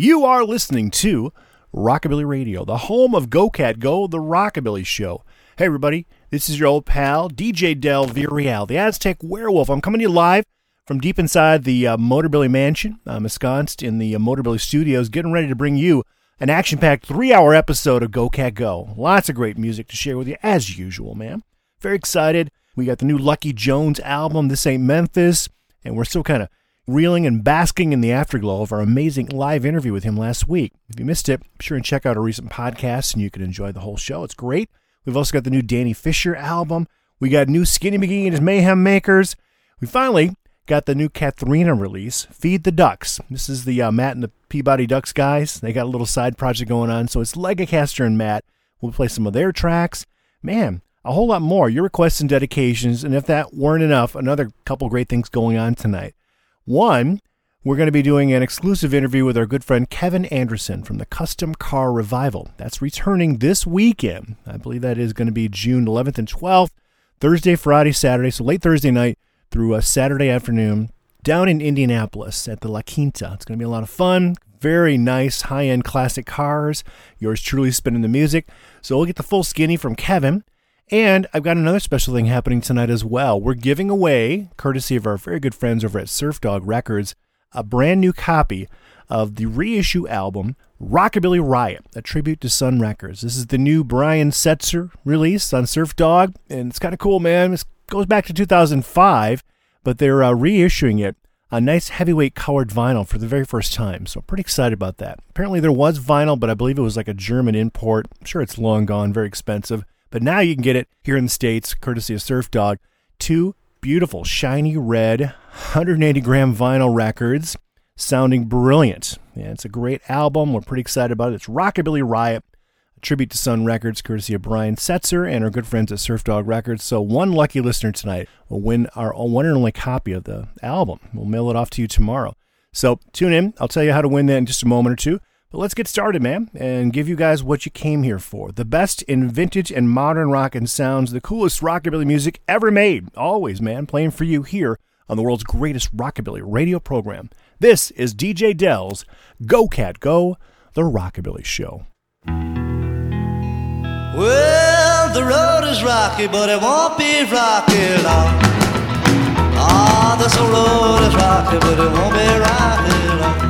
You are listening to Rockabilly Radio, the home of Go Cat Go, the Rockabilly Show. Hey, everybody, this is your old pal, DJ Del Villarreal, the Aztec Werewolf. I'm coming to you live from deep inside the uh, Motorbilly Mansion. I'm ensconced in the uh, Motorbilly Studios, getting ready to bring you an action packed three hour episode of Go Cat Go. Lots of great music to share with you, as usual, man. Very excited. We got the new Lucky Jones album, This Ain't Memphis, and we're still kind of reeling and basking in the afterglow of our amazing live interview with him last week. If you missed it, be sure and check out our recent podcast and you can enjoy the whole show. It's great. We've also got the new Danny Fisher album. We got new Skinny McGee and his Mayhem Makers. We finally got the new Katharina release, Feed the Ducks. This is the uh, Matt and the Peabody Ducks guys. They got a little side project going on. So it's Legacaster and Matt. We'll play some of their tracks. Man, a whole lot more. Your requests and dedications. And if that weren't enough, another couple great things going on tonight. One, we're going to be doing an exclusive interview with our good friend Kevin Anderson from the Custom Car Revival. That's returning this weekend. I believe that is going to be June 11th and 12th, Thursday, Friday, Saturday. So late Thursday night through a Saturday afternoon down in Indianapolis at the La Quinta. It's going to be a lot of fun. Very nice, high end classic cars. Yours truly spinning the music. So we'll get the full skinny from Kevin. And I've got another special thing happening tonight as well. We're giving away, courtesy of our very good friends over at Surf Dog Records, a brand new copy of the reissue album Rockabilly Riot, a tribute to Sun Records. This is the new Brian Setzer release on Surf Dog, and it's kind of cool, man. It goes back to 2005, but they're uh, reissuing it a nice heavyweight colored vinyl for the very first time. So I'm pretty excited about that. Apparently there was vinyl, but I believe it was like a German import. I'm sure it's long gone, very expensive. But now you can get it here in the States, courtesy of Surf Dog. Two beautiful, shiny red, 180 gram vinyl records, sounding brilliant. Yeah, it's a great album. We're pretty excited about it. It's Rockabilly Riot, a tribute to Sun Records, courtesy of Brian Setzer and our good friends at Surf Dog Records. So one lucky listener tonight will win our one and only copy of the album. We'll mail it off to you tomorrow. So tune in. I'll tell you how to win that in just a moment or two. But let's get started, man, and give you guys what you came here for. The best in vintage and modern rock and sounds, the coolest rockabilly music ever made. Always, man, playing for you here on the world's greatest rockabilly radio program. This is DJ Del's Go Cat Go, the Rockabilly Show. Well, the road is rocky, but it won't be rocky long. Ah, this road is rocky, but it won't be rocky long.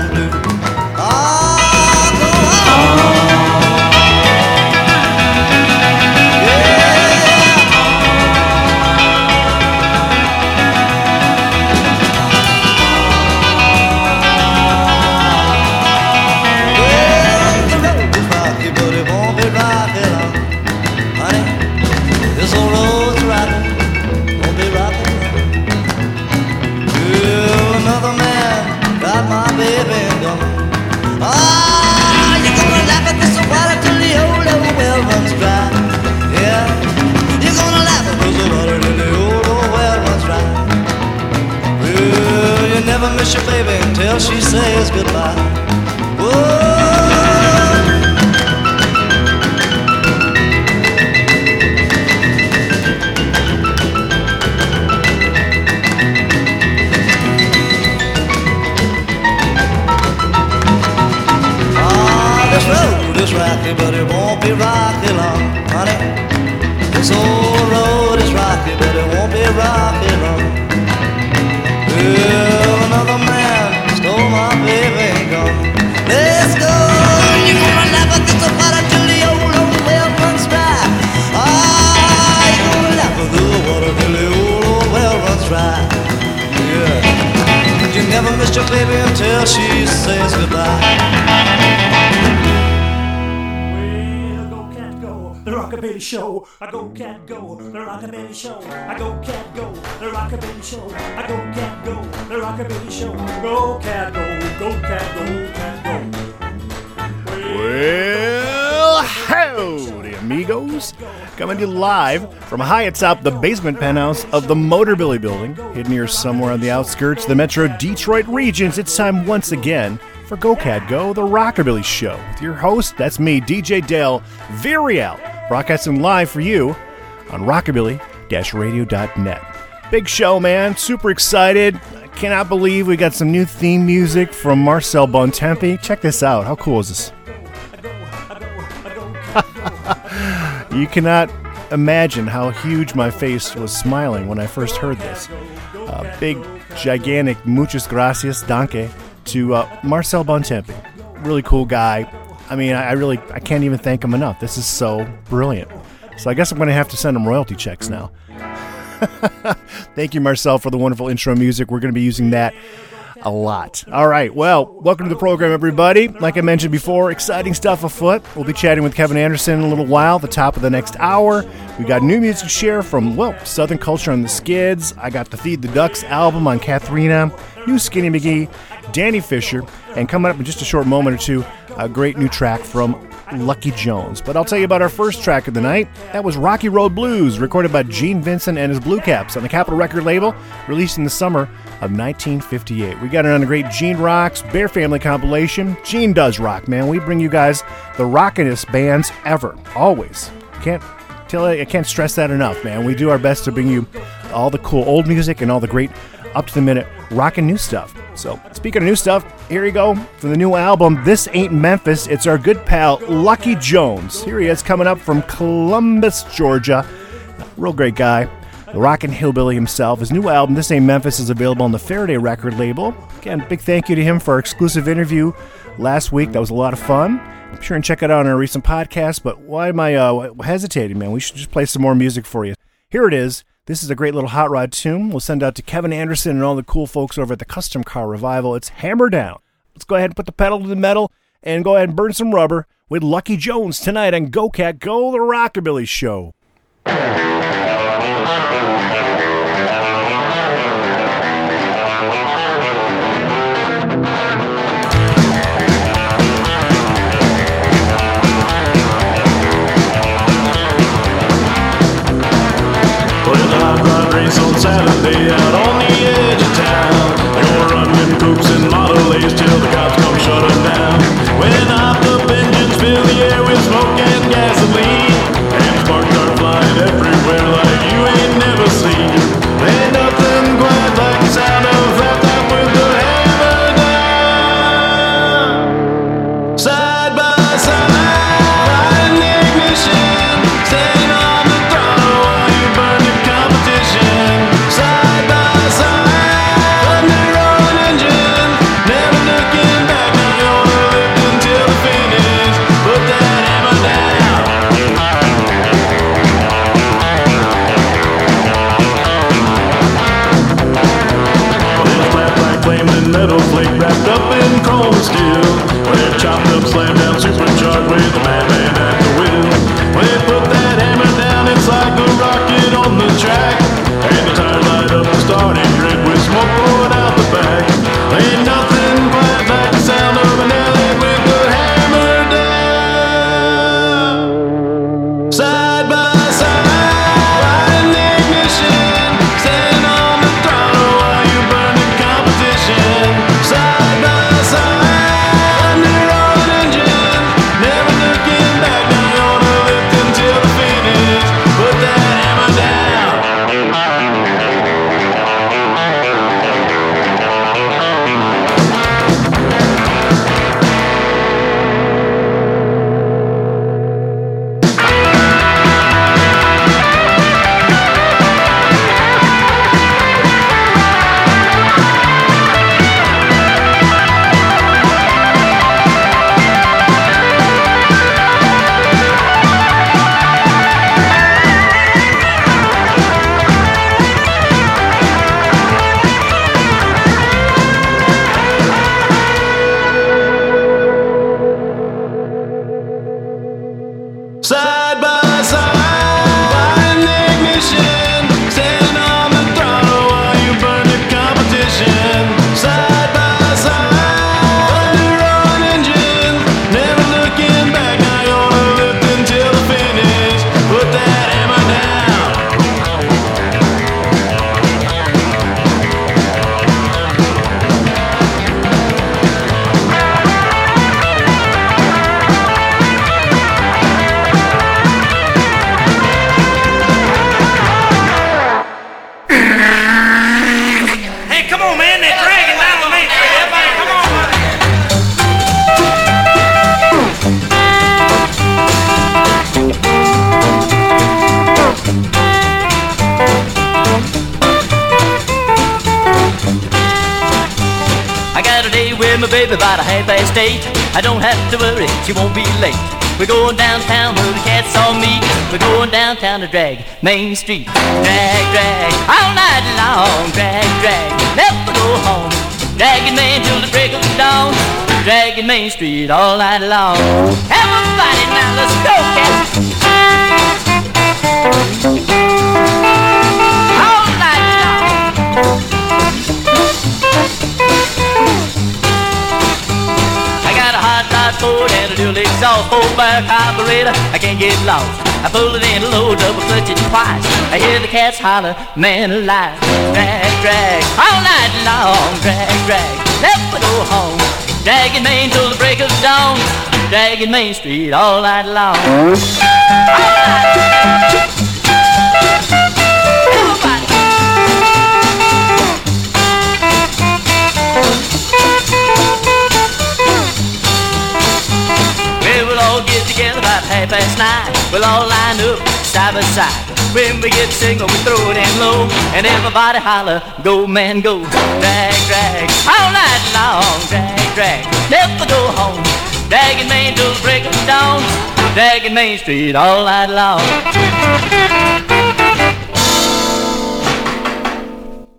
baby she says goodbye. Ah, this road is rocky, but it won't be rocky long, honey. This old road is rocky, but it won't be rocky long. Well, You never your baby until she says goodbye. Well, go cat go, the rockabilly show. I go cat go, the rockabilly show. I go cat go, the rockabilly show. I go cat go, the rockabilly show. Go cat go, go cat go, cat go. Well, howdy, amigos. Coming to you live from high atop the basement penthouse of the Motorbilly building, hidden here somewhere on the outskirts of the Metro Detroit regions. It's time once again for Go Cat Go, the Rockabilly Show. With your host, that's me, DJ Del Villarreal, broadcasting live for you on rockabilly-radio.net. Big show, man. Super excited. I cannot believe we got some new theme music from Marcel Bontempi. Check this out. How cool is this? you cannot imagine how huge my face was smiling when I first heard this. Big, gigantic muchas gracias, danke, to uh, Marcel Bontempi. Really cool guy. I mean, I I really I can't even thank him enough. This is so brilliant. So I guess I'm going to have to send him royalty checks now. Thank you, Marcel, for the wonderful intro music. We're going to be using that a lot. All right. Well, welcome to the program, everybody. Like I mentioned before, exciting stuff afoot. We'll be chatting with Kevin Anderson in a little while, the top of the next hour. We got new music to share from, well, Southern Culture on the Skids. I got the Feed the Ducks album on Katharina, new Skinny McGee, Danny Fisher, and coming up in just a short moment or two, a great new track from Lucky Jones. But I'll tell you about our first track of the night. That was Rocky Road Blues, recorded by Gene Vincent and his Blue Caps on the Capitol record label, released in the summer of 1958. We got it on the great Gene Rocks Bear Family compilation. Gene does rock, man. We bring you guys the rockinest bands ever, always. Can't tell I can't stress that enough, man. We do our best to bring you all the cool old music and all the great up to the minute rocking new stuff. So, speaking of new stuff, here you go from the new album, This Ain't Memphis. It's our good pal, Lucky Jones. Here he is coming up from Columbus, Georgia. Real great guy. The Rockin' Hillbilly himself. His new album, This Ain't Memphis, is available on the Faraday record label. Again, big thank you to him for our exclusive interview last week. That was a lot of fun. I'm sure and check it out on our recent podcast, but why am I uh, hesitating, man? We should just play some more music for you. Here it is. This is a great little hot rod tune. We'll send out to Kevin Anderson and all the cool folks over at the Custom Car Revival. It's Hammer Down. Let's go ahead and put the pedal to the metal and go ahead and burn some rubber with Lucky Jones tonight on Go Cat Go, the Rockabilly Show. Saturday out on the edge of town. They gonna run coops and Model A's till the cops come shut 'em down. When up engines fill the air with smoke and gasoline, and sparks start flying everywhere like you in eight. I don't have to worry, she won't be late. We're going downtown where the cats all meet. We're going downtown to drag Main Street. Drag, drag, all night long. Drag, drag, never go home. Dragging Main till the break of dawn. Dragging Main Street all night long. Everybody now, let's go, cats. Ford and a dual exhaust four-bar carburetor. I can't get lost. I pull it in low, double clutch it twice. I hear the cats holler, man alive. Drag, drag, all night long. Drag, drag, never go home. Dragging Main till the break of dawn. Dragging Main Street all night long. All ah! night. Together about half past nine. We'll all line up side by side. When we get single, we throw it in low, and everybody holler, "Go man, go!" Drag, drag, all night long. Drag, drag, never go home. Dragging Main till the break of dawn. Dragging Main Street all night long.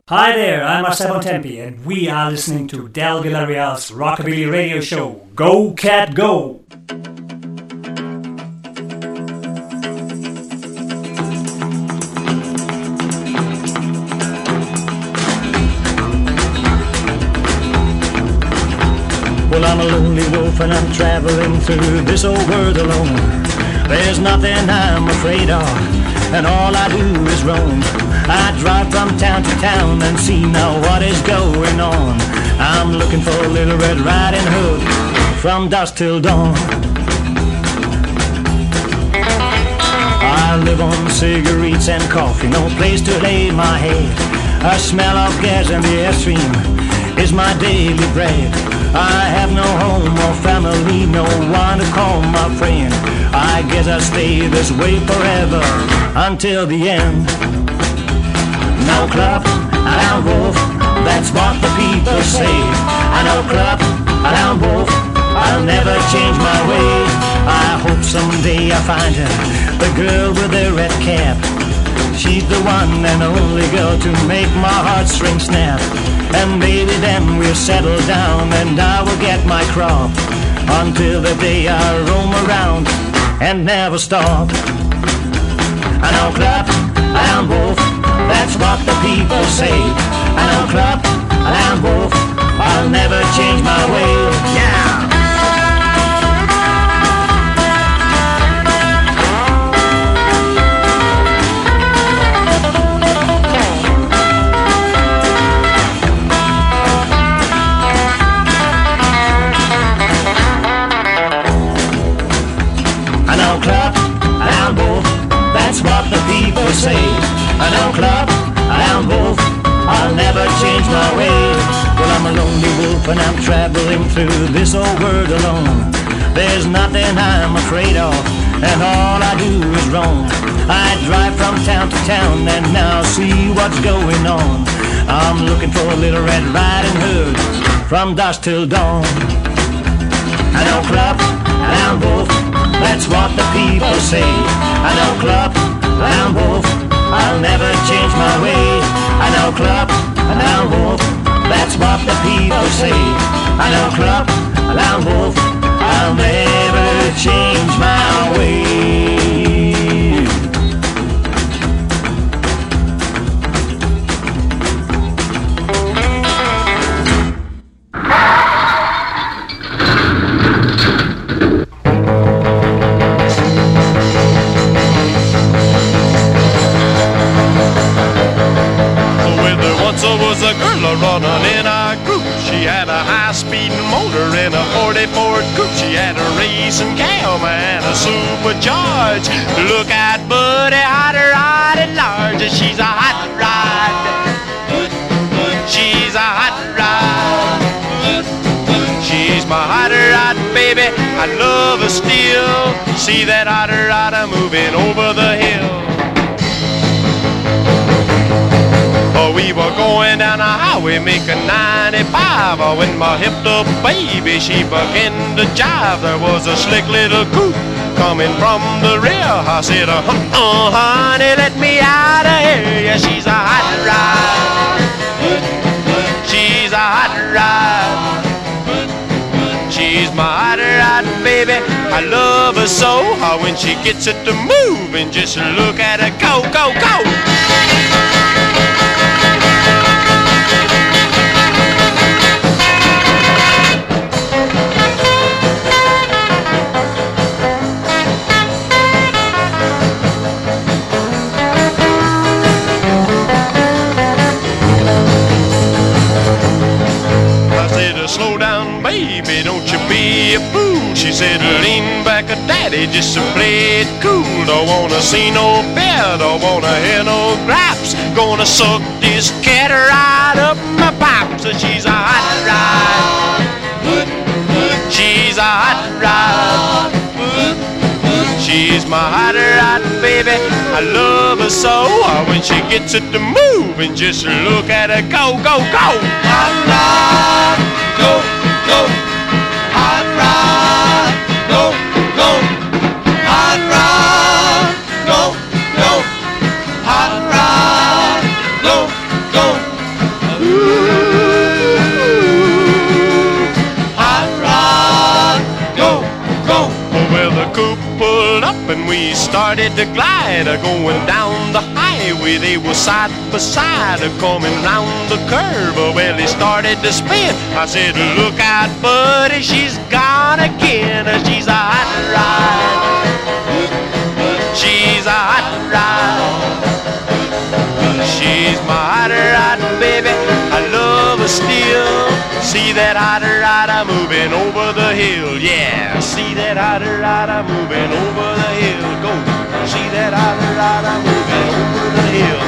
Hi there, I'm Marcel Bontempi, and we are listening to Del Villarreal's Rockabilly Radio Show. Go Cat Go! And I'm traveling through this old world alone. There's nothing I'm afraid of, and all I do is roam. I drive from town to town and see now what is going on. I'm looking for a little Red Riding Hood from dusk till dawn. I live on cigarettes and coffee, no place to lay my head. A smell of gas and the airstream is my daily bread. I have no home or family, no one to call my friend. I guess I'll stay this way forever until the end. No club, around wolf, that's what the people say. I know club, around wolf, I'll never change my way. I hope someday I find her, the girl with the red cap. She's the one and only girl to make my heartstrings snap. And maybe then we'll settle down and I will get my crop. Until the day I roam around and never stop. I know clap, I am wolf, that's what the people say. I know clap, I am wolf, I'll never change my way. Yeah! The people say. I know club, I am wolf, I'll never change my way. Well, I'm a lonely wolf and I'm traveling through this old world alone. There's nothing I'm afraid of, and all I do is roam. I drive from town to town and now see what's going on. I'm looking for a little Red Riding Hood from dusk till dawn. I know club, I am wolf, that's what the people say. I know club, I am wolf, I'll never change my way. I know club, I am wolf, that's what the people say. I know club, I am wolf, I'll never change my way. High-speed motor in a 40 Ford coupe. She had a racing cam and a supercharge. Look at Buddy, hot rod at large. She's a hot rod. She's a hot rod. She's my hot rod, baby. I love her still. See that hot rod moving over the hill. We were going down the highway making 95 uh, When my hipped up baby, she began to jive. There was a slick little coupe coming from the rear. I said, uh, uh, honey, let me out of here. Yeah, she's a hot rod. She's a hot rod. She's my hot rod baby. I love her so. How when she gets it to move And just look at her. Go, go, go a fool. She said, lean back, uh, daddy, just to play it cool. Don't wanna see no bear, don't wanna hear no gripes. Gonna suck this cat right up my pipe. So she's a hot rod. She's a hot rod. She's my hot rod, baby. I love her so. When she gets it to move, and just look at her go, go, go. Hot rod, go, go. And we started to glide, uh, going down the highway. They were side by side, uh, coming round the curve. Well, he started to spin. I said, Look out, buddy, she's gone again. She's a hot rod. She's a hot rod. She's my hot rod, baby. I her still. See that hot rod moving over the hill, yeah. See that hot rod moving over the hill. Go. See that hot rod moving over the hill.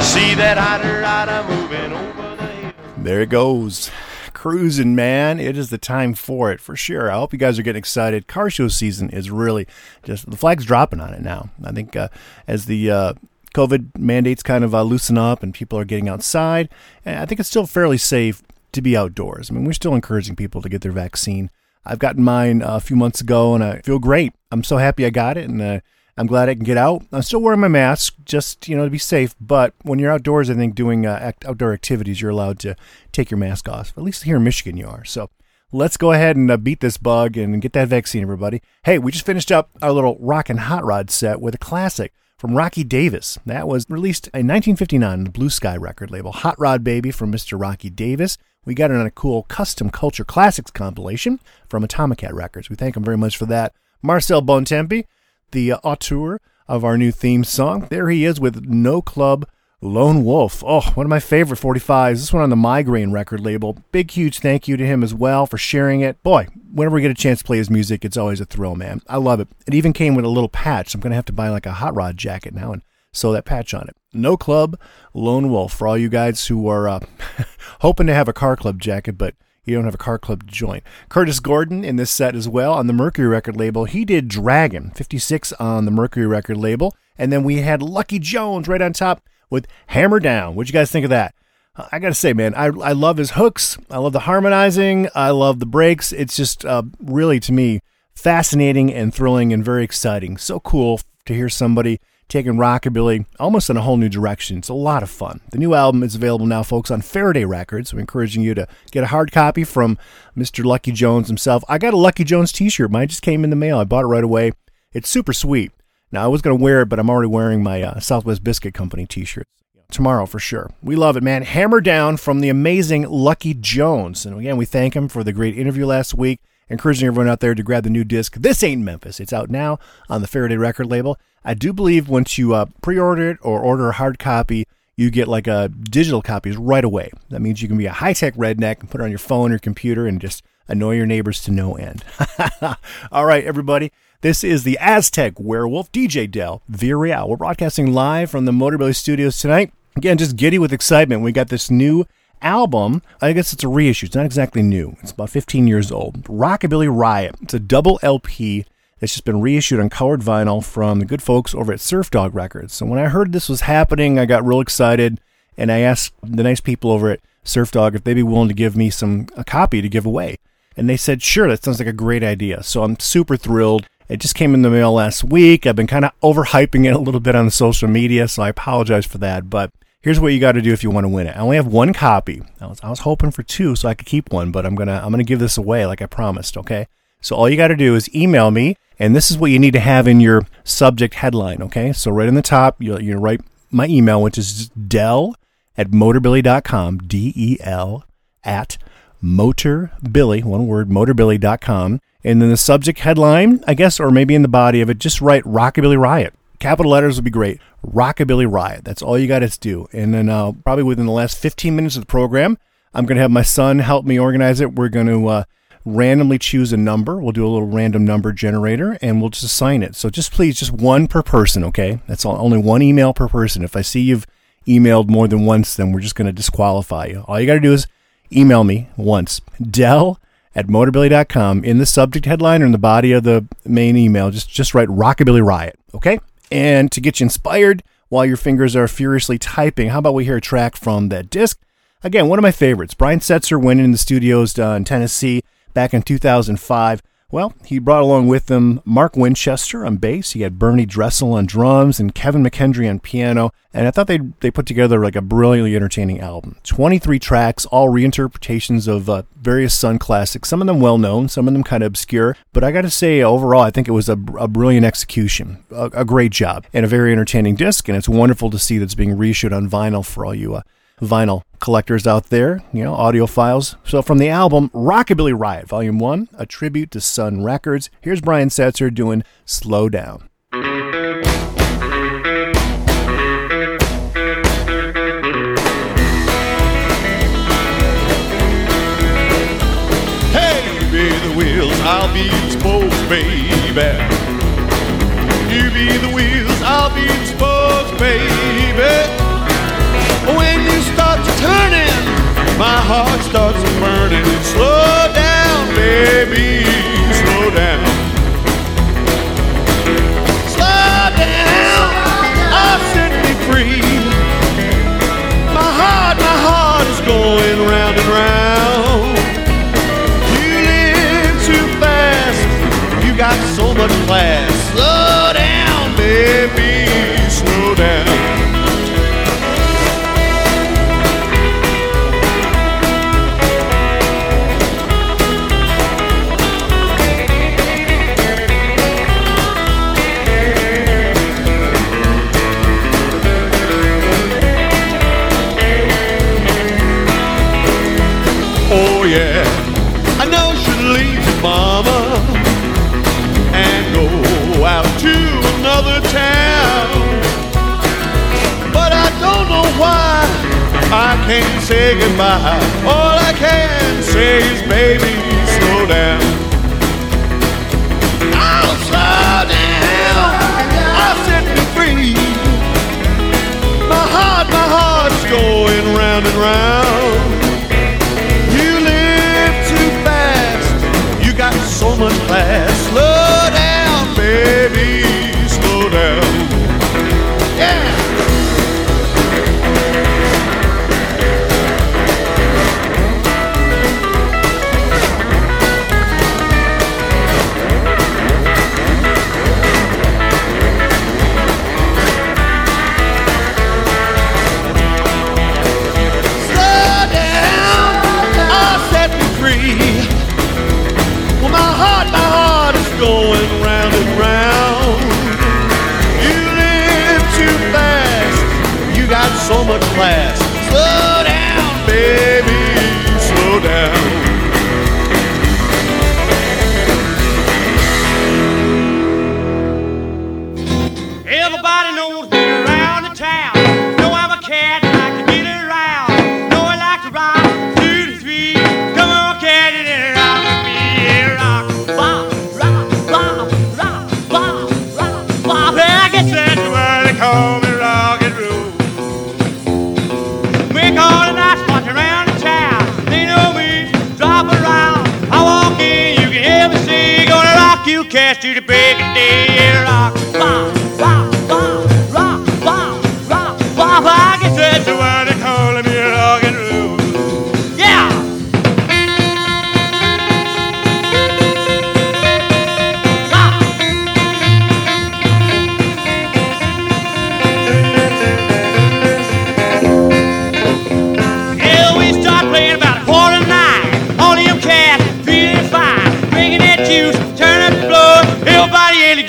See that hot rod moving over the hill. There it goes. Cruising, man. It is the time for it, for sure. I hope you guys are getting excited. Car show season is really just, the flag's dropping on it now. I think uh, as the uh, COVID mandates kind of uh, loosen up and people are getting outside, eh, I think it's still fairly safe to be outdoors. I mean, we're still encouraging people to get their vaccine. I've gotten mine a few months ago and I feel great. I'm so happy I got it and uh, I'm glad I can get out. I'm still wearing my mask just, you know, to be safe. But when you're outdoors, I think doing uh, act- outdoor activities, you're allowed to take your mask off. At least here in Michigan, you are. So let's go ahead and uh, beat this bug and get that vaccine, everybody. Hey, we just finished up our little rock and hot rod set with a classic from Rocky Davis. That was released in 1959 on the Blue Sky record label. Hot Rod Baby from Mr. Rocky Davis. We got it on a cool custom culture classics compilation from Atomic Cat Records. We thank him very much for that. Marcel Bontempi, the uh, auteur of our new theme song. There he is with No Club Lone Wolf. Oh, one of my favorite 45s. This one on the Migraine record label. Big, huge thank you to him as well for sharing it. Boy, whenever we get a chance to play his music, it's always a thrill, man. I love it. It even came with a little patch. I'm going to have to buy like a hot rod jacket now and sew that patch on it. No Club Lone Wolf for all you guys who are uh, hoping to have a car club jacket, but you don't have a car club to join. Curtis Gordon in this set as well on the Mercury record label. He did Draggin', 56 on the Mercury record label. And then we had Lucky Jones right on top with Hammer Down. What'd you guys think of that? I gotta say, man, I, I love his hooks. I love the harmonizing. I love the breaks. It's just uh, really, to me, fascinating and thrilling and very exciting. So cool to hear somebody taking rockabilly almost in a whole new direction. It's a lot of fun. The new album is available now, folks, on Faraday Records. So, encouraging you to get a hard copy from Mr. Lucky Jones himself. I got a Lucky Jones T-shirt. Mine just came in the mail. I bought it right away. It's super sweet. Now I was gonna wear it, but I'm already wearing my uh, Southwest Biscuit Company T-shirt tomorrow for sure. We love it, man. Hammer down from the amazing Lucky Jones, and again, we thank him for the great interview last week. Encouraging everyone out there to grab the new disc. This ain't Memphis. It's out now on the Faraday record label. I do believe once you uh, pre-order it or order a hard copy, you get like a digital copies right away. That means you can be a high-tech redneck and put it on your phone or computer and just annoy your neighbors to no end. All right, everybody. This is the Aztec Werewolf, DJ Del Villarreal. We're broadcasting live from the Motorbilly Studios tonight. Again, just giddy with excitement. We got this new album. I guess it's a reissue. It's not exactly new. It's about 15 years old. Rockabilly Riot. It's a double LP that's just been reissued on colored vinyl from the good folks over at Surf Dog Records. So when I heard this was happening, I got real excited and I asked the nice people over at Surf Dog if they'd be willing to give me some a copy to give away. And they said, sure, that sounds like a great idea. So I'm super thrilled. It just came in the mail last week. I've been kind of overhyping it a little bit on social media, so I apologize for that. But here's what you got to do if you want to win it. I only have one copy. I was, I was hoping for two so I could keep one, but I'm gonna I'm gonna give this away like I promised. Okay. So all you got to do is email me, and this is what you need to have in your subject headline. Okay. So right in the top, you you write my email, which is Del at motorbilly.com. D E L at motorbilly, one word, motorbilly.com. And then the subject headline, I guess, or maybe in the body of it, just write Rockabilly Riot. Capital letters would be great. Rockabilly Riot. That's all you got to do. And then uh, probably within the last 15 minutes of the program, I'm going to have my son help me organize it. We're going to uh, randomly choose a number. We'll do a little random number generator and we'll just assign it. So just please, just one per person, okay? That's all, only one email per person. If I see you've emailed more than once, then we're just going to disqualify you. All you got to do is email me once. Del at motorbilly.com in the subject headline or in the body of the main email. Just just write Rockabilly Riot, okay? And to get you inspired while your fingers are furiously typing, how about we hear a track from that disc? Again, one of my favorites. Brian Setzer went in the studios uh, in Tennessee back in 2005. Well, he brought along with him Mark Winchester on bass. He had Bernie Dressel on drums and Kevin McKendry on piano. And I thought they they put together like a brilliantly entertaining album. 23 tracks, all reinterpretations of uh, various Sun classics. Some of them well known, some of them kind of obscure. But I got to say, overall, I think it was a, a brilliant execution, a, a, great job, and a very entertaining disc. And it's wonderful to see that's being reissued on vinyl for all you uh, vinyl collectors out there, you know, audiophiles. So from the album Rockabilly Riot, Volume 1, a tribute to Sun Records, here's Brian Setzer doing Slow Down. Hey, be the wheels, I'll be baby. Heart starts can't say goodbye. All I can say is, baby, slow down. Oh, slow down. I'll set me free. My heart, my heart's going round and round. You live too fast. You got so much class. Class. Slow down, baby. Slow down.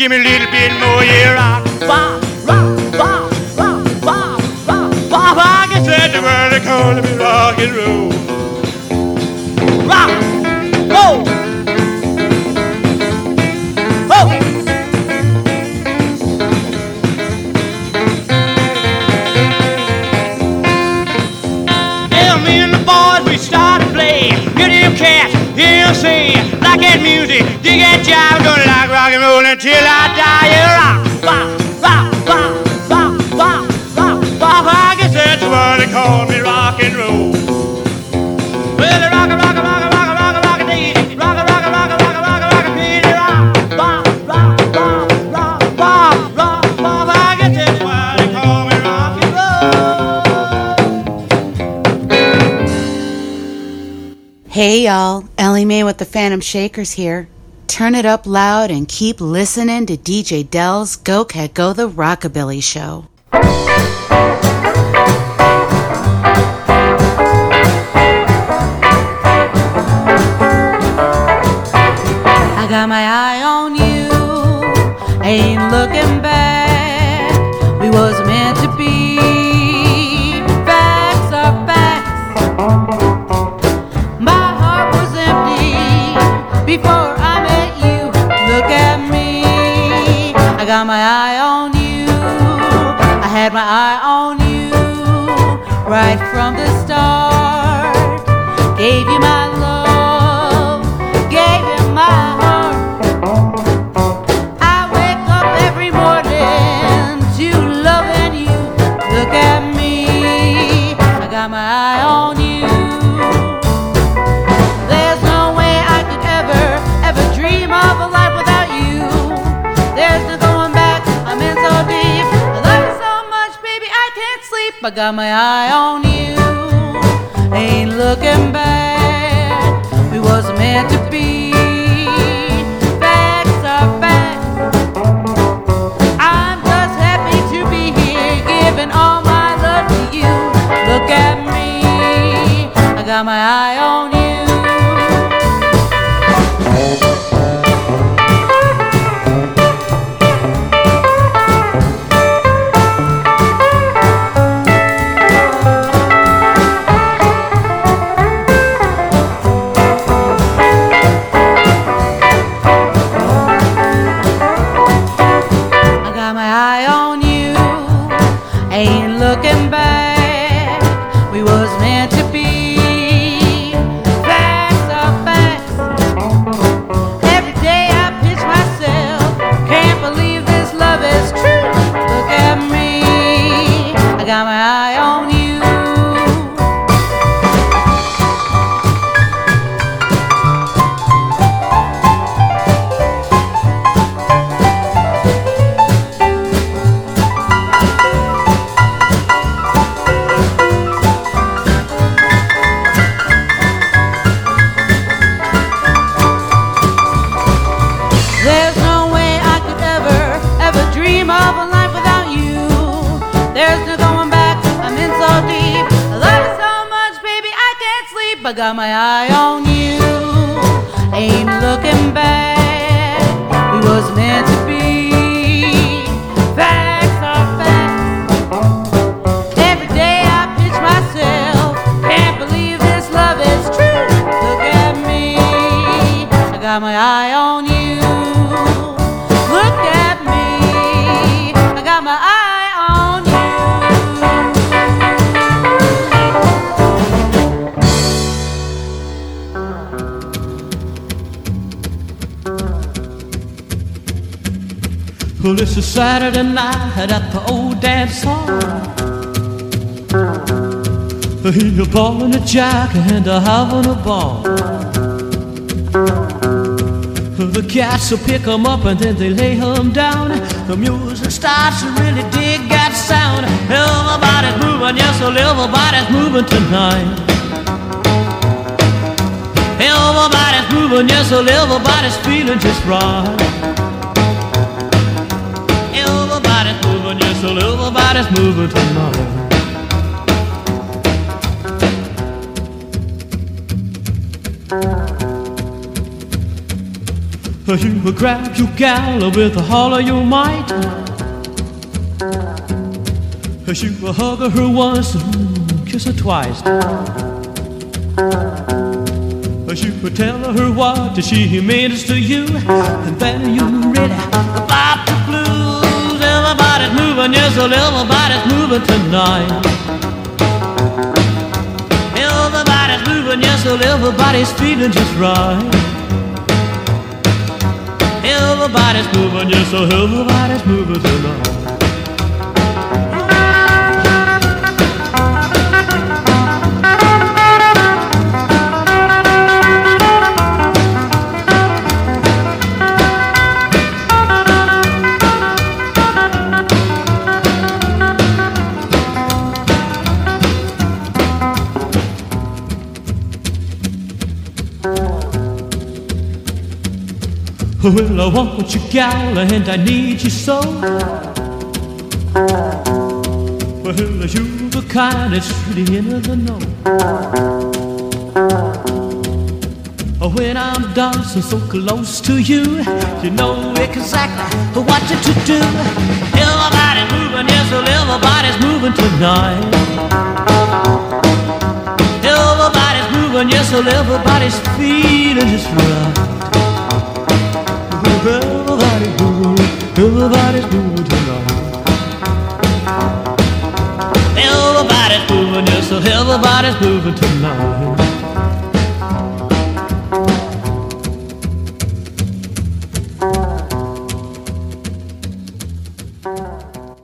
give me a little bit more. the Phantom Shakers here. Turn it up loud and keep listening to DJ Del's Go Cat Go the Rockabilly Show. I got my eye on you, ain't looking back. my eye I got my eye on you, ain't looking back. We wasn't meant to be. Facts are facts. I'm just happy to be here, giving all my love to you. Look at me, I got my eye on Saturday night at the old dance hall. He's a ball and a jack and a having a ball. The cats will pick 'em up and then they lay 'em down. The music starts to really dig that sound. Everybody's moving, yes, everybody's moving tonight. Everybody's moving, yes, everybody's feeling just right. moving just a little, body's moving tomorrow. You will grab your gal with a holler you might. You will hug her once and kiss her twice. You will tell her what she means to you, and then you really bop Everybody's moving, yes, well, everybody's moving tonight. Everybody's moving, yes, well, everybody's feeling just right. Everybody's moving, yes, so everybody's moving tonight. Well, I want what you, gal, and I need you so. Well, you're the kind that's really in the know. Oh, when I'm dancing so close to you, you know exactly what to do. Everybody's moving, yes, well, everybody's moving tonight. Everybody's moving, yes, well, everybody's feeling just right. Everybody's moving, everybody's moving tonight. Everybody's moving, yes, everybody's moving tonight.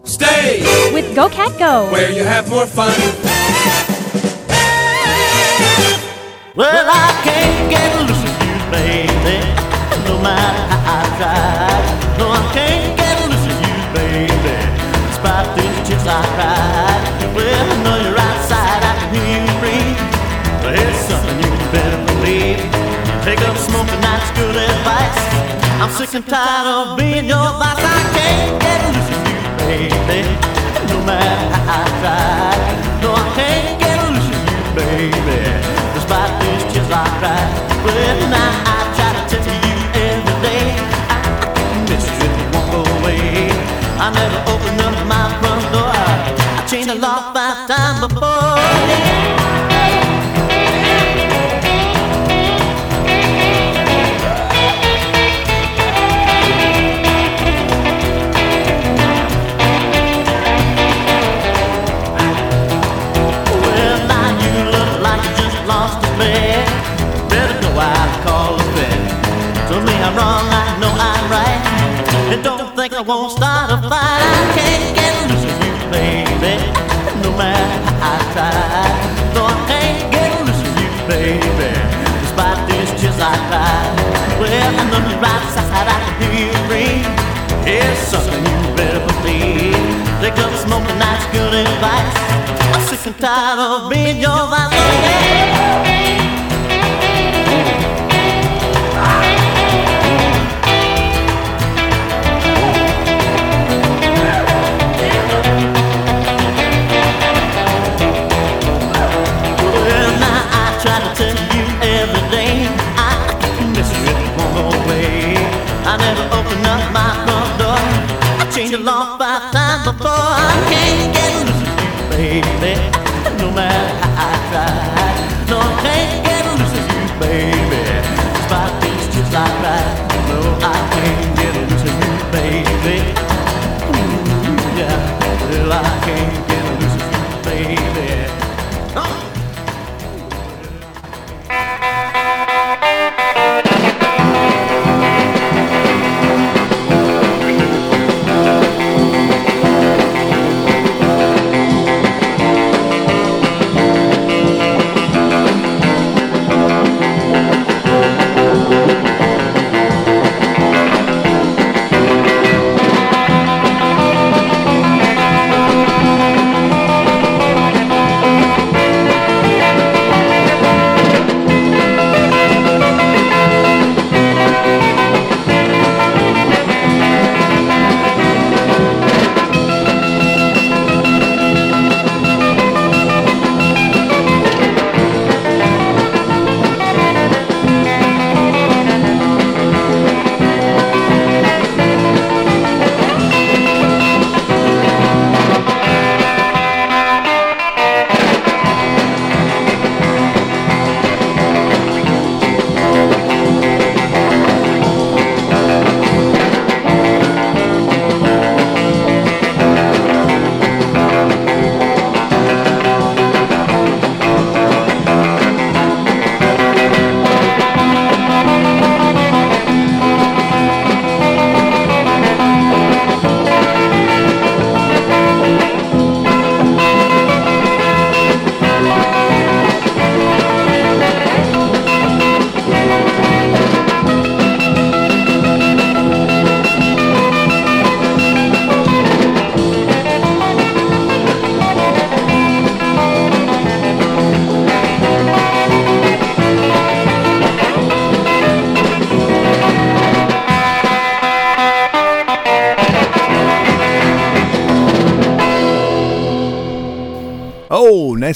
Stay With Go Cat Go. where you have more fun. Well, I I cried. Well, I know you're outside, I can hear you breathe. But here's something you better believe. Take up smoking, that's good advice. I'm sick and tired of being your vice. I can't get loose with you, baby. No matter how I try. No, I can't get loose with you, baby. Despite these tears I cry. Well, now and call a vet. To me, I'm wrong, I know I'm right. And don't think I won't start a fight. I can't get baby. Despite these tears I cry. Well, I know you're right side, I can hear you breathe. Here's something you better believe. Take up smoking, that's good advice. I'm sick and tired of being your vice. Before. I can't get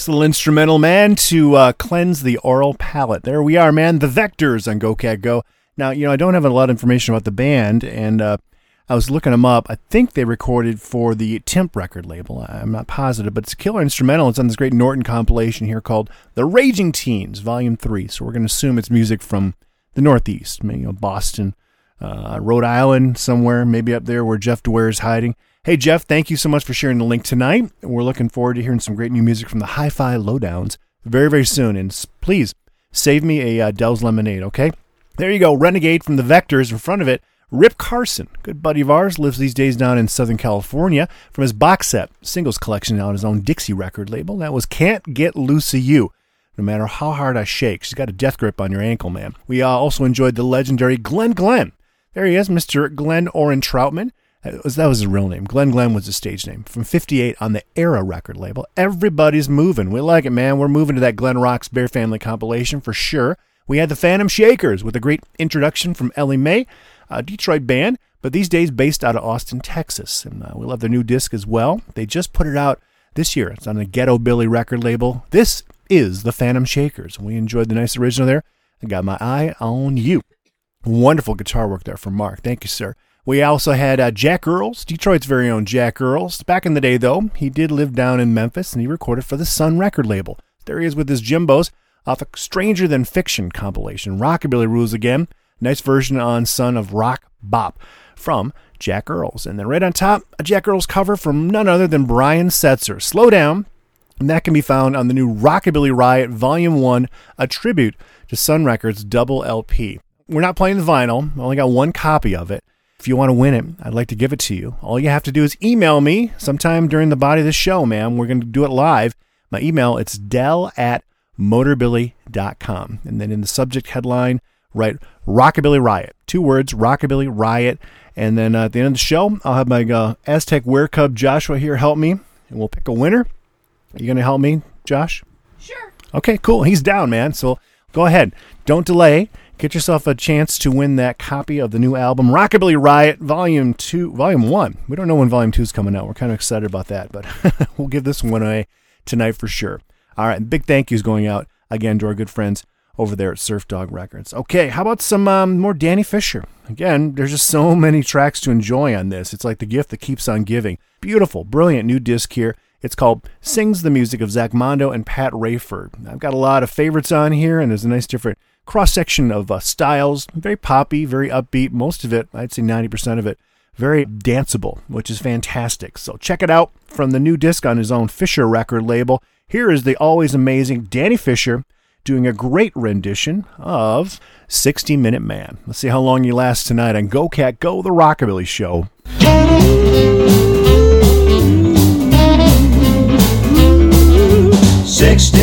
little instrumental, man, to uh, cleanse the oral palate. There we are, man. The Vectors on Go Cat Go. Now, you know, I don't have a lot of information about the band, and uh, I was looking them up. I think they recorded for the Temp record label. I'm not positive, but it's a killer instrumental. It's on this great Norton compilation here called The Raging Teens, Volume 3. So we're going to assume it's music from the Northeast, maybe, you know, Boston, uh, Rhode Island, somewhere, maybe up there where Jeff Dwyer is hiding. Hey, Jeff, thank you so much for sharing the link tonight. We're looking forward to hearing some great new music from the Hi Fi Lowdowns very, very soon. And please save me a uh, Del's Lemonade, okay? There you go. Renegade from the Vectors in front of it. Rip Carson, good buddy of ours, lives these days down in Southern California. From his box set singles collection on his own Dixie record label, that was Can't Get Loose of You. No matter how hard I shake, she's got a death grip on your ankle, man. We uh, also enjoyed the legendary Glenn Glenn. There he is, Mr. Glenn Oren Troutman. That was, that was his real name. Glenn Glenn was his stage name. From 58 on the Era record label. Everybody's moving. We like it, man. We're moving to that Glenn Rock's Bear Family compilation for sure. We had the Phantom Shakers with a great introduction from Ellie Mae, a Detroit band, but these days based out of Austin, Texas. And uh, we love their new disc as well. They just put it out this year. It's on the Ghetto Billy record label. This is the Phantom Shakers. We enjoyed the nice original there. I got my eye on you. Wonderful guitar work there from Mark. Thank you, sir. We also had uh, Jack Earls, Detroit's very own Jack Earls. Back in the day, though, he did live down in Memphis and he recorded for the Sun record label. There he is with his Jimbos off a Stranger Than Fiction compilation. Rockabilly Rules again. Nice version on Son of Rock Bop from Jack Earls. And then right on top, a Jack Earls cover from none other than Brian Setzer. Slow down. And that can be found on the new Rockabilly Riot Volume 1, a tribute to Sun Records double LP. We're not playing the vinyl, I only got one copy of it. If you want to win it, I'd like to give it to you. All you have to do is email me sometime during the body of the show, ma'am. We're going to do it live. My email, it's del at motorbilly.com. And then in the subject headline, write Rockabilly Riot. Two words, Rockabilly Riot. And then uh, at the end of the show, I'll have my uh, Aztec Wear Cub Joshua here help me, and we'll pick a winner. Are you going to help me, Josh? Sure. Okay, cool. He's down, man. So go ahead. Don't delay. Get yourself a chance to win that copy of the new album, Rockabilly Riot, Volume 2, Volume 1. We don't know when Volume 2 is coming out. We're kind of excited about that, but we'll give this one away tonight for sure. All right, big thank yous going out again to our good friends over there at Surfdog Records. Okay, how about some um, more Danny Fisher? Again, there's just so many tracks to enjoy on this. It's like the gift that keeps on giving. Beautiful, brilliant new disc here. It's called Sings the Music of Zach Mondo and Pat Rayford. I've got a lot of favorites on here, and there's a nice different cross section of uh, styles. Very poppy, very upbeat. Most of it, I'd say 90% of it, very danceable, which is fantastic. So check it out from the new disc on his own Fisher record label. Here is the always amazing Danny Fisher doing a great rendition of 60 Minute Man. Let's see how long you last tonight on Go Cat Go, the Rockabilly Show. 60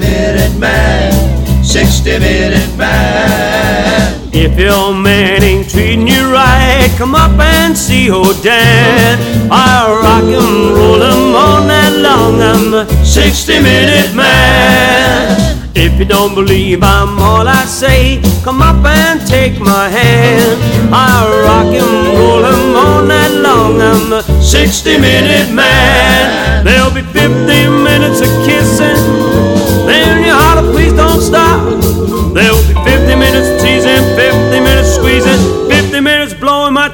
minute man, 60 minute man. If your man ain't treating you right, come up and see old Dan. I'll rock him, roll him all night long. I'm the 60 minute man. If you don't believe I'm all I say, come up and take my hand. I'll rock him, roll him all night long. I'm the 60 minute man. There'll be 50 minutes of kissing.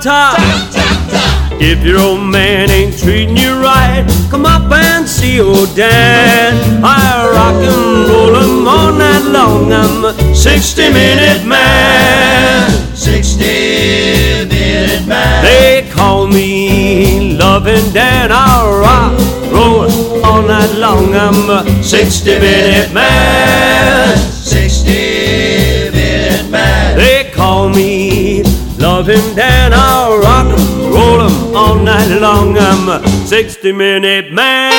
Top. If your old man ain't treating you right, come up and see old Dan. I rock and roll him all night long. I'm a 60 minute man. 60 minute man. They call me Loving Dan. I rock, roll all night long. I'm a 60 minute man. 60 minute man. They call me Loving Dan. I'll rock 'em, roll 'em all night long. I'm a 60 minute man.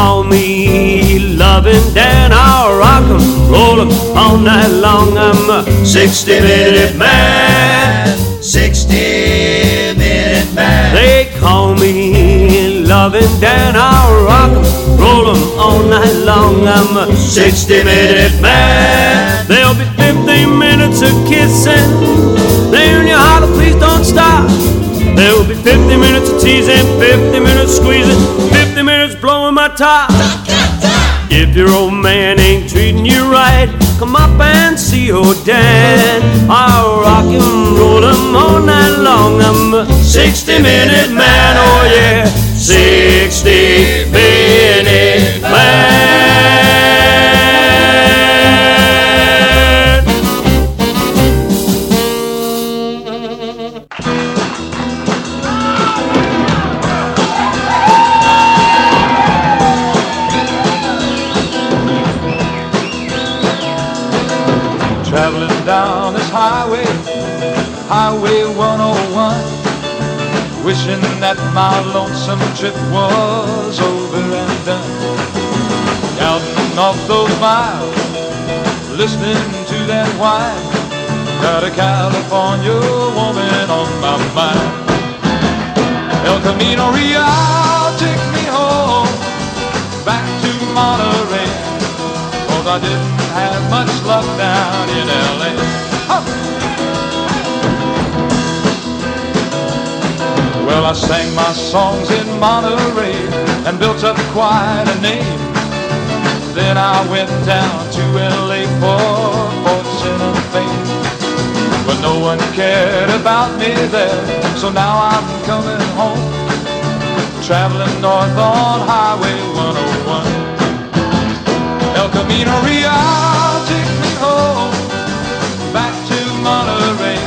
on me loving Dan. I'll rock and roll all night long. I'm a 60 minute man. 60 minute man. They call me loving Dan. I'll rock and roll all night long. I'm a 60 minute man. There'll be 15 minutes of kissing. There in your heart please don't stop. There'll be 50 minutes of teasing, 50 minutes squeezing, 50 minutes blowing my top. If your old man ain't treating you right, come up and see your dad. I'll rock him, roll him all night long. I'm a 60 minute man, oh yeah, 60 minute man. Wishing that my lonesome trip was over and done. Counting off those miles, listening to that whine. Got a California woman on my mind. El Camino Real, take me home, back to Monterey. Cause I didn't have much luck down in LA. Huh. Well, I sang my songs in Monterey and built up quite a name. Then I went down to LA for fortune and fame. But no one cared about me there, so now I'm coming home. Traveling north on Highway 101. El Camino Real, take me home back to Monterey.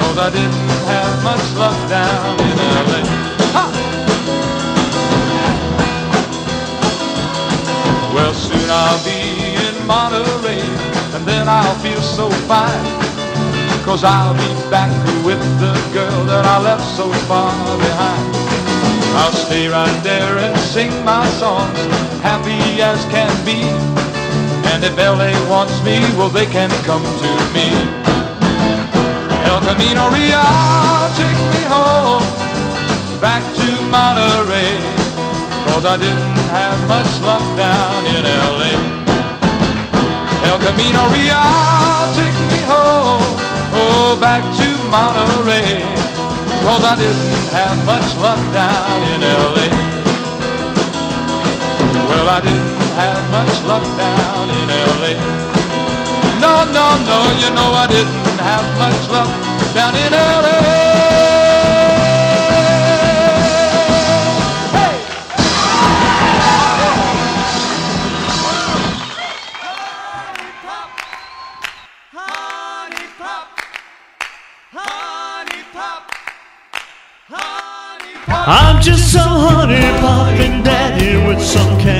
Cause I didn't much luck down in LA. Ha! Well, soon I'll be in Monterey, and then I'll feel so fine. Cause I'll be back with the girl that I left so far behind. I'll stay right there and sing my songs, happy as can be. And if LA wants me, well, they can come to me. El Camino Real, take me home, back to Monterey. Cause I didn't have much luck down in LA. El Camino Real, take me home, oh, back to Monterey. Cause I didn't have much luck down in LA. Well, I didn't have much luck down in LA. No, no, no, you know I didn't have much luck down in LA. Hey! Honey pop, honey pop, honey pop. I'm just some honey popping daddy with some candy.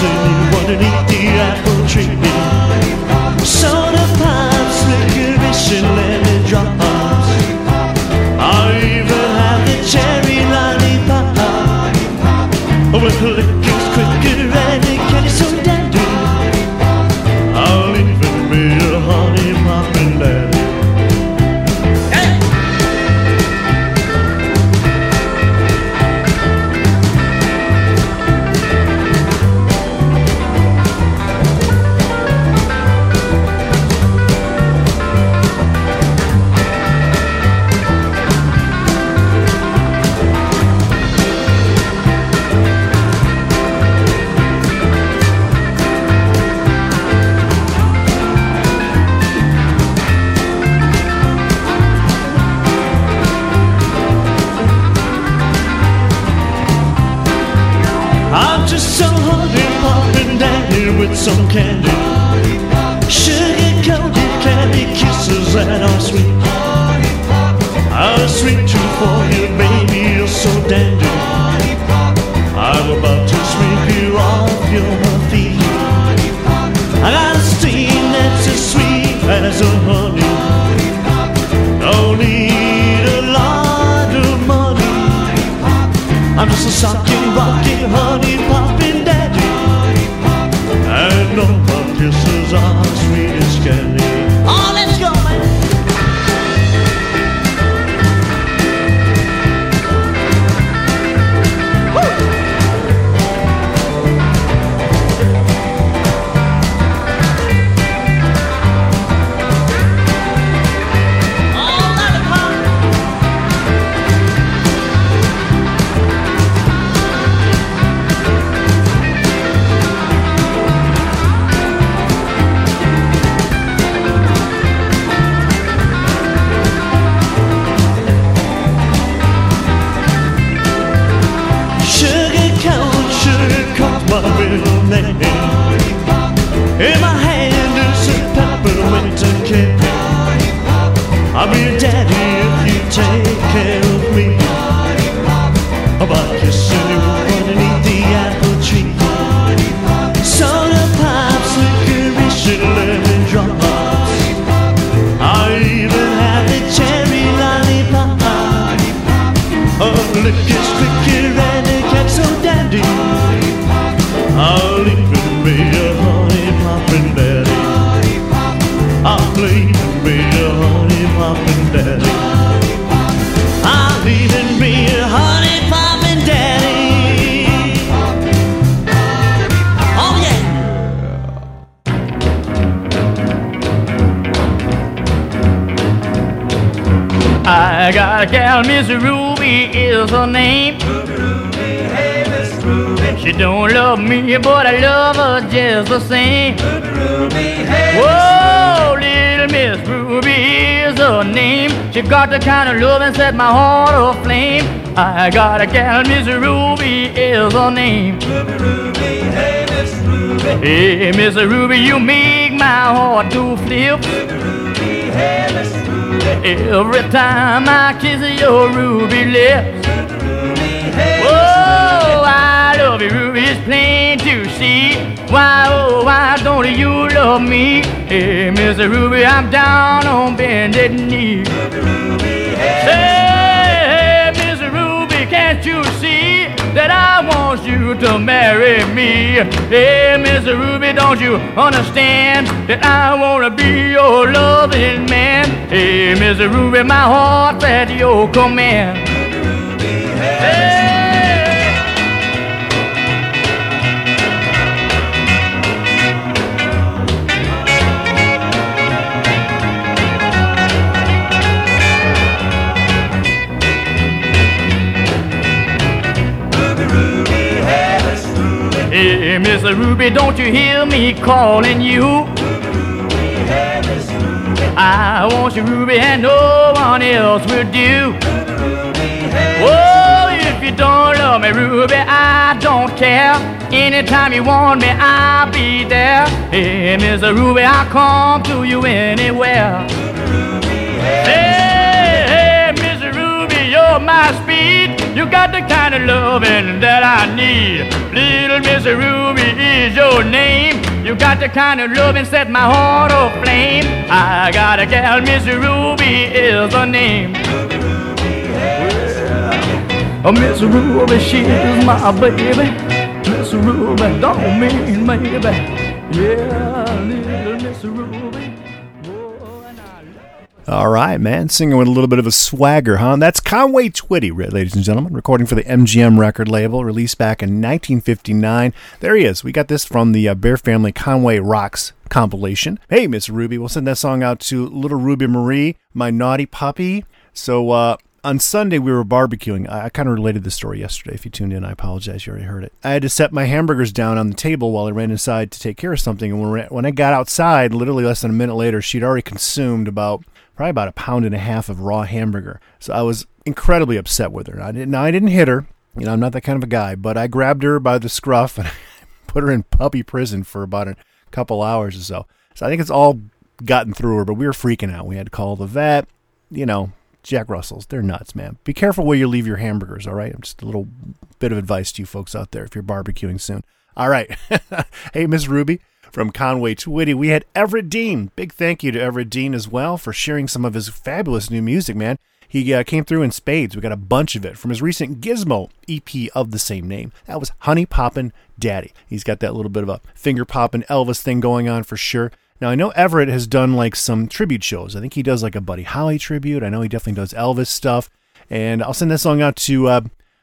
Kissing you apple tree. Soda kind of love and set my heart aflame. I got a gal, Miss Ruby is her name. Ruby, Ruby, Hey, Miss Ruby, Hey Miss Ruby, you make my heart to flip. Ruby, Ruby, hey Miss Ruby. Every time I kiss your ruby lips. Ruby, Ruby, hey Oh, I love you, Ruby. It's plain to see. Why, oh, why don't you love me? Hey, Miss Ruby, I'm down on bended knee. Say, that I want you to marry me? Hey, Miss Ruby, don't you understand that I wanna be your loving man? Hey, Miss Ruby, my heart's at your command. Miss Ruby, don't you hear me calling you? Ruby, hey, Ruby. I want you, Ruby, and no one else will do. Ruby, hey, Oh, if you don't love me, Ruby, I don't care. Anytime you want me, I'll be there. Hey, Miss Ruby, I'll come to you anywhere. Hey, hey, Miss Ruby, you're my speed. You got kind of loving that I need. Little Miss Ruby is your name. You got the kind of loving set my heart aflame. I got a gal, Miss Ruby is her name. Oh, Miss Ruby, she is my baby. Miss Ruby, don't mean maybe. Yeah, little Miss Ruby. All right, man. Singing with a little bit of a swagger, huh? That's Conway Twitty, ladies and gentlemen, recording for the MGM record label, released back in 1959. There he is. We got this from the uh, Bear Family Conway Rocks compilation. Hey, Miss Ruby, we'll send that song out to little Ruby Marie, my naughty puppy. So, uh, on Sunday, we were barbecuing. I, I kind of related the story yesterday. If you tuned in, I apologize. You already heard it. I had to set my hamburgers down on the table while I ran inside to take care of something. And when, when I got outside, literally less than a minute later, she'd already consumed about probably about a pound and a half of raw hamburger. So I was incredibly upset with her. I didn't. I didn't hit her. You know, I'm not that kind of a guy. But I grabbed her by the scruff and put her in puppy prison for about a couple hours or so. So I think it's all gotten through her, but we were freaking out. We had to call the vet. You know, Jack Russells, they're nuts, man. Be careful where you leave your hamburgers, all right? Just a little bit of advice to you folks out there if you're barbecuing soon. All right. hey, Miss Ruby from Conway Twitty. We had Everett Dean. Big thank you to Everett Dean as well for sharing some of his fabulous new music, man. He uh, came through in spades. We got a bunch of it from his recent Gizmo EP of the same name. That was Honey Poppin' Daddy. He's got that little bit of a finger poppin' Elvis thing going on for sure. Now I know Everett has done like some tribute shows. I think he does like a Buddy Holly tribute. I know he definitely does Elvis stuff. And I'll send that song out to uh,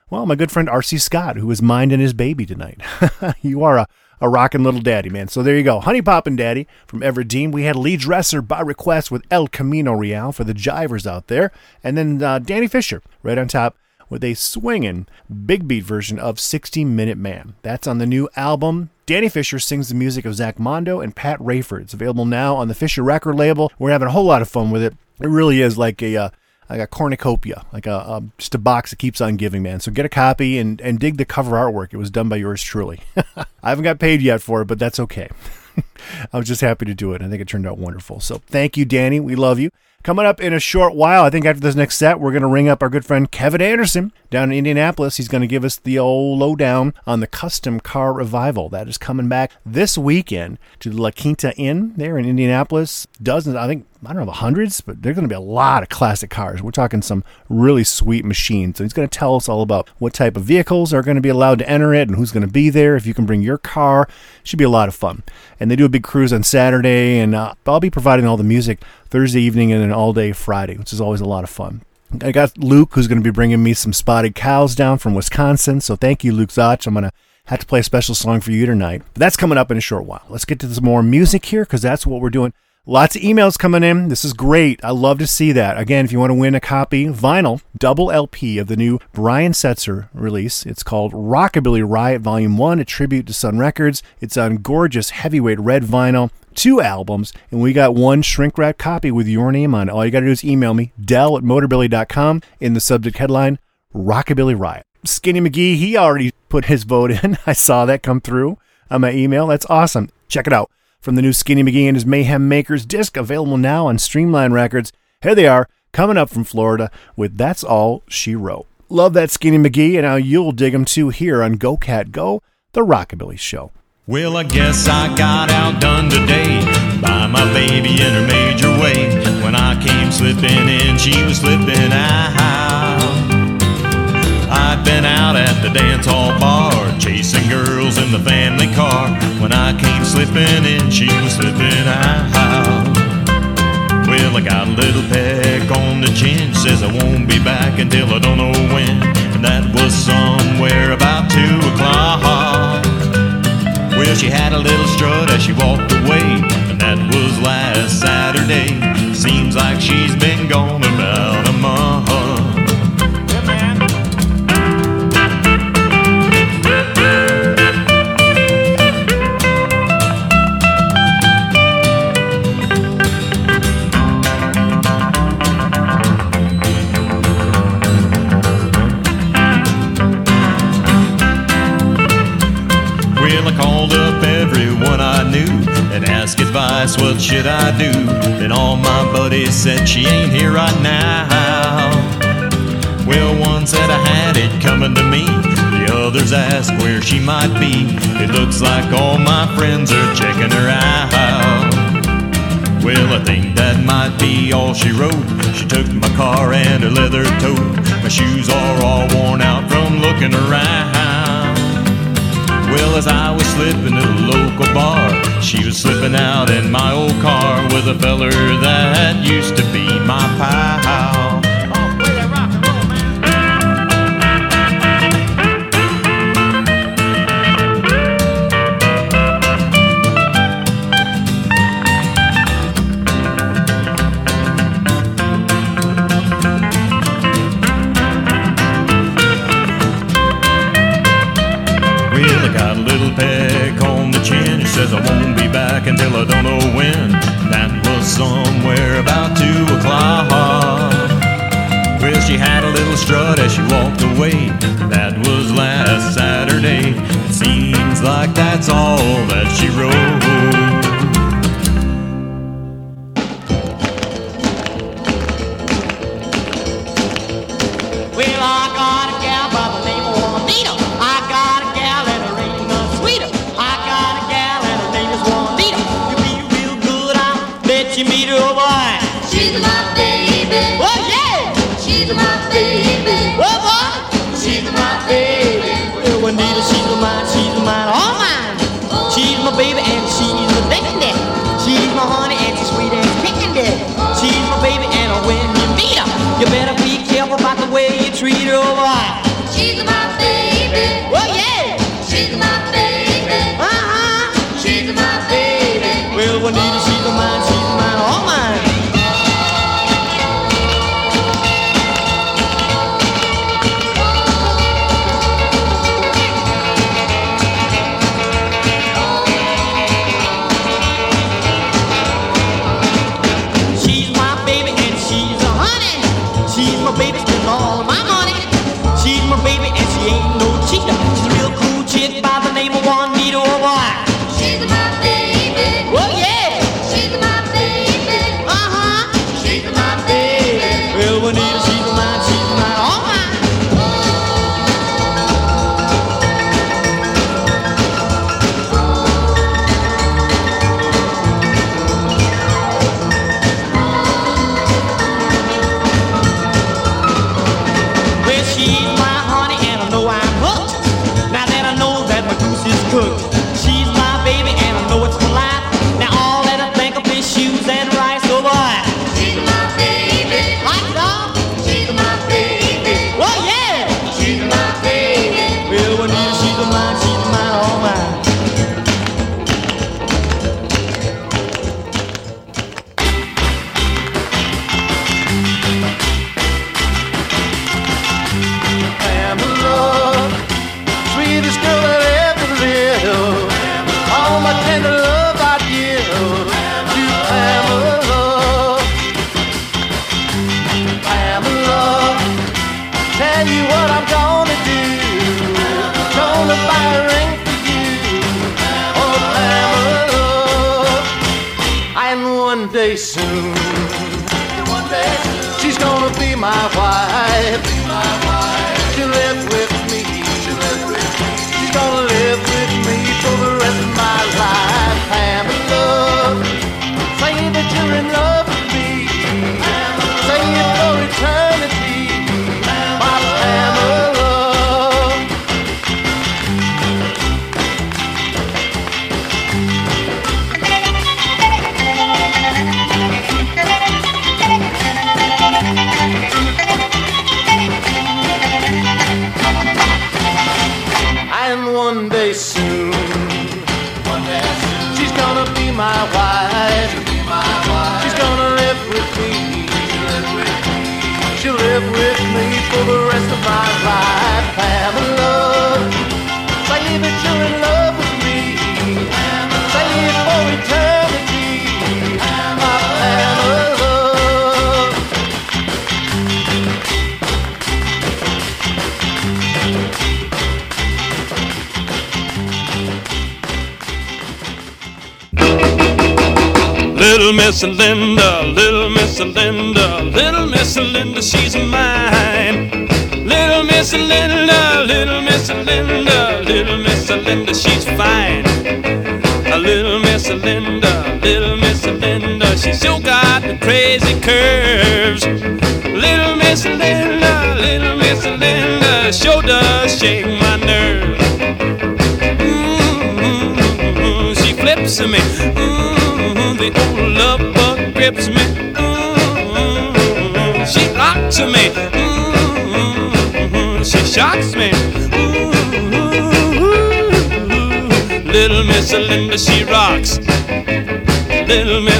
well, my good friend R.C. Scott, who is minding his baby tonight. you are a, a rockin' little daddy, man. So there you go. Honey Poppin' Daddy from Everett Dean. We had Lee Dresser by request with El Camino Real for the jivers out there. And then uh, Danny Fisher right on top with a swinging big beat version of 60 Minute Man. That's on the new album. Danny Fisher sings the music of Zach Mondo and Pat Rayford. It's available now on the Fisher record label. We're having a whole lot of fun with it. It really is like a uh, like a cornucopia, like a, a, just a box that keeps on giving, man. So get a copy and and dig the cover artwork. It was done by yours truly. I haven't got paid yet for it, but that's okay. I was just happy to do it. I think it turned out wonderful. So thank you, Danny. We love you. Coming up in a short while, I think after this next set, we're going to ring up our good friend Kevin Anderson down in Indianapolis. He's going to give us the old lowdown on the custom car revival that is coming back this weekend to the La Quinta Inn there in Indianapolis. Dozens, I think, I don't know, hundreds, but they're going to be a lot of classic cars. We're talking some really sweet machines. So he's going to tell us all about what type of vehicles are going to be allowed to enter it and who's going to be there. If you can bring your car, should be a lot of fun. And they do a big cruise on Saturday, and uh, I'll be providing all the music Thursday evening and an all day Friday, which is always a lot of fun. I got Luke, who's going to be bringing me some spotted cows down from Wisconsin. So thank you, Luke Zach. I'm going to have to play a special song for you tonight. But that's coming up in a short while. Let's get to some more music here because that's what we're doing. Lots of emails coming in. This is great. I love to see that. Again, if you want to win a copy, vinyl, double LP of the new Brian Setzer release, it's called Rockabilly Riot Volume 1, a tribute to Sun Records. It's on gorgeous heavyweight red vinyl, two albums, and we got one shrink wrap copy with your name on it. All you got to do is email me, del at motorbilly.com, in the subject headline, Rockabilly Riot. Skinny McGee, he already put his vote in. I saw that come through on my email. That's awesome. Check it out from the new Skinny McGee and his Mayhem Makers disc, available now on Streamline Records. Here they are, coming up from Florida with That's All She Wrote. Love that Skinny McGee, and now you'll dig them too here on Go Cat Go, the Rockabilly Show. Well, I guess I got outdone today by my baby in her major way. When I came slipping in, she was slipping out. I'd been out at the dance hall bar, chasing girls in the family car. When I came slipping in, she was slipping out. Well, I got a little peck on the chin. Says I won't be back until I don't know when. And that was somewhere about two o'clock. Well, she had a little strut as she walked away, and that was last Saturday. Seems like she's been gone about a month. Asked advice, what should I do? Then all my buddies said she ain't here right now. Well, one said I had it coming to me. The others asked where she might be. It looks like all my friends are checking her out. Well, I think that might be all she wrote. She took my car and her leather tote. My shoes are all worn out from looking around. Well, as I was slipping to the local bar, she was slipping out in my old car with a feller that used to be my pal.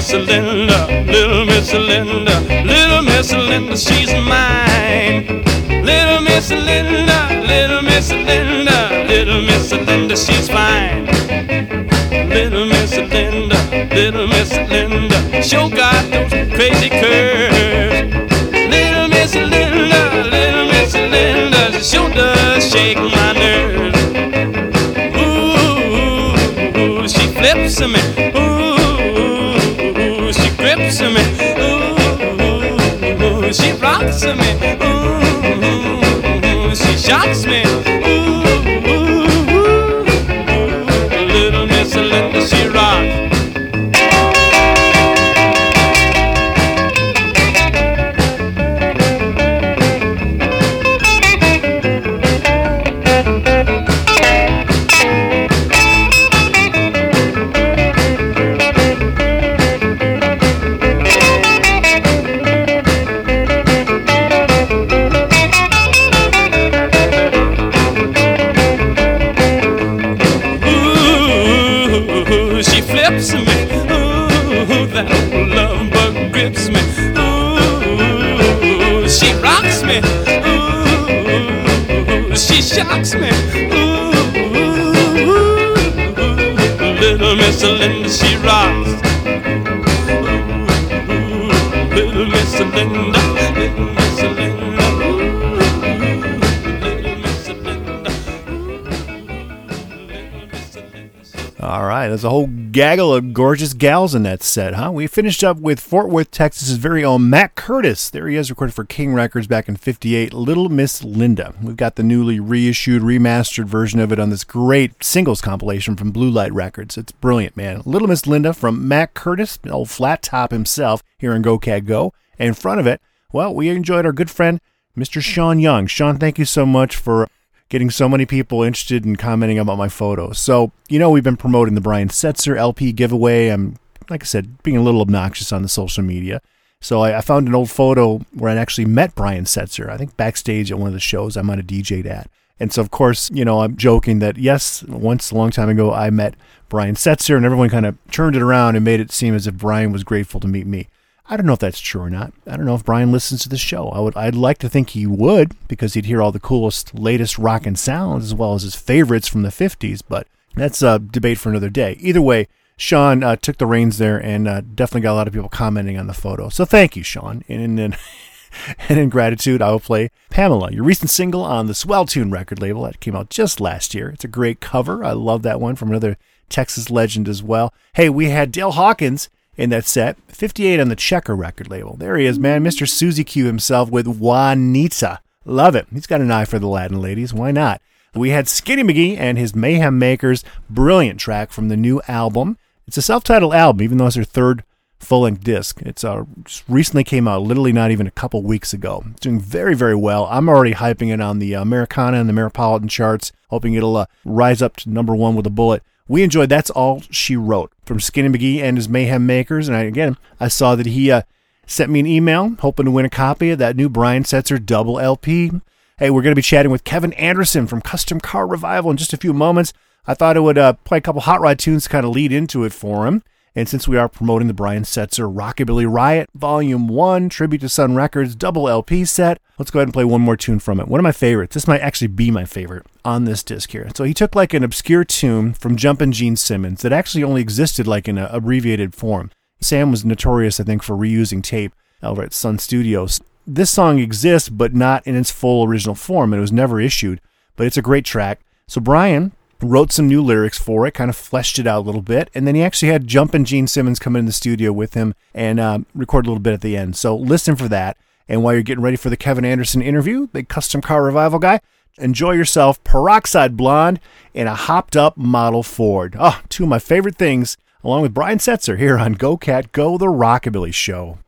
Miss Linda, little Miss Linda, little Miss Linda, she's mine. Little Miss Linda, little Miss Linda, little Miss Linda, she's fine. Little Miss Linda, little Miss Linda, show got those crazy curves. Little Miss Linda, little Miss Linda, sure does shake my nerves. Ooh, ooh, ooh she flips me. Flips me. There's a whole gaggle of gorgeous gals in that set, huh? We finished up with Fort Worth, Texas's very own Mac Curtis. There he is, recorded for King Records back in '58. Little Miss Linda. We've got the newly reissued, remastered version of it on this great singles compilation from Blue Light Records. It's brilliant, man. Little Miss Linda from Mac Curtis, old flat top himself, here in Go Cat Go. And in front of it, well, we enjoyed our good friend Mr. Sean Young. Sean, thank you so much for getting so many people interested in commenting about my photos. So, you know, we've been promoting the Brian Setzer LP giveaway. I'm, like I said, being a little obnoxious on the social media. So I, I found an old photo where I actually met Brian Setzer, I think backstage at one of the shows I might have DJ'd at. And so, of course, you know, I'm joking that yes, once a long time ago, I met Brian Setzer, and everyone kind of turned it around and made it seem as if Brian was grateful to meet me. I don't know if that's true or not. I don't know if Brian listens to the show. I would, I'd like to think he would because he'd hear all the coolest, latest rock and sounds as well as his favorites from the ¡50s. But that's a debate for another day. Either way, Sean uh, took the reins there and uh, definitely got a lot of people commenting on the photo. So thank you, Sean. And then. And in gratitude, I will play Pamela, your recent single on the Swell Tune record label that came out just last year. It's a great cover. I love that one from another Texas legend as well. Hey, we had Dale Hawkins in that set, 58 on the Checker record label. There he is, man, Mr. Susie Q himself with Juanita. Love it. He's got an eye for the Latin ladies. Why not? We had Skinny McGee and his Mayhem Makers, brilliant track from the new album. It's a self-titled album, even though it's their third full-length disc. It's uh, recently came out, literally not even a couple weeks ago. It's doing very, very well. I'm already hyping it on the Americana and the Metropolitan charts, hoping it'll uh, rise up to number one with a bullet. We enjoyed That's All She Wrote from Skinny McGee and his Mayhem Makers. And I, again, I saw that he uh, sent me an email hoping to win a copy of that new Brian Setzer double LP. Hey, we're going to be chatting with Kevin Anderson from Custom Car Revival in just a few moments. I thought I would uh, play a couple hot rod tunes to kind of lead into it for him. And since we are promoting the Brian Setzer Rockabilly Riot Volume 1 Tribute to Sun Records double LP set, let's go ahead and play one more tune from it. One of my favorites. This might actually be my favorite on this disc here. So he took like an obscure tune from Jumpin' Gene Simmons that actually only existed like in an abbreviated form. Sam was notorious, I think, for reusing tape over at Sun Studios. This song exists, but not in its full original form. It was never issued, but it's a great track. So Brian wrote some new lyrics for it, kind of fleshed it out a little bit, and then he actually had Jumpin' Gene Simmons come in the studio with him and uh, record a little bit at the end. So listen for that. And while you're getting ready for the Kevin Anderson interview, the custom car revival guy, enjoy yourself Peroxide Blonde in a hopped up model Ford. Oh, two of my favorite things, along with Brian Setzer here on Go Cat Go, the Rockabilly Show.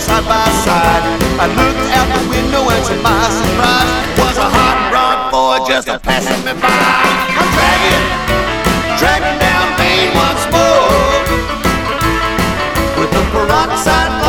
Side by side. I looked out the window and to my surprise, was a hot rod boy just a passing me by. I'm dragging, dragging down Main once more with a peroxide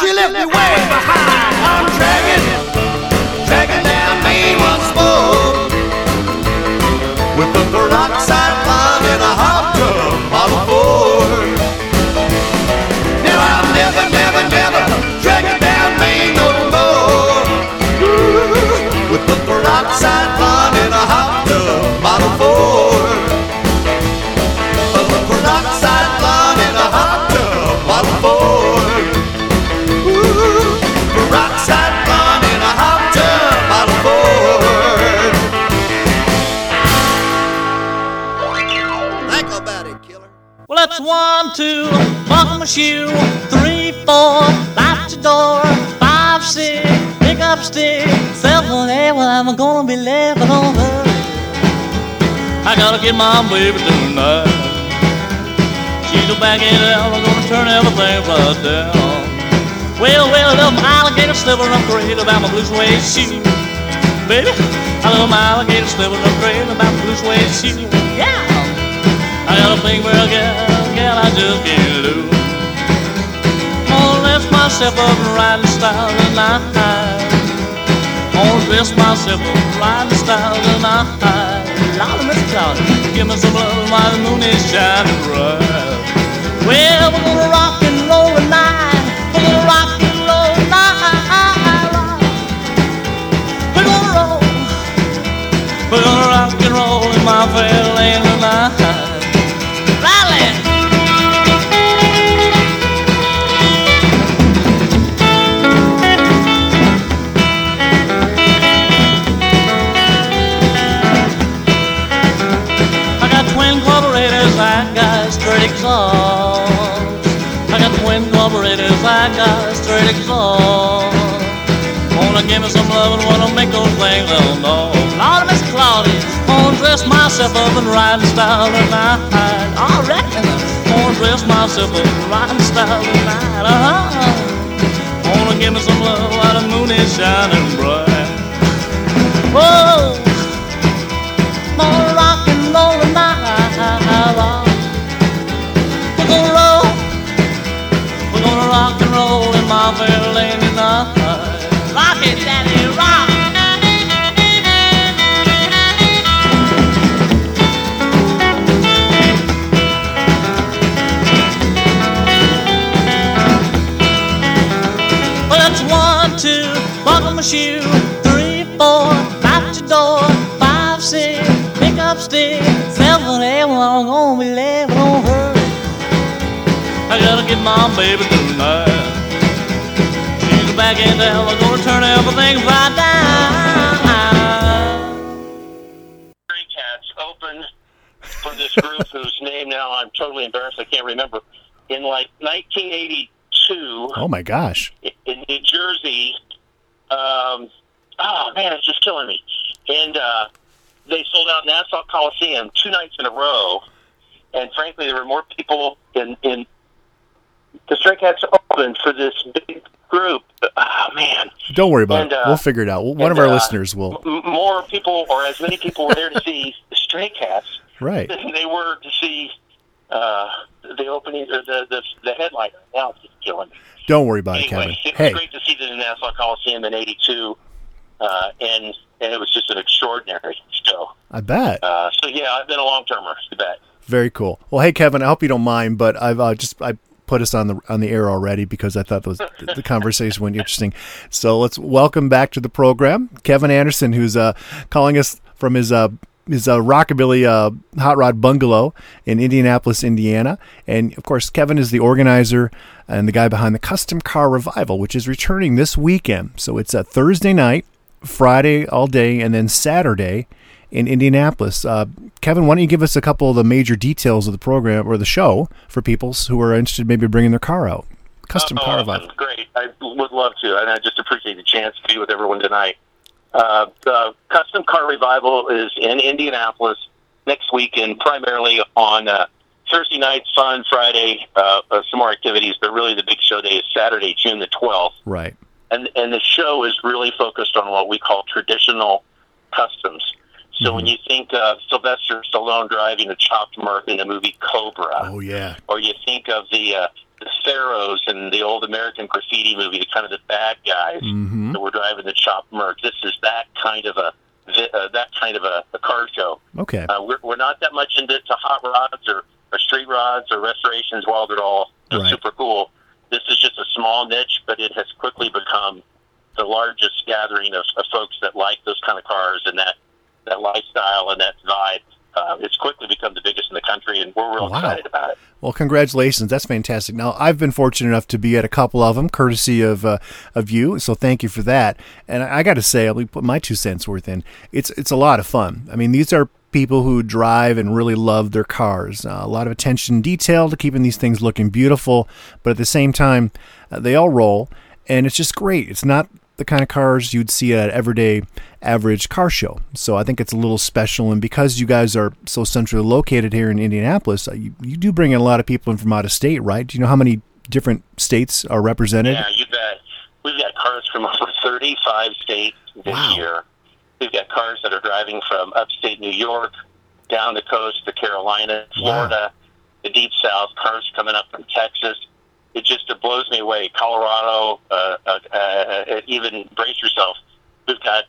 she left me way behind. I'm dragging, dragging down Main once more. With a peroxide shoe, three, four, lock the door, five, six, pick up stick, seven, eight, well, I'm gonna be living on. I gotta get my baby tonight. She's a back hell, I'm gonna turn everything right down. Well, well, little alligator sliver, I'm crazy about my blue suede shoe. Baby, I love my alligator sliver, I'm crazy about my blue suede shoe. Yeah! I got a big girl, girl, girl, I just can't lose. Myself up and ride in style tonight. Gonna dress myself up and ride style tonight. Lord, Miss Cloudy, give me some love while the moon is shining bright. Well, we're gonna rock and roll tonight. We're gonna rock and roll tonight. We're gonna roll. We're gonna rock and roll in my fair land Give me some love and wanna make those things well know. Lord, Miss Claudia, wanna dress myself up and ride in style tonight. I reckon wanna dress myself up and ride in style tonight. Uh-huh. Wanna give me some love while the moon is shining bright. Whoa, I gotta get my baby tonight. She's back in town, I'm gonna turn everything right down. Stray Cats opened for this group whose name now I'm totally embarrassed. I can't remember. In like 1982 Oh my gosh. in New Jersey. Um, oh man, it's just killing me. And uh, they sold out Nassau Coliseum two nights in a row. And frankly, there were more people in in the Stray Cats opened for this big group. Oh man, Don't worry about And, it. uh, We'll figure it out. One of our uh, listeners will. m- more people, or as many people, were there to see the Stray Cats Right. than they were to see uh, the opening or the, the the headliner. Now it's just killing me. Don't worry about it, Kevin. it was Hey, great to see the Nassau Coliseum in '82, uh, and and it was just an extraordinary show. I bet. Uh, so yeah, I've been a long termer. You bet. Very cool. Well, hey, Kevin, I hope you don't mind, but I've uh, just I put us on the on the air already because I thought those, the conversation went interesting. So let's welcome back to the program Kevin Anderson, who's uh, calling us from his uh, his uh, rockabilly uh, hot rod bungalow in Indianapolis, Indiana, and of course, Kevin is the organizer and the guy behind the Custom Car Revival, which is returning this weekend. So it's a Thursday night, Friday all day, and then Saturday in Indianapolis. Uh, Kevin, why don't you give us a couple of the major details of the program or the show for people who are interested, maybe bringing their car out? Custom Oh, car revival. Great. I would love to, and I just appreciate the chance to be with everyone tonight. Uh, the Custom Car Revival is in Indianapolis next weekend, primarily on uh, Thursday night's fun. Friday, uh, uh, some more activities, but really the big show day is Saturday, June the twelfth. Right. and and the show is really focused on what we call traditional customs. So when you think of Sylvester Stallone driving a chopped Merc in the movie Cobra, Oh yeah. or you think of the uh, the Pharaohs in the old American Graffiti movie, the kind of the bad guys Mhm. that were driving the chopped Merc. This is that kind of a uh, that kind of a, a car show. Okay. Uh, we're, we're not that much into to hot rods or, or street rods or restorations. While they're all Right. super cool, this is just a small niche, but it has quickly become the largest gathering of, of folks that like those kind of cars and that that lifestyle and that vibe. Uh, it's quickly become the biggest in the country, and we're real Wow. excited about it. Well, congratulations. That's fantastic. Now, I've been fortunate enough to be at a couple of them, courtesy of uh, of you. So, thank you for that. And I, I got to say, I'll put my two cents worth in. It's it's a lot of fun. I mean, these are people who drive and really love their cars. Uh, a lot of attention detail to keeping these things looking beautiful, but at the same time, uh, they all roll, and it's just great. It's not the kind of cars you'd see at an everyday average car show. So I think it's a little special. And because you guys are so centrally located here in Indianapolis, uh, you, you do bring in a lot of people in from out of state, right? Do you know how many different states are represented? Yeah, you bet. We've got cars from over 35 states this year. We've got cars that are driving from upstate New York, down the coast to Carolina, Florida, the deep south, cars coming up from Texas. It just it blows me away. Colorado, uh, uh, uh, even brace yourself. We've got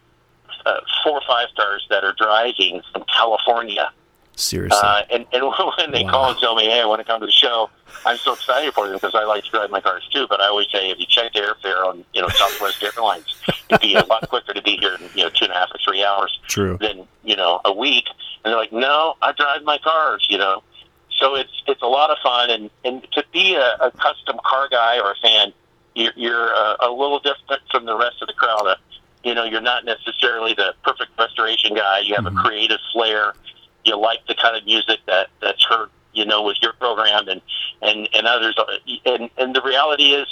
uh, four or five stars that are driving from California. Seriously. Uh, and, and when they call and tell me, hey, I want to come to the show, I'm so excited for them because I like to drive my cars too. But I always say, if you check the airfare on, you know, Southwest Airlines, it'd be a lot quicker to be here in, you know, two and a half or three hours True. than, you know, a week. And they're like, no, I drive my cars, you know. So it's it's a lot of fun. And, and to be a, a custom car guy or a fan, you're, you're uh, a little different from the rest of the crowd. Uh, you know, you're not necessarily the perfect restoration guy. You have a creative flair. You like the kind of music that that's heard, you know, with your program and and and others. Uh, And and the reality is,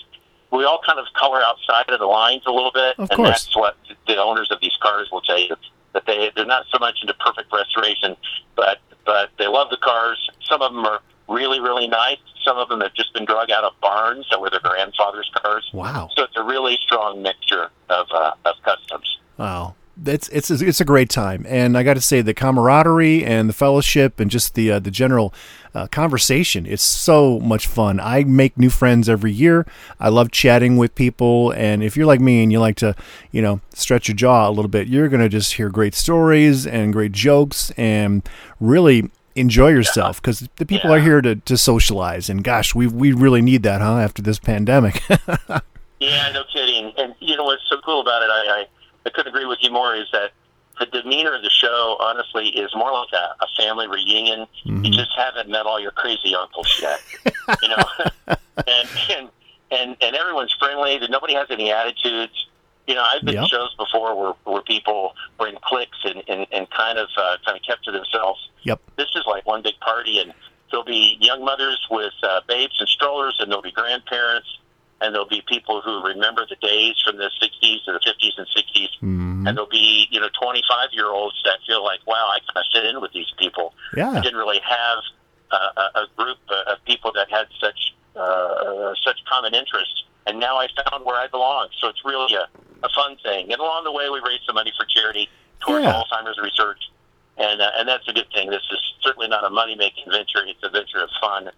we all kind of color outside of the lines a little bit, Of and course. that's what the owners of these cars will tell you that they they're not so much into perfect restoration, but but they love the cars. Some of them are really really nice. Some of them have just been drug out of barns that were their grandfather's cars. Wow. So it's a really strong mixture of uh, of customs. Wow. It's it's it's a great time, and I got to say the camaraderie and the fellowship and just the uh, the general uh, conversation. It's so much fun. I make new friends every year. I love chatting with people, and if you're like me and you like to, you know, stretch your jaw a little bit, you're gonna just hear great stories and great jokes and really enjoy yourself because the people are here to, to socialize. And gosh, we we really need that, huh? After this pandemic. Yeah, no kidding. And you know what's so cool about it? I, I, I couldn't agree with you more. Is that the demeanor of the show, honestly, is more like a, a family reunion. You just haven't met all your crazy uncles yet, you know. and, and and and everyone's friendly. That nobody has any attitudes. You know, I've been Yep. to shows before where where people were in cliques and and, and kind of uh, kind of kept to themselves. Yep. This is like one big party, and there'll be young mothers with uh, babes and strollers, and there'll be grandparents, and there'll be people who remember the days from the 60s to the 50s and 60s, and there'll be you know 25 year olds that feel like, wow, I kind of fit in with these people. Yeah. I didn't really have uh, a, a group uh, of people that had such uh, such common interests, and now I found where I belong. So it's really a, a fun thing. And along the way, we raised some money for charity towards Yeah. Alzheimer's research, and uh, and that's a good thing. This is certainly not a money making venture; it's a venture of fun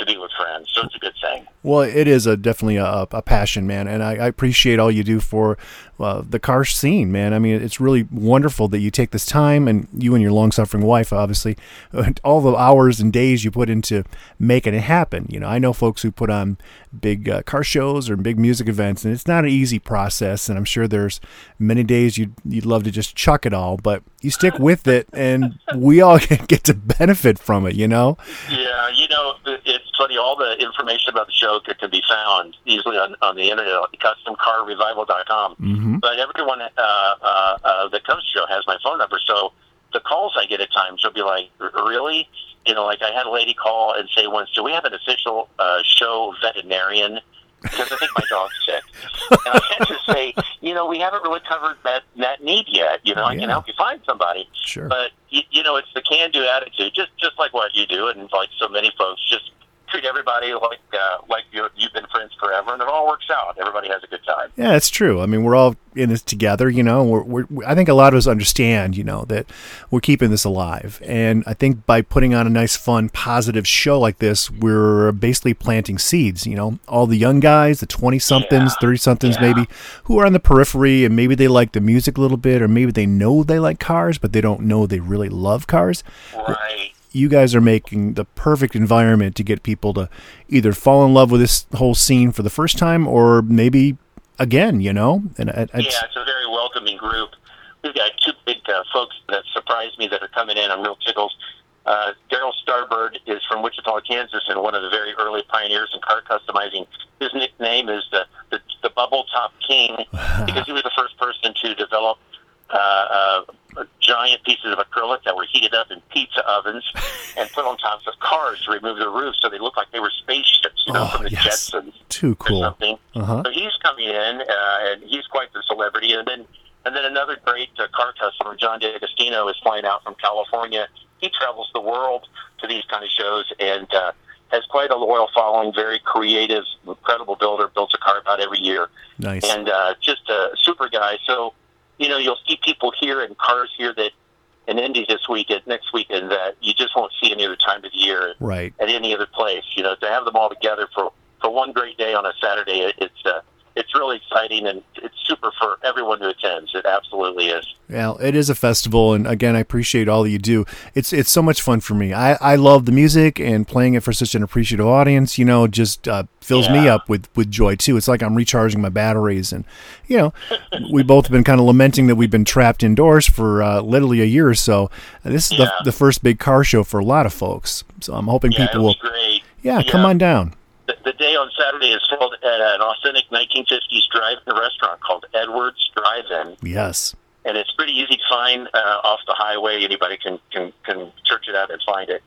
to be with friends. So it's a good thing. Well, it is a definitely a, a passion, man, and I, I appreciate all you do for uh, the car scene, man. I mean, it's really wonderful that you take this time, and you and your long-suffering wife, obviously, all the hours and days you put into making it happen. You know, I know folks who put on big uh, car shows or big music events, and it's not an easy process. And I'm sure there's many days you'd you'd love to just chuck it all, but you stick with it, and we all get to benefit from it. You know. Yeah, you know, it's funny. All the information about the show can, can be found easily on, on the internet, at customcarrevival.com. Mhm. But everyone uh, uh, uh, that comes to the show has my phone number. So the calls I get at times will be like, really? You know, like I had a lady call and say once, do we have an official uh, show veterinarian? Because I think my dog's sick. And I had to say, you know, we haven't really covered that, that need yet. You know, I can Yeah. help you find somebody. Sure. But you, you know, it's the can-do attitude, just just like what you do, and like so many folks, just treat everybody like uh, like you you've been friends forever, and it all works out. Everybody has a good time. Yeah, it's true. I mean, we're all in this together, you know. We're, we're, I think a lot of us understand, you know, that we're keeping this alive. And I think by putting on a nice, fun, positive show like this, we're basically planting seeds, you know. All the young guys, the 20 somethings, 30 somethings maybe, who are on the periphery and maybe they like the music a little bit, or maybe they know they like cars, but they don't know they really love cars. Right. You guys are making the perfect environment to get people to either fall in love with this whole scene for the first time or maybe again, you know? And I, I, yeah, it's a very welcoming group. We've got two big uh, folks that surprised me that are coming in. I'm real tickled. Uh, Darryl Starbird is from Wichita, Kansas, and one of the very early pioneers in car customizing. His nickname is the the, the Bubble Top King because he was the first person to develop uh, uh, giant pieces of acrylic that were heated up in pizza ovens and put on tops of cars to remove the roof so they looked like they were spaceships, you know, Oh, from the yes. Jetsons too cool. something. Uh-huh. So he's coming in, uh, and he's quite the celebrity. And then, and then another great uh, car customer, John D'Agostino, is flying out from California. He travels the world to these kind of shows and uh, has quite a loyal following. Very creative, incredible builder. Builds a car about every year, Nice. and uh, just a super guy. So, you know, you'll see people here and cars here that in Indy this weekend, next weekend, that you just won't see any other time of the year Right. at any other place. You know, to have them all together for for one great day on a Saturday, it, it's uh, it's really exciting and it's super for everyone who attends. It absolutely is. Well, it is a festival, and again, I appreciate all that you do. It's it's so much fun for me. I, I love the music and playing it for such an appreciative audience. You know, just uh, fills me up with, with joy too. It's like I'm recharging my batteries, and you know, we both have been kind of lamenting that we've been trapped indoors for uh, literally a year or so. This is Yeah. the the first big car show for a lot of folks. So I'm hoping Yeah, people will. great. Yeah, come on down. The, the day on Saturday is held at an authentic 1950s drive-in restaurant called Edwards Drive-In. Yes. and it's pretty easy to find uh, off the highway. Anybody can, can can search it out and find it.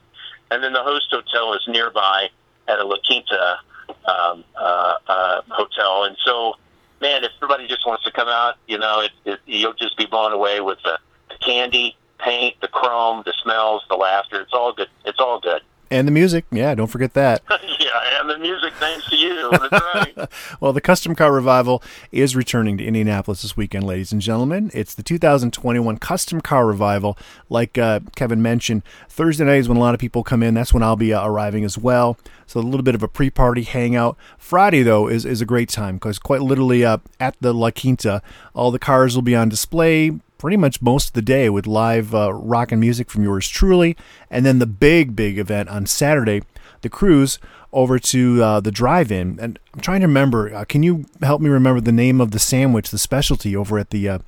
And then the host hotel is nearby at a La Quinta um, uh, uh, hotel. And so, man, if everybody just wants to come out, you know, it, it, you'll just be blown away with the, the candy, paint, the chrome, the smells, the laughter. It's all good. It's all good. And the music, yeah, don't forget that. yeah, and the music, thanks to you. That's right. well, the Custom Car Revival is returning to Indianapolis this weekend, ladies and gentlemen. It's the 2021 Custom Car Revival. Like uh, Kevin mentioned, Thursday night is when a lot of people come in. That's when I'll be uh, arriving as well. So a little bit of a pre-party hangout. Friday, though, is, is a great time because quite literally uh, at the La Quinta, all the cars will be on display pretty much most of the day with live uh, rock and music from yours truly. And then the big, big event on Saturday, the cruise over to uh, the drive-in. And I'm trying to remember. Uh, can you help me remember the name of the sandwich, the specialty over at the uh,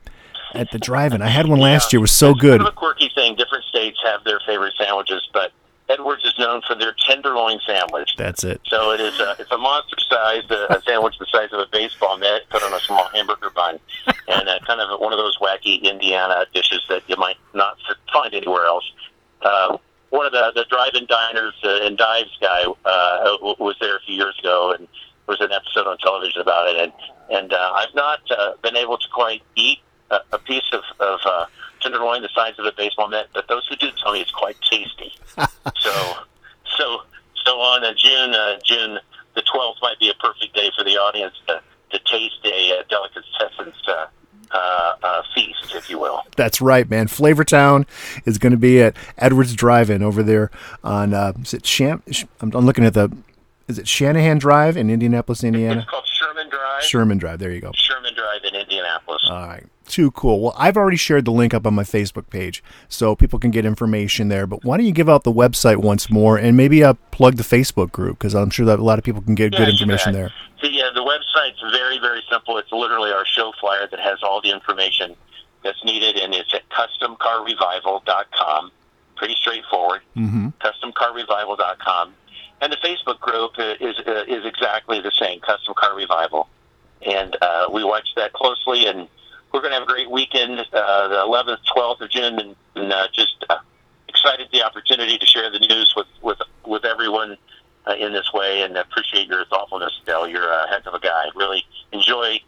at the drive-in? I had one last year. It was so good. Kind of a quirky thing. Different states have their favorite sandwiches, but Edwards is known for their tenderloin sandwich. That's it. So it is a, it's a monster sized uh, a sandwich the size of a baseball net put on a small hamburger bun, and uh, kind of one of those wacky Indiana dishes that you might not find anywhere else. Uh, one of the, the drive-in diners uh, and dives guy uh, was there a few years ago, and there was an episode on television about it. And and uh, I've not uh, been able to quite eat a, a piece of, of uh, tenderloin the size of a baseball net, but those who do tell me it's quite tasty. so so so on uh, June uh, June the twelfth might be a perfect day for the audience to, to taste a uh, delicatessen uh, uh, uh, feast, if you will. That's right, man. Flavortown is going to be at Edwards Drive-In over there on uh, is it Sham? I'm, I'm looking at the is it Shanahan Drive in Indianapolis, Indiana? It's called Sherman Drive. Sherman Drive. There you go. Sherman Drive in Indianapolis. All right. Too cool. Well, I've already shared the link up on my Facebook page, so people can get information there. But why don't you give out the website once more and maybe uh, plug the Facebook group because I'm sure that a lot of people can get Yeah, good information there. The uh, the website's very very simple. It's literally our show flyer that has all the information that's needed, and it's at customcarrevival.com. Pretty straightforward. Mm-hmm. customcarrevival.com. And the Facebook group uh, is uh, is exactly the same, Custom Car Revival. And uh, we watch that closely, and we're going to have a great weekend, uh, the 11th, 12th of June, and, and uh, just uh, excited the opportunity to share the news with with with everyone uh, in this way, and appreciate your thoughtfulness, Del. You're a heck of a guy. Really enjoy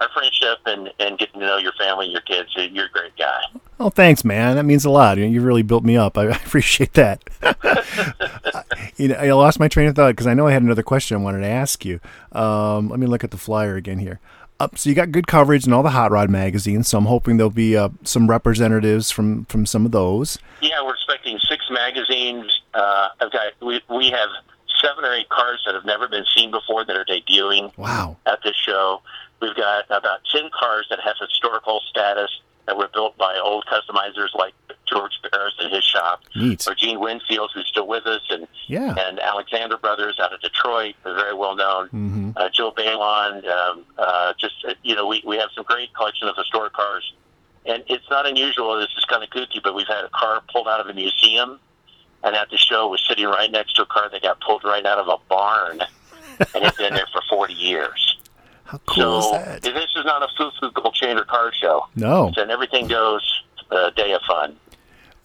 our friendship and and getting to know your family, your kids. You're a great guy. Oh, thanks, man. That means a lot. You, really built me up. I, I appreciate that. you know, I lost my train of thought because I know I had another question I wanted to ask you. Um, let me look at the flyer again here. Up, so you got good coverage in all the hot rod magazines. So I'm hoping there'll be uh, some representatives from from some of those. Yeah, we're expecting six magazines. Uh, I've got we we have seven or eight cars that have never been seen before that are debuting Wow. at this show. We've got about ten cars that have historical status that were built by old customizers like George Barris and his shop, Neat. or Gene Winfield, who's still with us, and Yeah. and Alexander Brothers out of Detroit, they're very well known. Mhm. Uh, Joe Bailon, um, uh, just uh, you know, we we have some great collection of historic cars, and it's not unusual. This is kind of kooky, but we've had a car pulled out of a museum, and at the show was sitting right next to a car that got pulled right out of a barn, and had been there for forty years. How cool so is that? this is not a foo-foo gold chain or car show. No. and everything goes a day of fun.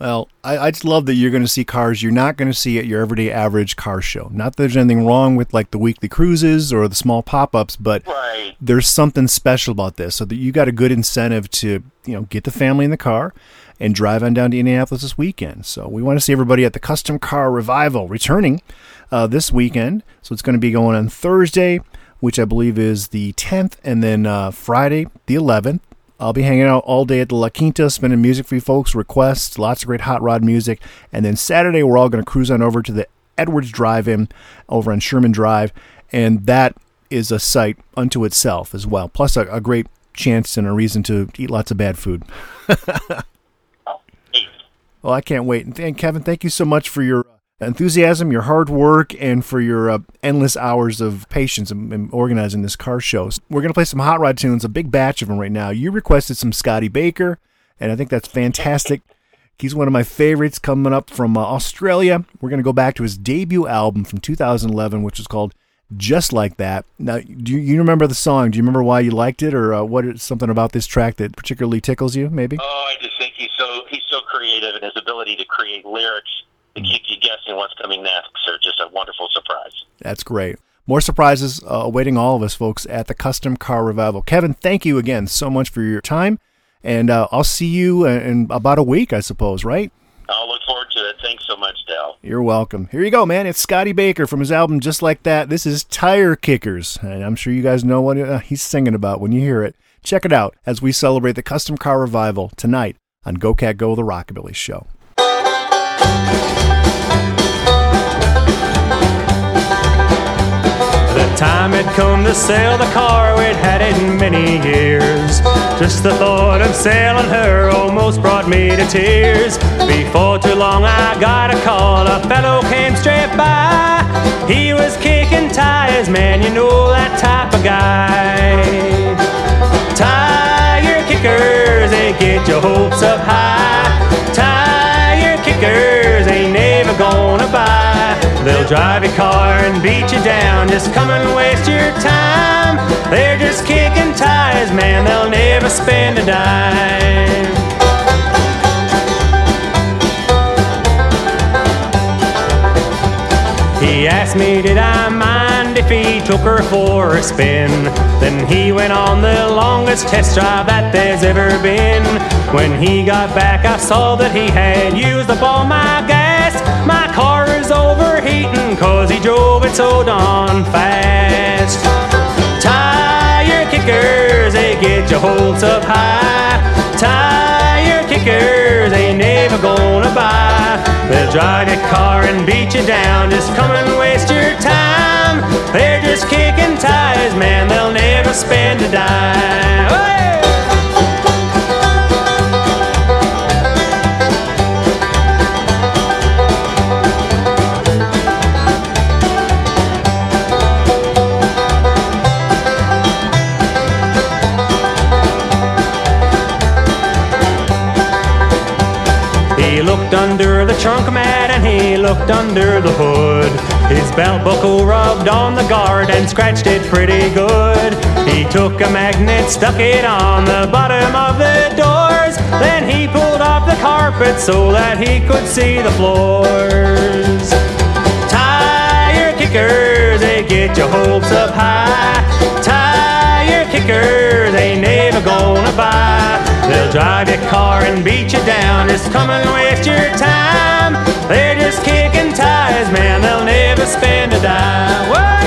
Well, I, I just love that you're going to see cars you're not going to see at your everyday average car show. Not that there's anything wrong with like the weekly cruises or the small pop-ups, but Right. there's something special about this. So that you got a good incentive to you know get the family in the car and drive on down to Indianapolis this weekend. So we want to see everybody at the Custom Car Revival returning uh, this weekend. So it's going to be going on Thursday, which I believe is the 10th, and then uh, Friday the 11th. I'll be hanging out all day at the La Quinta, spinning music for you folks, requests, lots of great hot rod music. And then Saturday, we're all going to cruise on over to the Edwards Drive In over on Sherman Drive. And that is a site unto itself as well. Plus, a, a great chance and a reason to eat lots of bad food. well, I can't wait. And Kevin, thank you so much for your enthusiasm, your hard work, and for your uh, endless hours of patience in, in organizing this car show. We're going to play some hot rod tunes, a big batch of them right now. You requested some Scotty Baker, and I think that's fantastic. He's one of my favorites coming up from uh, Australia. We're going to go back to his debut album from 2011, which is called Just Like That. Now, do you, you remember the song? Do you remember why you liked it, or uh, what is something about this track that particularly tickles you? Maybe. Oh, I just think he's so he's so creative, and his ability to create lyrics to keep you guessing what's coming next are just a wonderful surprise. That's great. More surprises uh, awaiting all of us, folks, at the Custom Car Revival. Kevin, thank you again so much for your time, and uh, I'll see you in, in about a week, I suppose. Right? I'll look forward to it. Thanks so much, Del. You're welcome. Here you go, man. It's Scotty Baker from his album Just Like That. This is Tire Kickers, and I'm sure you guys know what uh, he's singing about when you hear it. Check it out as we celebrate the Custom Car Revival tonight on Go Cat Go, the Rockabilly Show. Time had come to sell the car, we'd had it many years. Just the thought of selling her almost brought me to tears. Before too long, I got a call, a fellow came straight by. He was kicking tires, man, you know that type of guy. Tire kickers, they get your hopes up high. Tire kickers They'll drive your car and beat you down. Just come and waste your time. They're just kicking tires, man. They'll never spend a dime. He asked me, did I mind if he took her for a spin? Then he went on the longest test drive that there's ever been. When he got back, I saw that he had used up all my gas. Overheating cause he drove it so darn fast. Tire kickers, they get your hopes up high. Tire kickers, they never gonna buy. They'll drive your car and beat you down. Just come and waste your time. They're just kicking tires, man. They'll never spend a dime. Hey! Looked under the trunk mat and he looked under the hood. His belt buckle rubbed on the guard and scratched it pretty good. He took a magnet, stuck it on the bottom of the doors. Then he pulled off the carpet so that he could see the floors. Tire kickers, they get your hopes up high. Tire kickers, drive your car and beat you down. Just come and waste your time. They're just kicking tires, man. They'll never spend a dime. Whoa,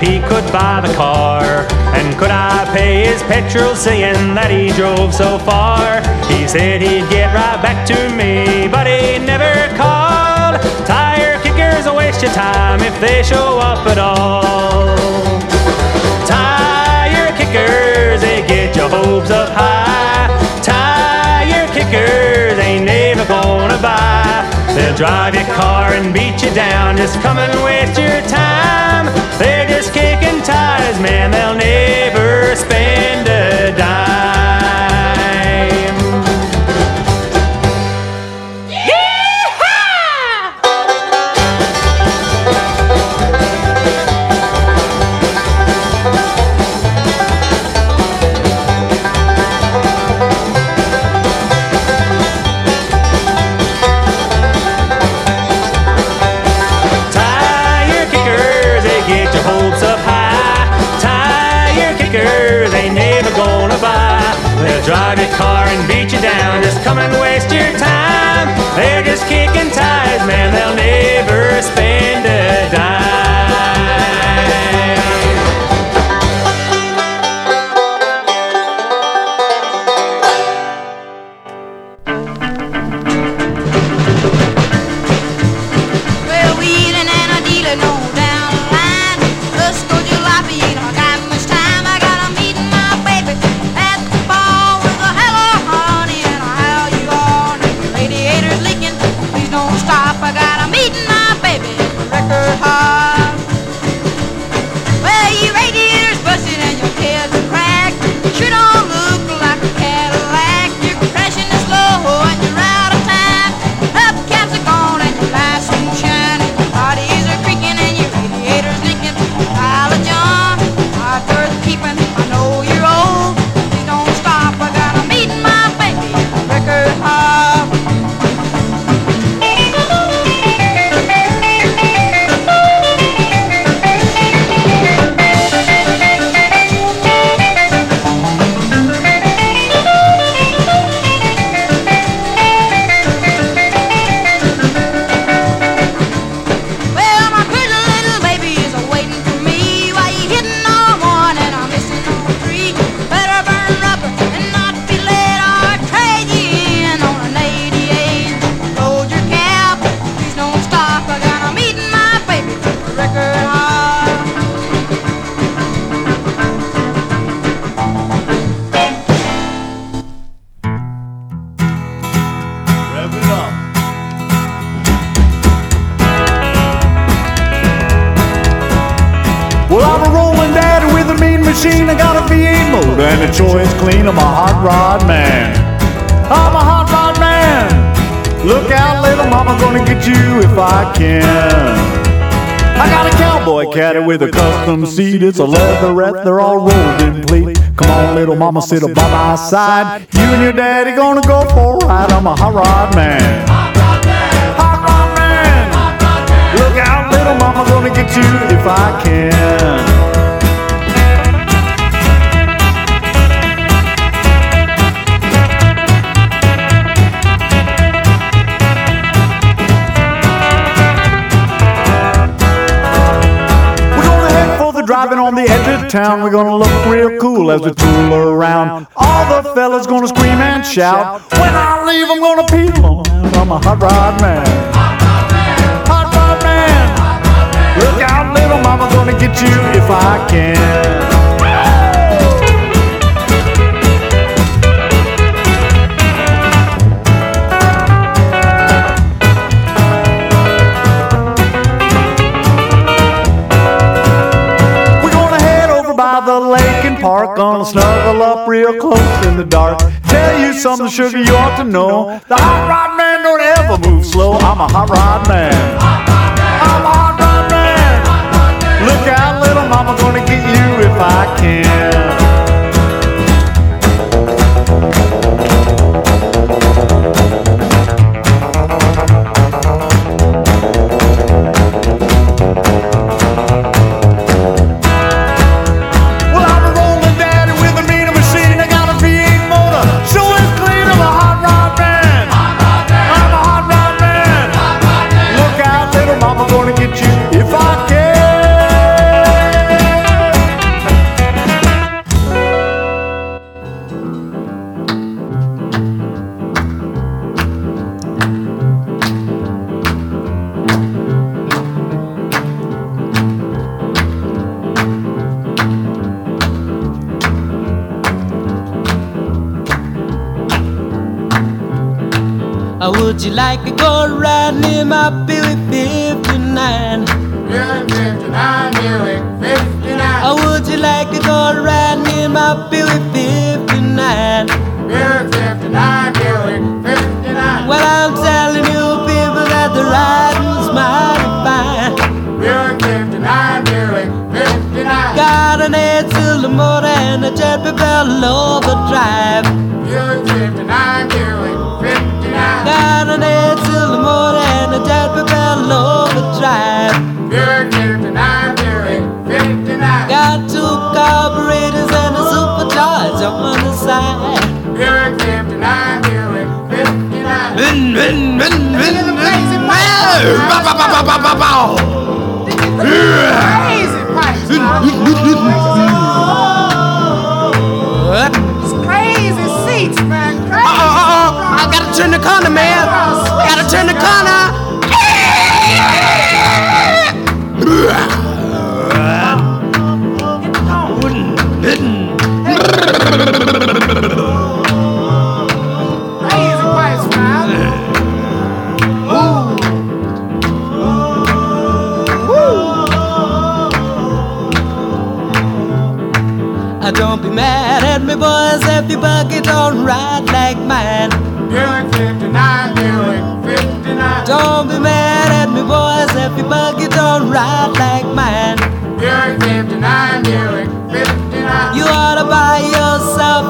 he could buy the car. And could I pay his petrol, seeing that he drove so far? He said he'd get right back to me, but he never called. Tire kickers will waste your time if they show up at all. Tire kickers, they get your hopes up high. They'll drive your car and beat you down. Just come and waste your time. They're just kicking tires, man. They'll never spend a dime. Drive your car and beat you down. Just come and waste your time. They're just kicking tires, man. They'll never spend a seat. It's a leatherette, they're all rolled in plate. Come on, little mama, sit up by my side. You and your daddy gonna go for a ride. I'm a hot rod man. hot rod man. Hot rod man. Look out, little mama, gonna get you if I can. Driving on the edge of town. We're gonna look real cool as we tool around. All the fellas gonna scream and shout. When I leave, I'm gonna peel on. I'm a hot rod man. Hot rod man. Man. Look out, little mama, gonna get you if I can. park, gonna snuggle up real close in the dark. Tell you something, sugar, you ought to know. The hot rod man don't ever move slow. I'm a hot rod man. I'm a hot rod man. Look out, little mama, gonna get you if I can. Riding in my Buick 59? Buick 59, Buick 59. Uh, would you like to go riding in my Buick 59? Buick 59, Buick 59. Well, I'm telling you, people, that the riding's mighty fine. Buick 59, Buick 59. Got an eight cylinder motor and a jet propelled overdrive. Buick 59, Buick 59. Got an eight cylinder motor and a jet propelled overdrive. Buick 59, Buick 59. Got two carburetors and a supercharger on the side. Buick 59, Buick 59. Vin, vin, vin, vin, vin. Bow, bow, bow, bow, bow, bow. Crazy pipes, It's crazy seats, man. Crazy. Uh, uh, uh, I gotta turn the corner, man. Turn the corner. Don't be mad at me, boys, if your buggy don't ride your buggy don't ride like mine. Buick 59, Buick 59. You ought to buy yourself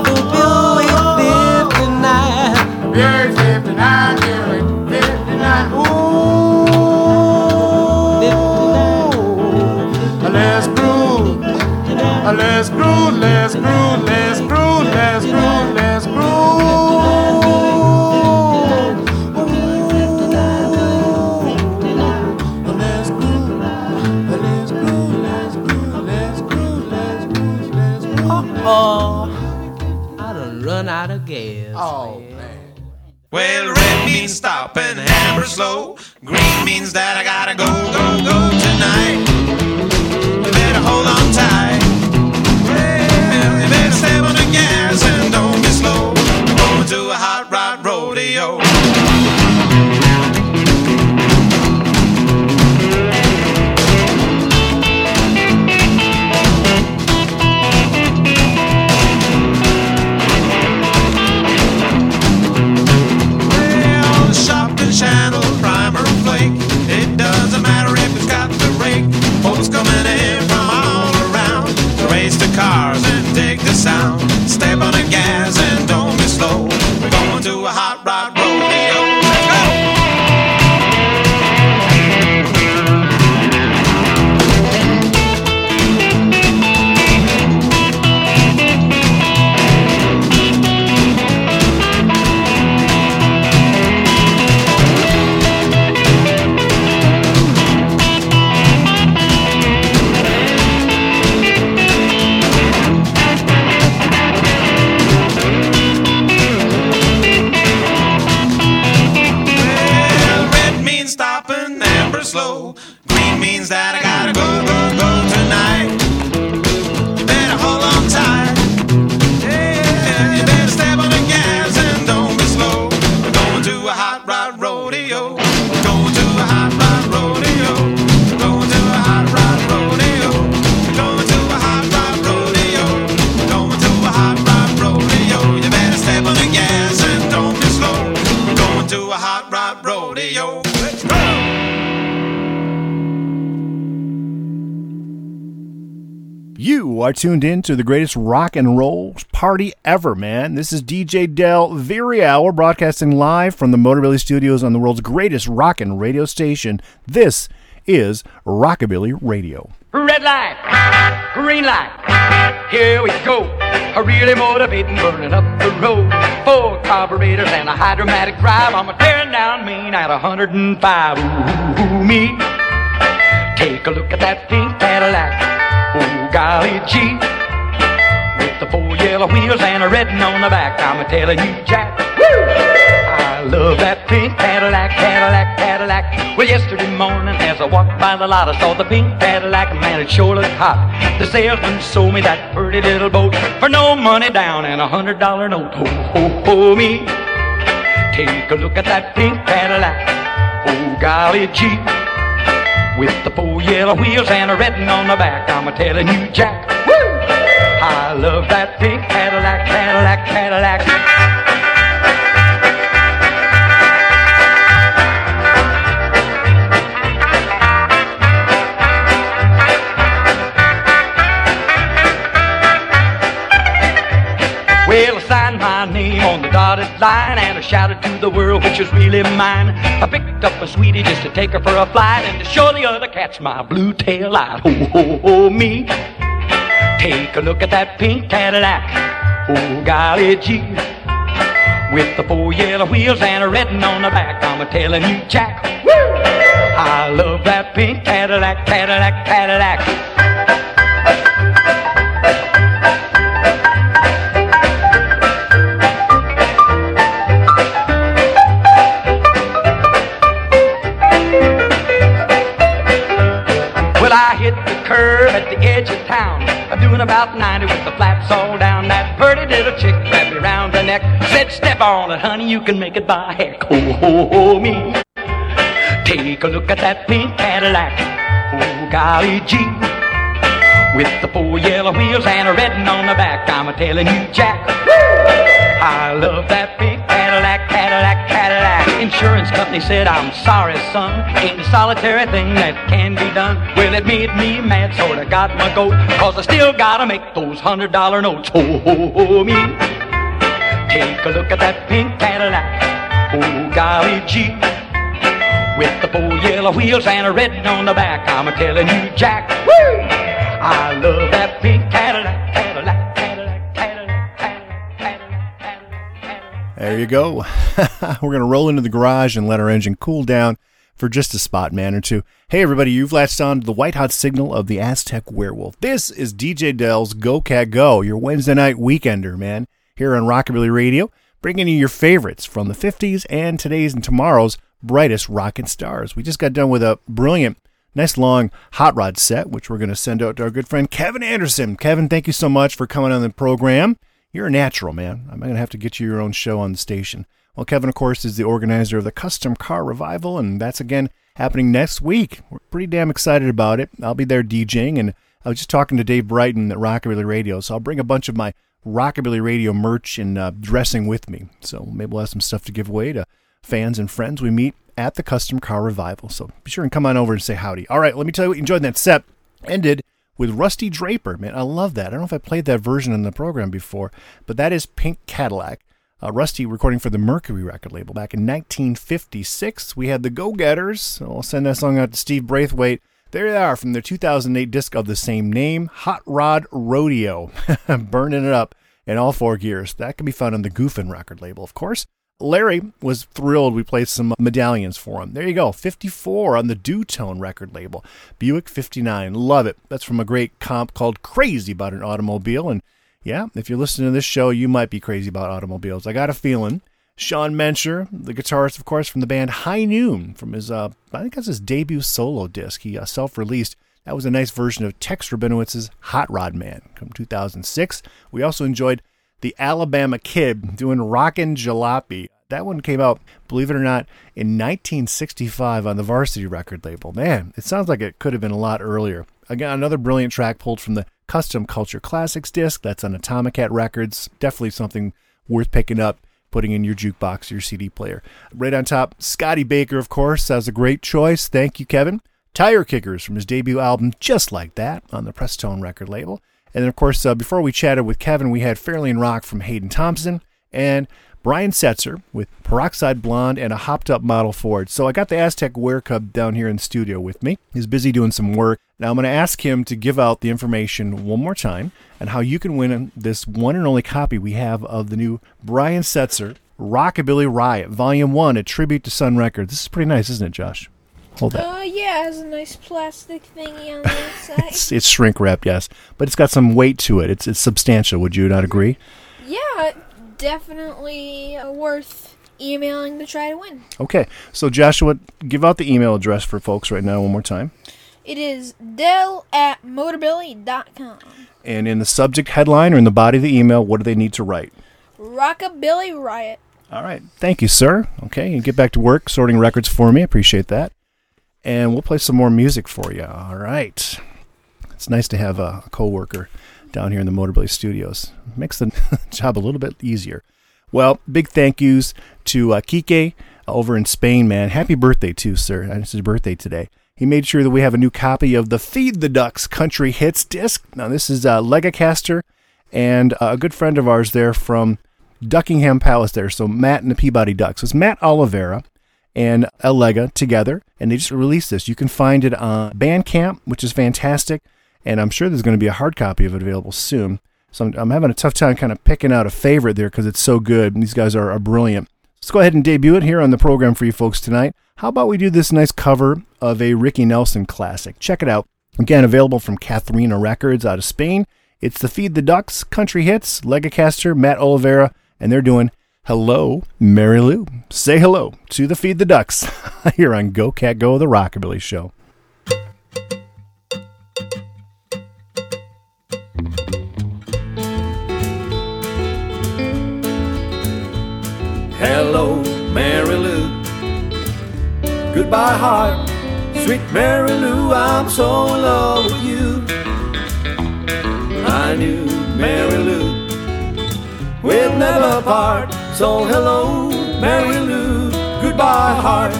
tuned in to the greatest rock and roll party ever, man. This is DJ Del Villarreal. We're broadcasting live from the Motorbilly Studios on the world's greatest rock and radio station. This is Rockabilly Radio. Red light, green light, here we go. A really motivating, burning up the road. Four carburetors and a hydromatic drive. I'm a tearing down Main at 105. Ooh, ooh, me. Take a look at that pink Cadillac. Golly gee. With the four yellow wheels and a red one on the back. I'm a telling you, Jack. Woo! I love that pink Cadillac, Cadillac, Cadillac. Well, yesterday morning as I walked by the lot, I saw the pink Cadillac. Man, it sure looked hot. The salesman sold me that pretty little boat for no money down and a hundred dollar note. Ho, ho, ho, me. Take a look at that pink Cadillac. Oh, golly gee. With the four yellow wheels and a red one on the back. I'm a telling you, Jack. Woo! I love that pink Cadillac, Cadillac, Cadillac. Dotted line and I shouted to the world which was really mine. I picked up a sweetie just to take her for a flight and to show the other cats my blue tail light. Ho, ho, ho, me. Take a look at that pink Cadillac. Oh, golly gee. With the four yellow wheels and a red one on the back. I'm a telling you, Jack. Woo! I love that pink Cadillac, Cadillac, Cadillac. About 90 with the flaps all down. That pretty little chick grabbed me round the neck. Said, step on it, honey, you can make it by heck. Oh, ho, ho, me. Take a look at that pink Cadillac. Oh, golly gee. With the four yellow wheels and a red one on the back. I'm a telling you, Jack. Woo! I love that pink Cadillac, Cadillac, Cadillac. Insurance company said, I'm sorry, son. Ain't a solitary thing that can be done. Well, it made me mad, so I got my goat. Cause I still gotta make those hundred dollar notes. Ho, ho, ho, me. Take a look at that pink Cadillac. Oh, golly gee. With the four yellow wheels and a red on the back. I'm a telling you, Jack. Woo! There you go. We're going to roll into the garage and let our engine cool down for just a spot man or two. Hey, everybody, you've latched on to the white hot signal of the Aztec Werewolf. This is DJ Del's Go Cat Go, your Wednesday night weekender, man, here on Rockabilly Radio, bringing you your favorites from the 50s and today's and tomorrow's brightest rockin' stars. We just got done with a brilliant, nice long hot rod set, which we're going to send out to our good friend Kevin Anderson. Kevin, thank you so much for coming on the program. You're a natural, man. I'm going to have to get you your own show on the station. Well, Kevin, of course, is the organizer of the Custom Car Revival, and that's again happening next week. We're pretty damn excited about it. I'll be there DJing, and I was just talking to Dave Brighton at Rockabilly Radio, so I'll bring a bunch of my Rockabilly Radio merch and uh, dressing with me. So maybe we'll have some stuff to give away to fans and friends we meet at the Custom Car Revival. So be sure and come on over and say howdy. All right, let me tell you what you enjoyed that set. Ended with Rusty Draper. Man, I love that. I don't know if I played that version in the program before, but that is Pink Cadillac. Uh, Rusty recording for the Mercury record label back in 1956. We had the Go Getters. I'll send that song out to Steve Braithwaite. There they are from their 2008 disc of the same name, Hot Rod Rodeo. Burning it up in all four gears. That can be found on the Goofin record label, of course. Larry was thrilled we played some medallions for him. There you go, 54 on the Dootone record label. Buick 59, love it. That's from a great comp called Crazy About an Automobile. And yeah, if you're listening to this show, you might be crazy about automobiles. I got a feeling. Sean Mencher, the guitarist, of course, from the band High Noon, from his, uh, I think that's his debut solo disc. He uh, self released. That was a nice version of Tex Rubinowitz's Hot Rod Man from 2006. We also enjoyed the Alabama Kid doing Rockin' Jalopy. That one came out, believe it or not, in 1965 on the Varsity record label. Man, it sounds like it could have been a lot earlier. Again, another brilliant track pulled from the Custom Culture Classics disc. That's on Atomic Cat Records. Definitely something worth picking up, putting in your jukebox, your CD player. Right on top, Scotty Baker, of course, has a great choice. Thank you, Kevin. Tire Kickers from his debut album, Just Like That, on the Prestone record label. And then, of course, uh, before we chatted with Kevin, we had Fairlane Rock from Hayden Thompson and Brian Setzer with Peroxide Blonde and a hopped up Model Ford. So I got the Aztec Wear Cub down here in the studio with me. He's busy doing some work. Now I'm going to ask him to give out the information one more time and how you can win this one and only copy we have of the new Brian Setzer Rockabilly Riot Volume 1, a tribute to Sun Records. This is pretty nice, isn't it, Josh? Hold that. Uh, yeah, it has a nice plastic thingy on the inside. It's, it's shrink wrapped, yes, but it's got some weight to it. It's it's substantial. Would you not agree? yeah, definitely uh, worth emailing to try to win. Okay, so Joshua, give out the email address for folks right now one more time. It is dell at motorbilly.com. And in the subject headline or in the body of the email, what do they need to write? Rockabilly Riot. All right. Thank you, sir. Okay, you get back to work sorting records for me. Appreciate that. And we'll play some more music for you. All right. It's nice to have a, coworker down here in the Motorbilly Studios. Makes the job a little bit easier. Well, big thank yous to uh, Kike over in Spain, man. Happy birthday, too, sir. Uh, It's his birthday today. He made sure that we have a new copy of the Feed the Ducks Country Hits disc. Now, this is uh, Legacaster and uh, a good friend of ours there from Duckingham Palace there. So Matt and the Peabody Ducks. It's Matt Oliveira and El together, and they just released this. You can find it on Bandcamp, which is fantastic, and I'm sure there's going to be a hard copy of it available soon. So I'm, I'm having a tough time kind of picking out a favorite there because it's so good. These guys are, are brilliant. Let's go ahead and debut it here on the program for you folks tonight. How about we do this nice cover of a Ricky Nelson classic? Check it out. Again, available from Katharina Records out of Spain. It's the Feed the Ducks Country Hits, Legacaster, Matt Oliveira, and they're doing Hello, Mary Lou. Say hello to the Feed the Ducks here on Go Cat Go, the Rockabilly Show. Hello, Mary Lou. Goodbye, heart. Sweet Mary Lou, I'm so in love with you. I knew Mary Lou. We'll never part. So hello, Mary Lou. Goodbye, heart.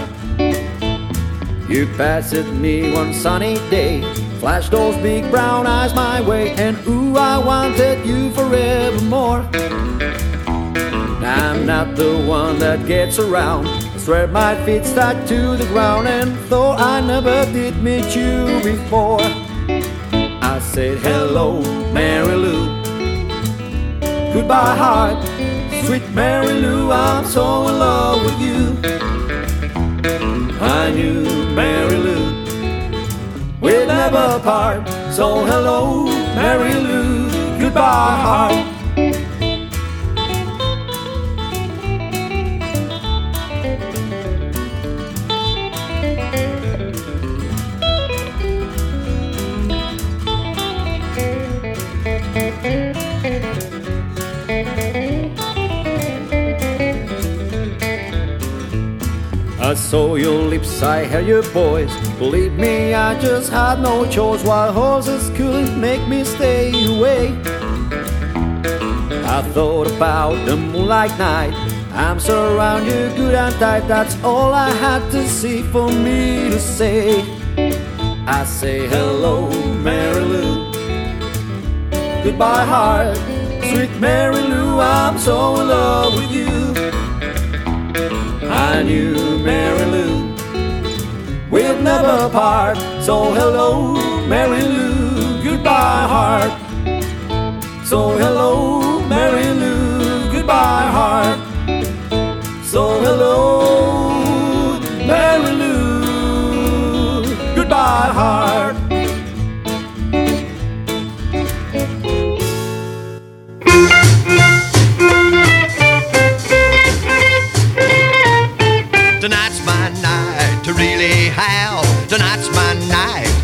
You passed me one sunny day, flashed those big brown eyes my way, and ooh, I wanted you forevermore. I'm not the one that gets around. I swear my feet stuck to the ground, and though I never did meet you before, I said hello, Mary Lou. Goodbye, heart, sweet Mary Lou. I'm so in love with you. I knew Mary Lou. We'll never part. So hello, Mary Lou. Goodbye, heart. Saw your lips, I heard your voice. Believe me, I just had no choice. While horses couldn't make me stay away. I thought about the moonlight night. I'm surrounded, good and tight. That's all I had to see for me to say. I say hello, Mary Lou. Goodbye, heart, sweet Mary Lou. I'm so in love with you. I knew Mary Lou. We'll never part. So hello, Mary Lou. Goodbye, heart. So hello, Mary Lou. Goodbye, heart. So hello,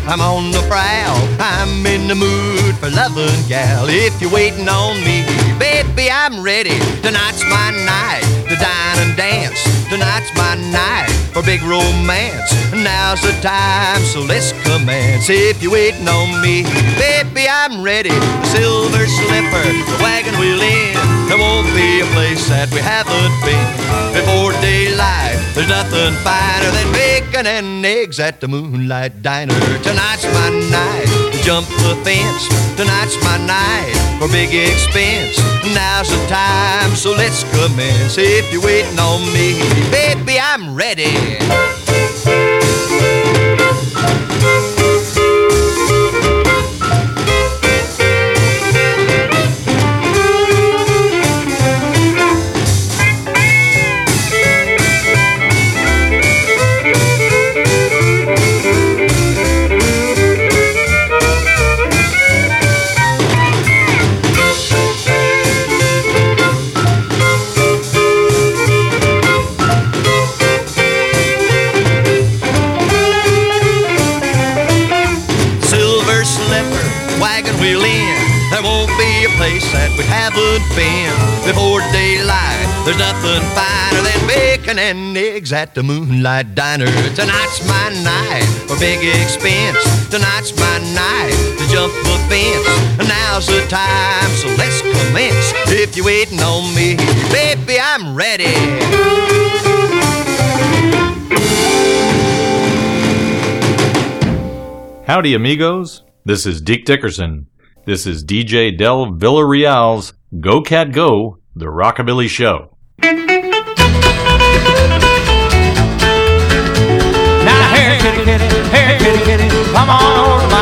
I'm on the prowl. I'm in the mood for loving gal. If you're waiting on me, baby, I'm ready. Tonight's my night to dine and dance. Tonight's my night for big romance. Now's the time, so let's commence. If you're waiting on me, baby, I'm ready. The silver slipper, the wagon wheel in. There won't be a place that we haven't been before daylight. There's nothing finer than bacon and eggs at the Moonlight Diner. Tonight's my night to jump the fence. Tonight's my night for big expense. Now's the time, so let's commence. If you're waiting on me, baby, I'm ready. That we haven't been before daylight. There's nothing finer than bacon and eggs at the Moonlight Diner. Tonight's my night for big expense. Tonight's my night to jump the fence. Now's the time, so let's commence. If you're waiting on me, baby, I'm ready. Howdy, amigos. This is Deke Dickerson. This is DJ Del Villarreal's Go Cat Go, the Rockabilly Show. Now here, kitty, kitty, here, kitty, kitty, come on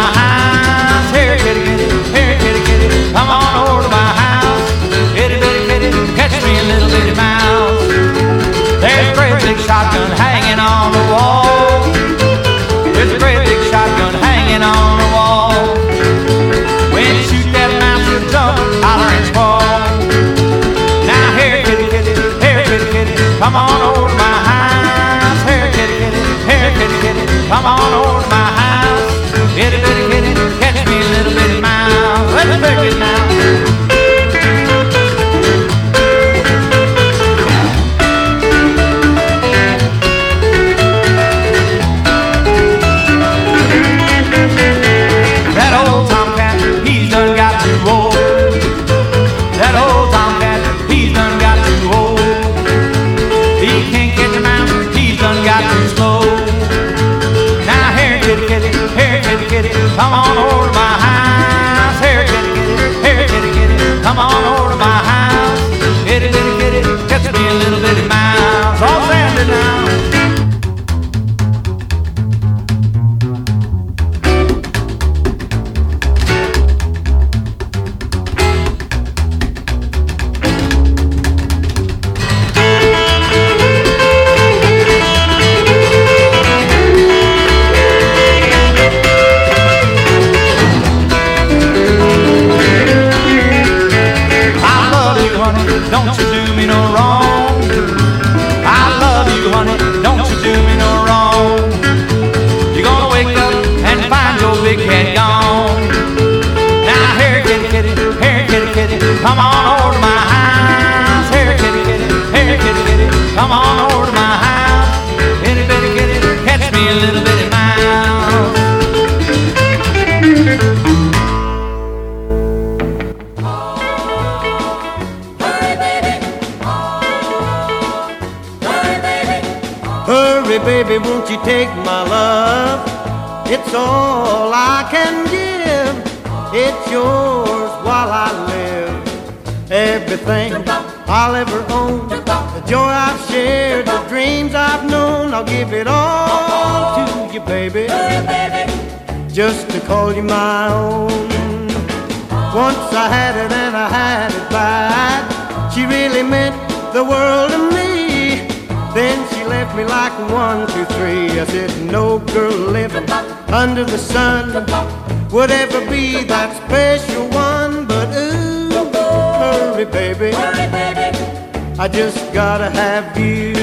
baby, won't you take my love? It's all I can give. It's yours while I live. Everything I'll ever own, the joy I've shared, the dreams I've known, I'll give it all to you, baby. Just to call you my own. Once I had it and I had it bad. She really meant the world to me. Me like one, two, three. I said, no girl living under the sun would ever be that special one. But ooh, hurry, baby. I just gotta have you.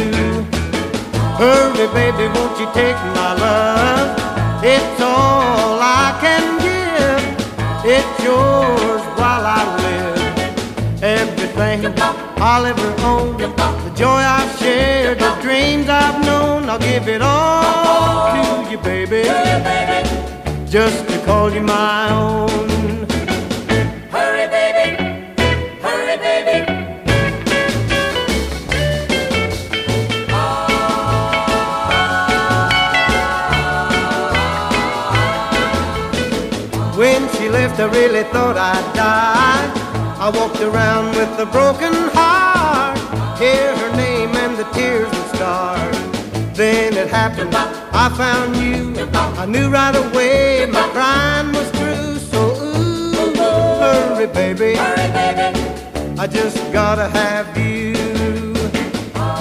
Hurry, baby, won't you take my love? It's all I can give. It's yours while I live. Everything I'll ever dreams I've known, I'll give it all to you, baby. Just to call you my own. Hurry, baby. Hurry, baby. When she left, I really thought I'd die. I walked around with a broken heart. Hear her happened. I found you. I knew right away my crime was true. So ooh, hurry, baby. I just gotta have you.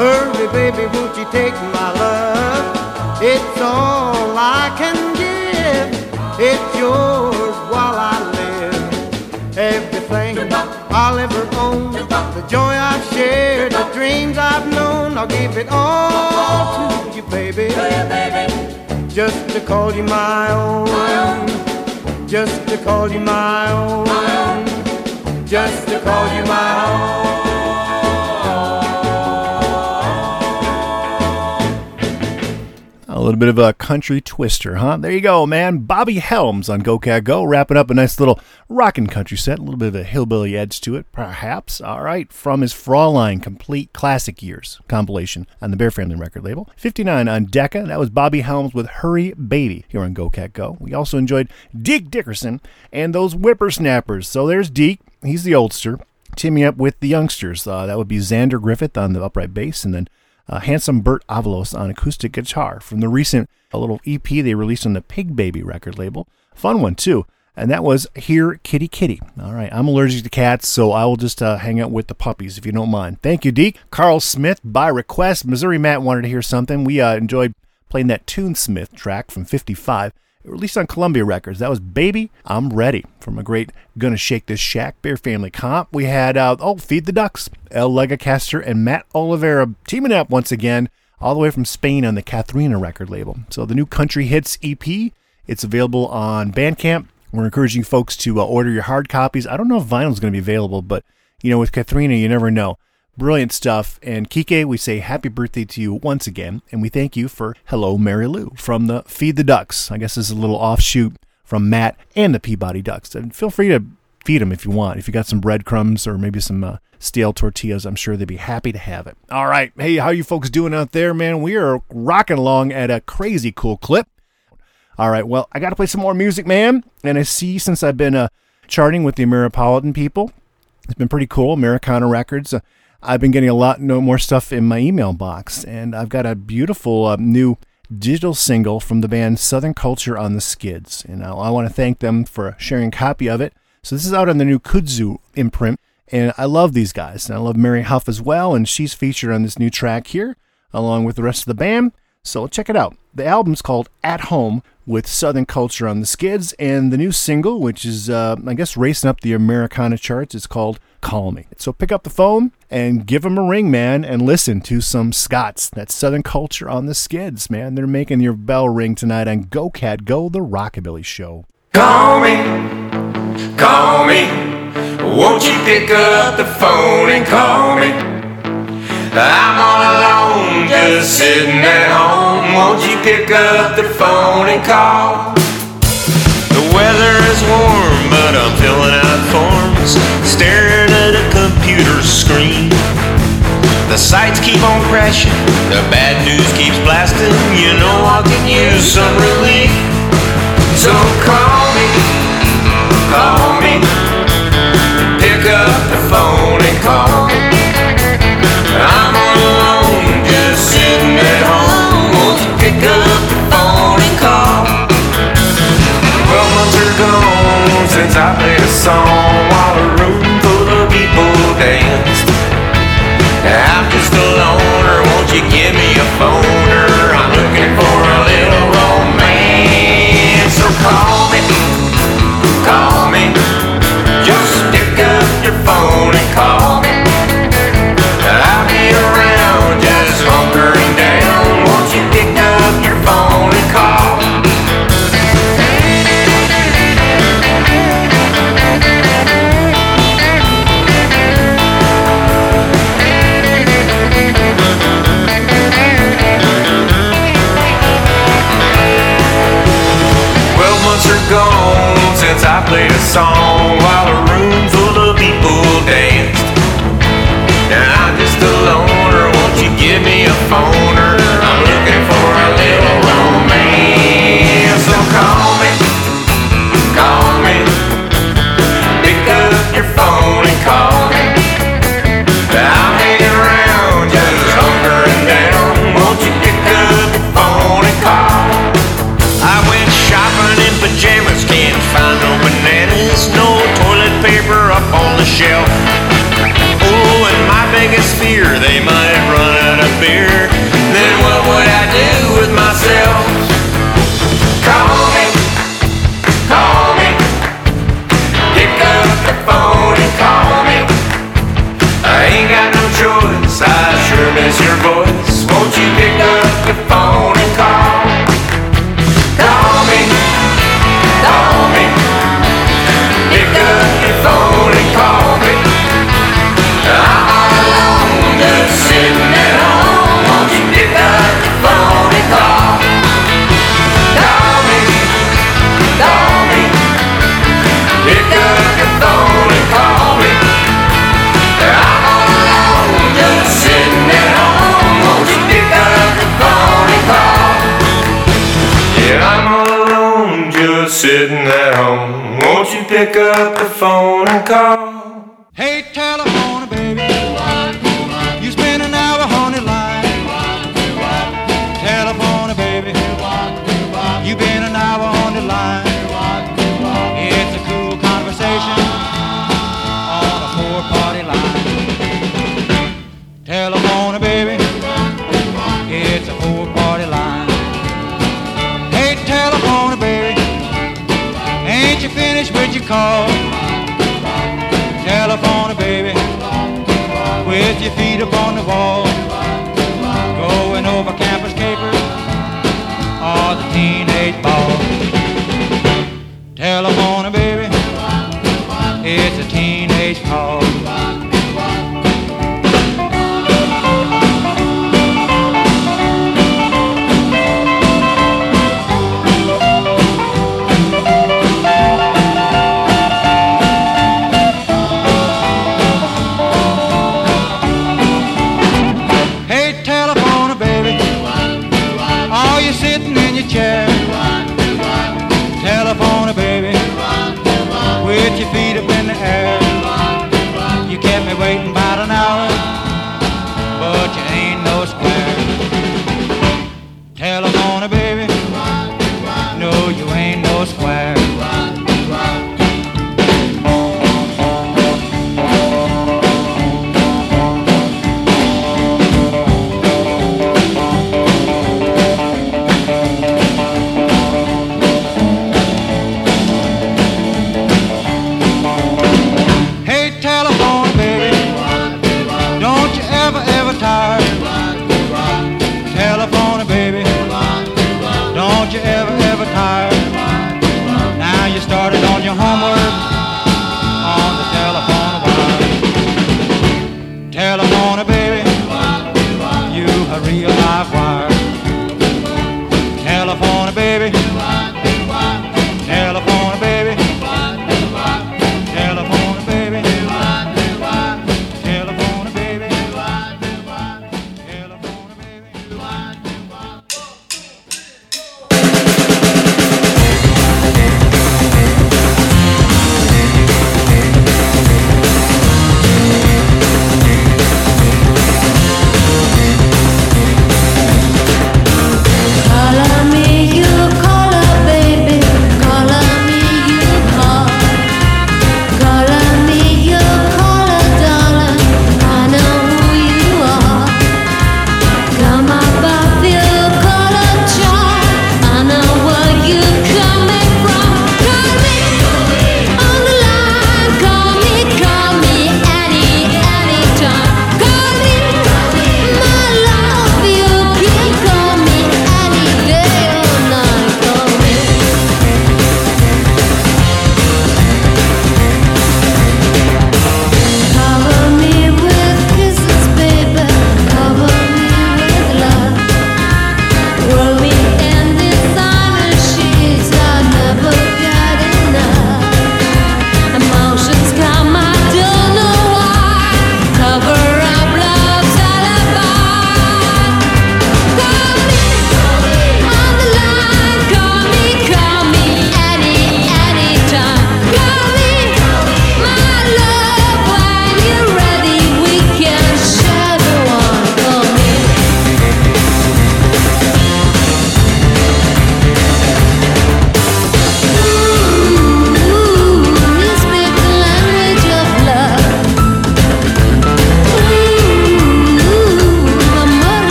Hurry, baby, won't you take my love? It's all I can give. It's yours while I live. Everything I'll ever own, joy I've shared, the dreams I've known, I'll give it all to you, baby. Just to call you my own. Just to call you my own. just to call you my own. Little bit of a country twister, huh? There you go, man. Bobby Helms on Go Cat Go, wrapping up a nice little rockin' country set, a little bit of a hillbilly edge to it, perhaps. All right, from his Fraulein Complete Classic Years compilation on the Bear Family record label. 59 on Decca, that was Bobby Helms with Hurry Baby here on Go Cat Go. We also enjoyed Deke Dickerson and those whippersnappers. So there's Deke, he's the oldster, teaming up with the youngsters. Uh, that would be Xander Griffith on the upright bass, and then uh, handsome Bert Avalos on acoustic guitar from the recent a little EP they released on the Pig Baby record label. Fun one too. And that was Here Kitty Kitty. All right, I'm allergic to cats, so I will just uh, hang out with the puppies if you don't mind. Thank you, Deke. Carl Smith, by request. Missouri Matt wanted to hear something. We uh, enjoyed playing that Toonsmith track from 55 released on Columbia Records. That was Baby, I'm Ready from a great Gonna Shake This Shack Bear Family comp. We had, uh, oh, Feed the Ducks, El Legacaster and Matt Oliveira teaming up once again, all the way from Spain on the Katharina record label. So the new Country Hits EP, it's available on Bandcamp. We're encouraging folks to uh, order your hard copies. I don't know if vinyl's going to be available, but, you know, with Katharina, you never know. Brilliant stuff. And Kike, we say happy birthday to you once again. And we thank you for Hello, Mary Lou from the Feed the Ducks. I guess this is a little offshoot from Matt and the Peabody Ducks. And feel free to feed them if you want. If you got some breadcrumbs or maybe some uh, stale tortillas, I'm sure they'd be happy to have it. All right. Hey, how you folks doing out there, man? We are rocking along at a crazy cool clip. All right. Well, I got to play some more music, man. And I see since I've been uh, charting with the Ameripolitan people, it's been pretty cool. Americana Records. Uh, I've been getting a lot no more stuff in my email box, and I've got a beautiful uh, new digital single from the band Southern Culture on the Skids, and I, I want to thank them for sharing a copy of it. So this is out on the new Kudzu imprint, and I love these guys, and I love Mary Huff as well, and she's featured on this new track here, along with the rest of the band. So check it out. The album's called At Home with Southern Culture on the Skids, and the new single, which is, uh, I guess, racing up the Americana charts, is called Call Me. So pick up the phone and give them a ring, man, and listen to some Scots. That's Southern Culture on the Skids, man. They're making your bell ring tonight on Go Cat Go, the Rockabilly Show. Call me, call me. Won't you pick up the phone and call me? I'm all alone, just sitting at home. Won't you pick up the phone and call? The weather is warm, but I'm filling out forms, staring at a computer screen. The sites keep on crashing, the bad news keeps blasting. You know I can use some relief. So call me, call me. Since I played a song while a room full of people danced. I'm just a loner, won't you give me a phoner? I'm looking for a song you fall.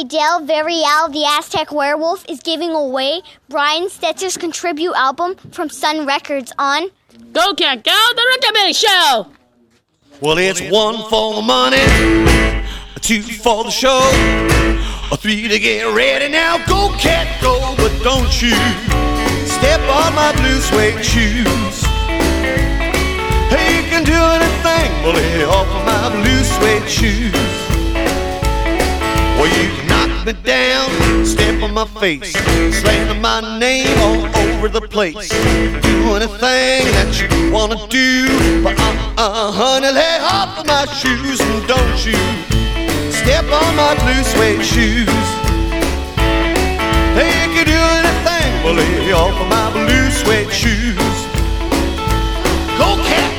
DJ Del Villarreal, the Aztec Werewolf, is giving away Brian Setzer's contribute album from Sun Records on Go Cat Go, the Rockabilly Show! Well, it's one for the money, two for the show, a three to get ready. Now go, cat, go, but don't you step on my blue suede shoes. Hey, you can do anything, well, lay off of my blue suede shoes. Well, you can me down, step on my face, slander my name all over the place. Do anything that you wanna do, but uh, uh, honey, lay off of my shoes and don't you step on my blue suede shoes. Hey, you can do anything, but lay off of my blue suede shoes. Go cat.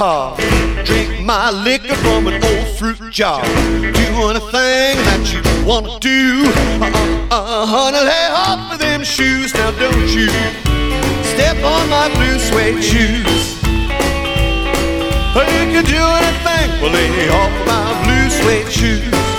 Drink my liquor from an old fruit jar. Do anything that you wanna do. Uh, uh, honey, lay off of them shoes now, don't you step on my blue suede shoes. You can do anything, well, lay off my blue suede shoes.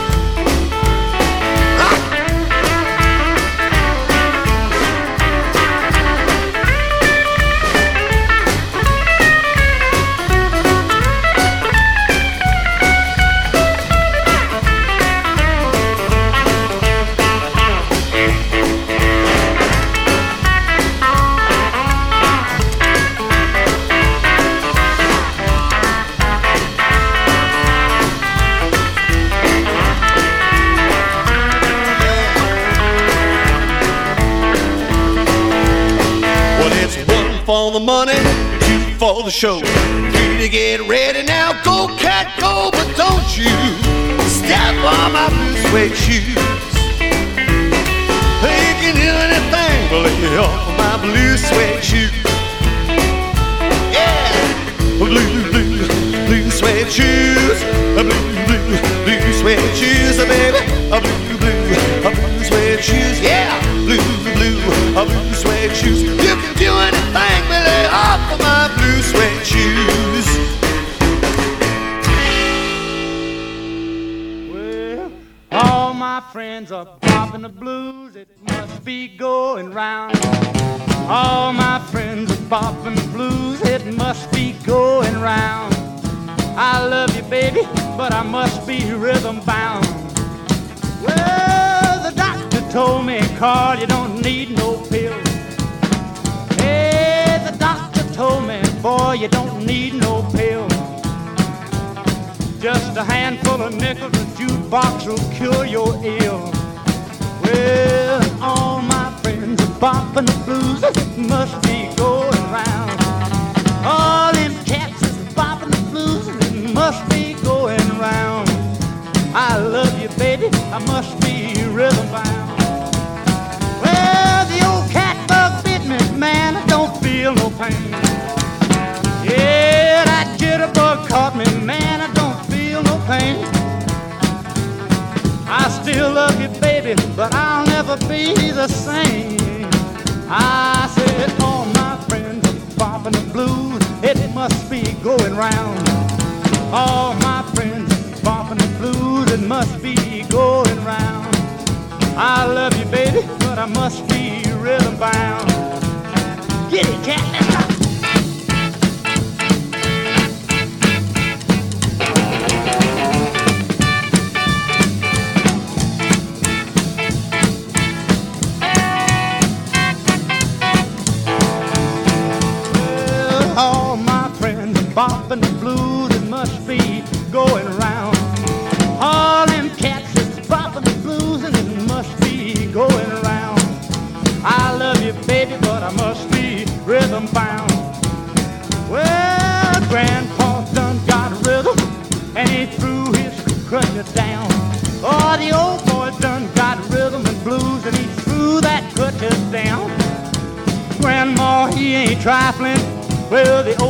For the money, two for the show. Three to get ready now. Go, cat, go, but don't you step on my blue suede shoes. You can do anything, but lay off of my blue suede shoes. Yeah, blue, blue, blue suede shoes. Blue, blue, blue suede shoes, baby. Blue, blue, blue suede shoes. Yeah, blue, blue, blue suede shoes. You can do the blues, it must be going round. All my friends are popping the blues, it must be going round. I love you, baby, but I must be rhythm bound. Well, the doctor told me, Carl, you don't need no pills. Hey, the doctor told me, boy, you don't need no pills. Just a handful of nickels, a jukebox will cure your ill. Well, all my friends are bopping the blues, it must be going round. All them cats is bopping the blues, it must be going round. I love you, baby, I must be rhythm bound. Well, the old cat bug bit me, man, I don't feel no pain. Yeah, that jitterbug caught me, man, I don't feel no pain. I still love you, baby, but I'll never be the same. I said, all my friends are bopping the blues, it must be going round. All my friends are bopping the blues, it must be going round. I love you, baby, but I must be rhythm bound. Get it, cat, trifling. Well, the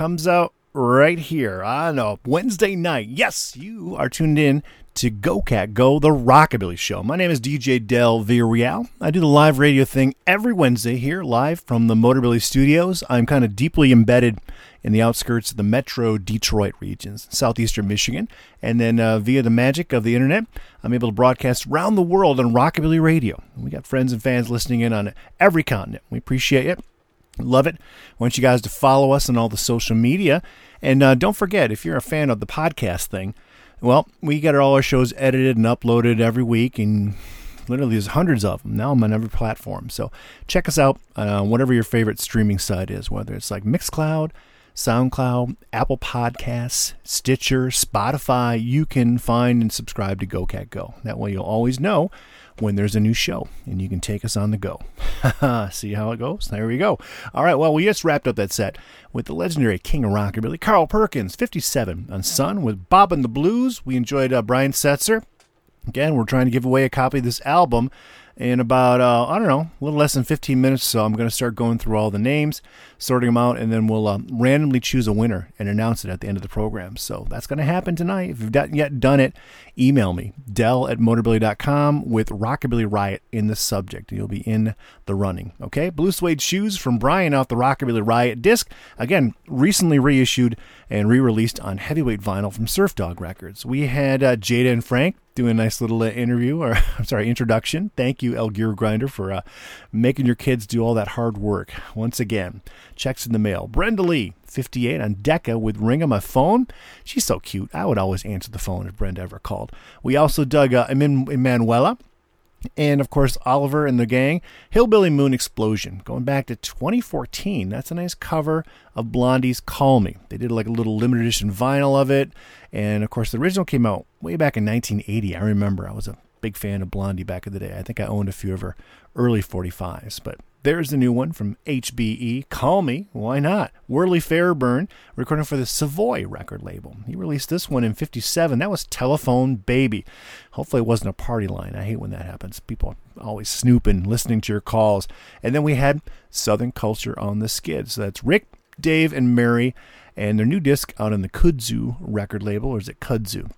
comes out right here on a Wednesday night. Yes, you are tuned in to Go Cat Go, the Rockabilly Show. My name is DJ Del Villarreal. I do the live radio thing every Wednesday here, live from the Motorbilly Studios. I'm kind of deeply embedded in the outskirts of the metro Detroit regions, southeastern Michigan. And then uh, via the magic of the internet, I'm able to broadcast around the world on Rockabilly Radio. We got friends and fans listening in on every continent. We appreciate it. Love it. I want you guys to follow us on all the social media. And uh, don't forget, if you're a fan of the podcast thing, well, we get all our shows edited and uploaded every week, and literally there's hundreds of them. Now I'm on every platform. So check us out on whatever your favorite streaming site is, whether it's like Mixcloud, SoundCloud, Apple Podcasts, Stitcher, Spotify. You can find and subscribe to Go Cat Go. That way you'll always know when there's a new show and you can take us on the go. See how it goes? There we go. All right, well, we just wrapped up that set with the legendary King of Rockabilly, Carl Perkins, 57, on Sun with Boppin' the Blues. We enjoyed uh, Brian Setzer. Again, we're trying to give away a copy of this album in about, uh, I don't know, a little less than 15 minutes. So I'm going to start going through all the names, sorting them out, and then we'll um, randomly choose a winner and announce it at the end of the program. So that's going to happen tonight. If you've not yet done it, email me, del at motorbilly.com with Rockabilly Riot in the subject. You'll be in the running. Okay? Blue Suede Shoes from Brian off the Rockabilly Riot disc. Again, recently reissued and re released on heavyweight vinyl from Surfdog Records. We had uh, Jada and Frank doing a nice little uh, interview, or I'm sorry, introduction. Thank you, El Gear Grinder, for uh, making your kids do all that hard work. Once again, checks in the mail. Brenda Lee, 58, on Decca with Ring-a My Phone. She's so cute. I would always answer the phone if Brenda ever called. We also dug uh, Emanuela. And of course, Oliver and the gang, Hillbilly Moon Explosion, going back to 2014. That's a nice cover of Blondie's Call Me. They did like a little limited edition vinyl of it. And of course, the original came out way back in 1980. I remember I was a Big fan of Blondie back in the day. I think I owned a few of her early 45s. But there's the new one from HBE. Call Me. Why not? Werly Fairburn, recording for the Savoy record label. He released this one in 57. That was Telephone Baby. Hopefully, it wasn't a party line. I hate when that happens. People always snooping, listening to your calls. And then we had Southern Culture on the Skids. So that's Rick, Dave, and Mary, and their new disc out on the Kudzu record label, or is it Kudzu?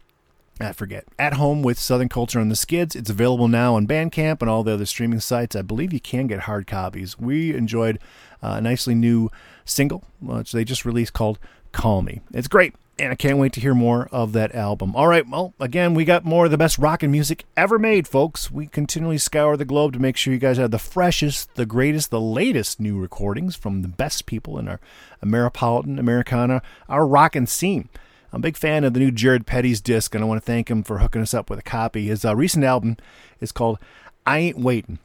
I forget. At home with Southern Culture on the Skids. It's available now on Bandcamp and all the other streaming sites. I believe you can get hard copies. We enjoyed uh, a nicely new single, which they just released called Call Me. It's great, and I can't wait to hear more of that album. All right, well, again, we got more of the best rock and music ever made, folks. We continually scour the globe to make sure you guys have the freshest, the greatest, the latest new recordings from the best people in our Ameripolitan, Americana, our rock and scene. I'm a big fan of the new Jared Petty's disc, and I want to thank him for hooking us up with a copy. His uh, recent album is called I Ain't Waiting,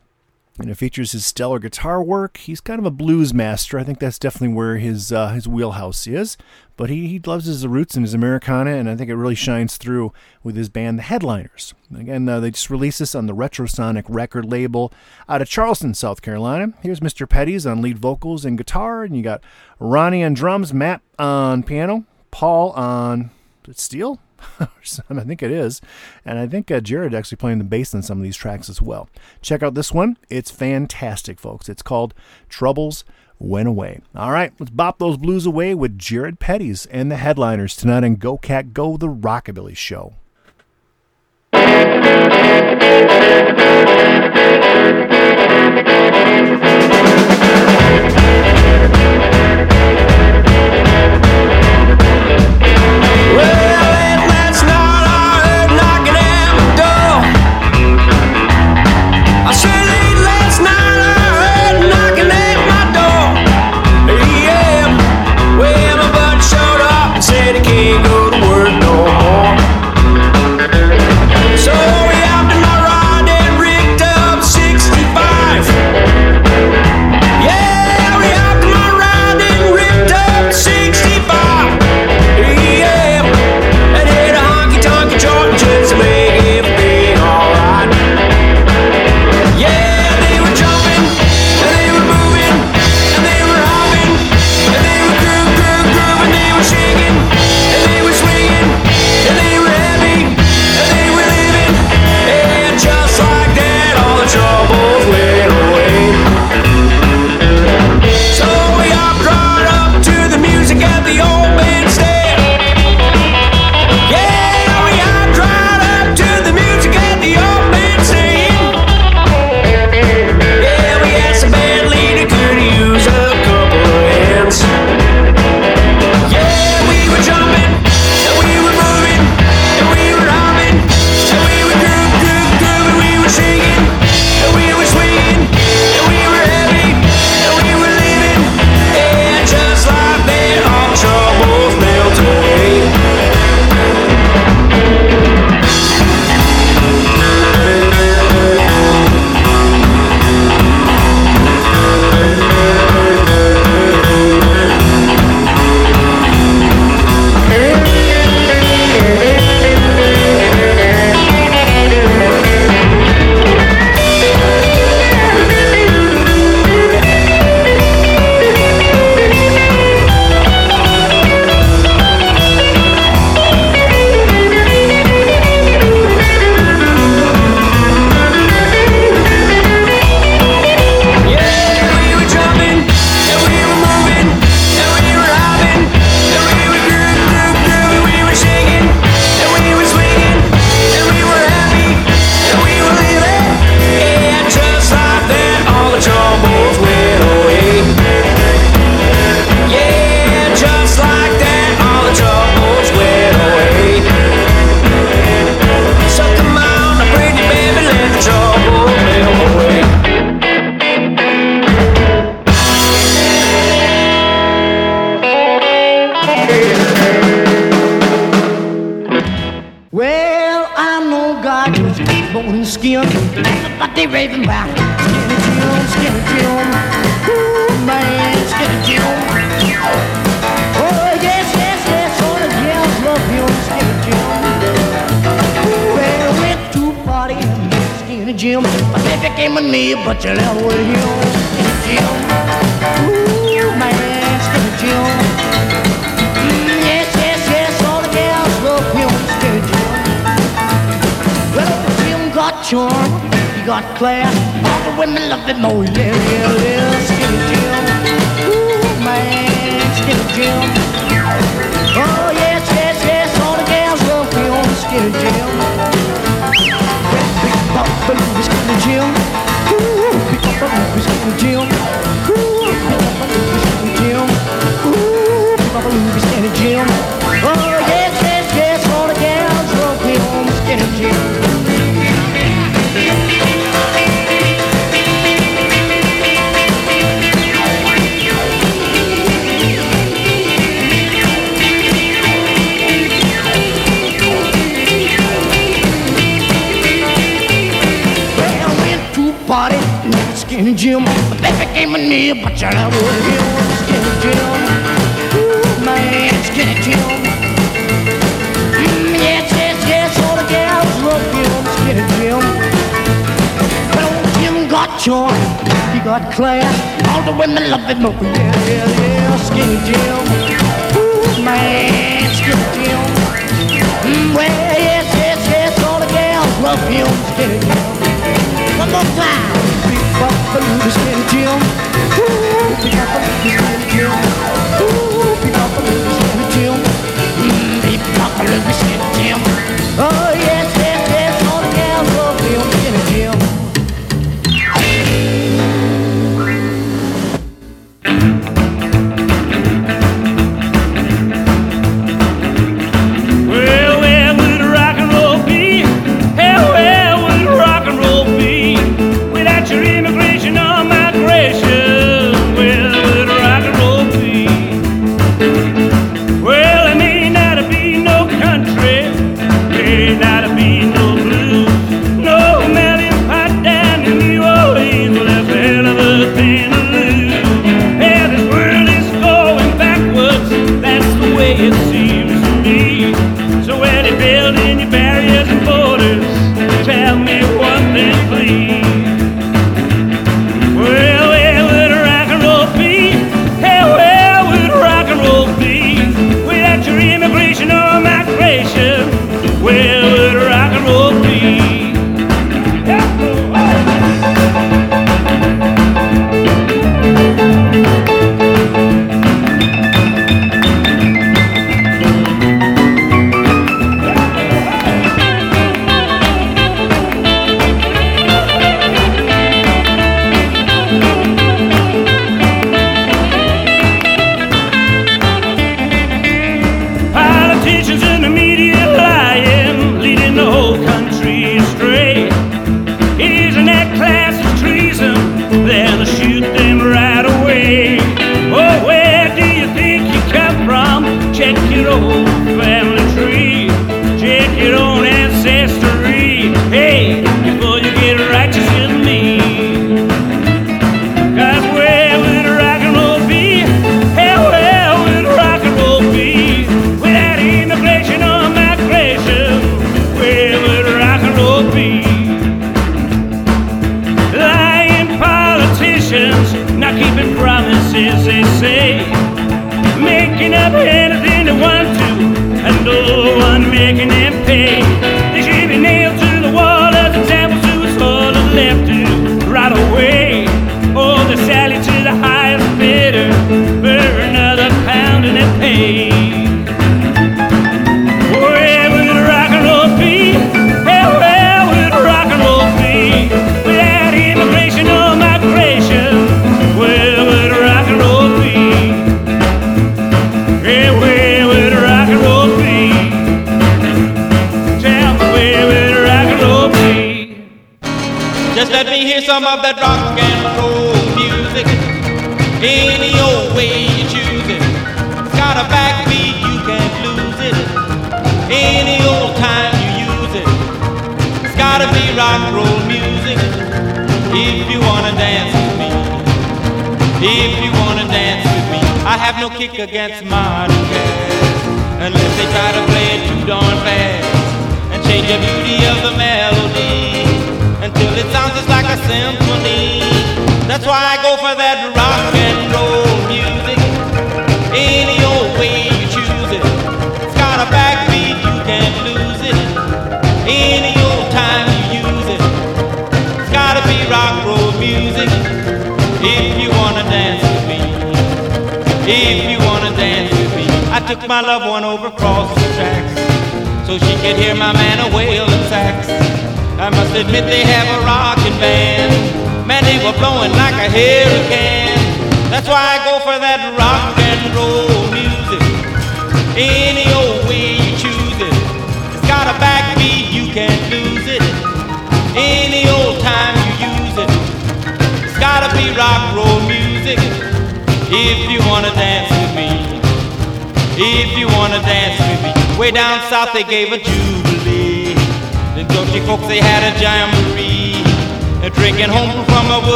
and it features his stellar guitar work. He's kind of a blues master. I think that's definitely where his uh, his wheelhouse is. But he, he loves his roots and his Americana, and I think it really shines through with his band, The Headliners. Again, uh, they just released this on the Retrosonic record label out of Charleston, South Carolina. Here's Mr. Petty's on lead vocals and guitar, and you got Ronnie on drums, Matt on piano, Paul on steel. I think it is. And I think uh, Jared actually playing the bass on some of these tracks as well. Check out this one. It's fantastic, folks. It's called Troubles Went Away. All right, let's bop those blues away with Jared Petty's and the headliners tonight on Go Cat Go, the Rockabilly Show. me, but you left with you. Ooh, mm, yes, yes, yes, all the girls love you. Well, got charm, you got class, all the women love it more. but your love will. It's to kill. Ooh, man, it's gonna yes, yes, yes, all the love But old Jim got charm. He got class. All the women love him. Oh, yeah, yeah, yeah. Skinny Jim. Ooh, man, Skinny Jim. Mm, well, yes, yes, yes, all the gals love him. Skinny Jim. Always get you.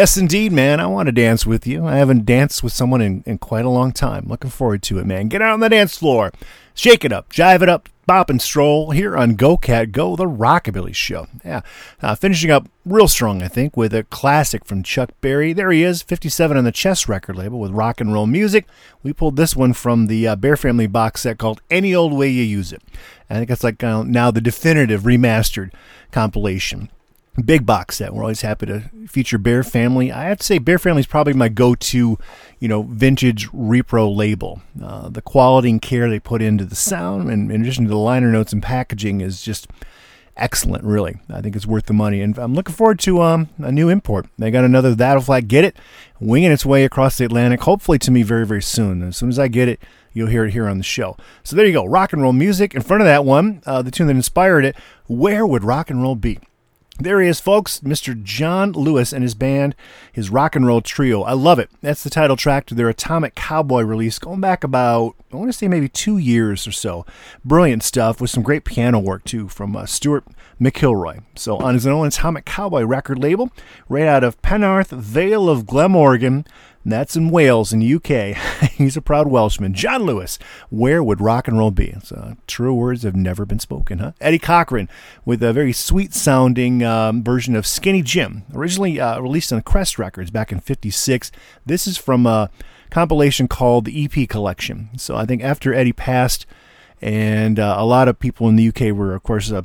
Yes, indeed, man. I want to dance with you. I haven't danced with someone in, in quite a long time. Looking forward to it, man. Get out on the dance floor. Shake it up, jive it up, bop and stroll here on Go Cat Go, the Rockabilly Show. Yeah. Uh, finishing up real strong, I think, with a classic from Chuck Berry. There he is, 57 on the Chess record label with rock and roll music. We pulled this one from the uh, Bear Family box set called Any Old Way You Choose It. I think it's like uh, now the definitive remastered compilation big box set. We're always happy to feature Bear Family. I have to say, Bear Family is probably my go-to, you know, vintage repro label. Uh, the quality and care they put into the sound, and in addition to the liner notes and packaging, is just excellent. Really, I think it's worth the money, and I'm looking forward to um, a new import. They got another That'll Flat Get It, winging its way across the Atlantic. Hopefully, to me very very soon. As soon as I get it. You'll hear it here on the show. So there you go, rock and roll music. In front of that one, uh, the tune that inspired it, Where Would Rock and Roll Be? There he is, folks, Mr. John Lewis and his band, his rock and roll trio. I love it. That's the title track to their Atomic Cowboy release, going back about, I want to say maybe two years or so. Brilliant stuff with some great piano work, too, from uh, Stuart McIlroy. So, on his own Atomic Cowboy record label, right out of Penarth, Vale of Glamorgan, that's in Wales, in the UK. He's a proud Welshman. John Lewis, where would rock and roll be? So, true words have never been spoken, huh? Eddie Cochran with a very sweet sounding um, version of Skinny Jim, originally uh, released on Crest Records back in 56. This is from a compilation called the EP Collection. So, I think after Eddie passed, and uh, a lot of people in the UK were, of course, uh,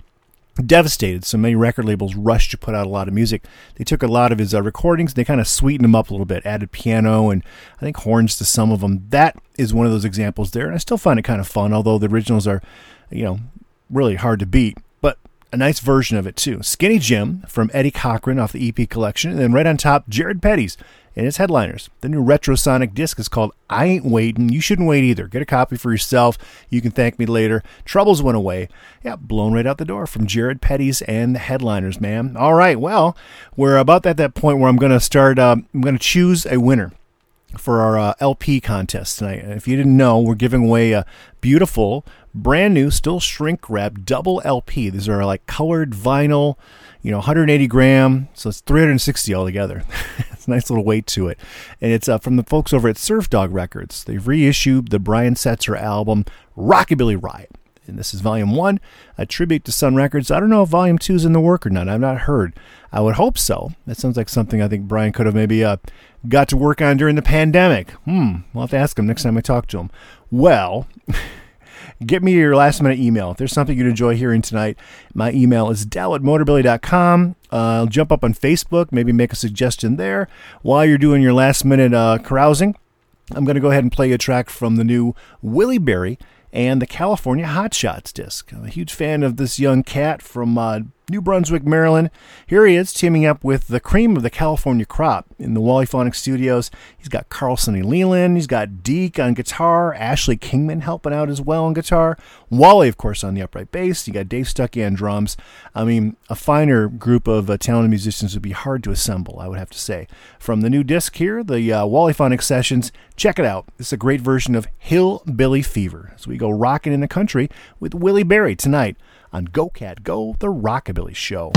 devastated. So many record labels rushed to put out a lot of music. They took a lot of his uh, recordings, they kind of sweetened them up a little bit, added piano and I think horns to some of them. That is one of those examples there, and I still find it kind of fun, although the originals are, you know, really hard to beat. A nice version of it too. Skinny Jim from Eddie Cochran off the EP collection, and then right on top, Jared Petty's and his headliners. The new Retrosonic disc is called I Ain't Waiting. You shouldn't wait either. Get a copy for yourself. You can thank me later. Troubles went away. Yeah, blown right out the door from Jared Petty's and the headliners, man. All right, well, we're about at that point where I'm going to start, uh, I'm going to choose a winner for our uh, LP contest tonight. And if you didn't know, we're giving away a beautiful, brand new, still shrink wrap double LP. These are like colored vinyl, you know, 180 gram, so it's 360 altogether. it's a nice little weight to it. And it's uh, from the folks over at Surfdog Records. They've reissued the Brian Setzer album, Rockabilly Riot. And this is volume one, a tribute to Sun Records. I don't know if volume two is in the work or not. I've not heard. I would hope so. That sounds like something I think Brian could have maybe uh, got to work on during the pandemic. Hmm, we'll have to ask him next time I talk to him. Well, get me your last minute email. If there's something you'd enjoy hearing tonight, my email is del at motorbilly.com. Uh, jump up on Facebook, maybe make a suggestion there while you're doing your last minute uh, carousing. I'm going to go ahead and play a track from the new Willie Berry and the California Hot Shots disc. I'm a huge fan of this young cat from uh, New Brunswick, Maryland. Here he is teaming up with the cream of the California crop in the Wallyphonic Studios. He's got Carl Sonny Leyland, he's got Deke on guitar, Ashley Kingman helping out as well on guitar, Wally, of course, on the upright bass. You got Dave Stuckey on drums. I mean, a finer group of uh, talented musicians would be hard to assemble, I would have to say. From the new disc here, the uh, Sessions, check it out. It's a great version of Hillbilly Fever as we go rocking in the country with Willie Berry tonight on Go Cat Go, the Rockabilly Show.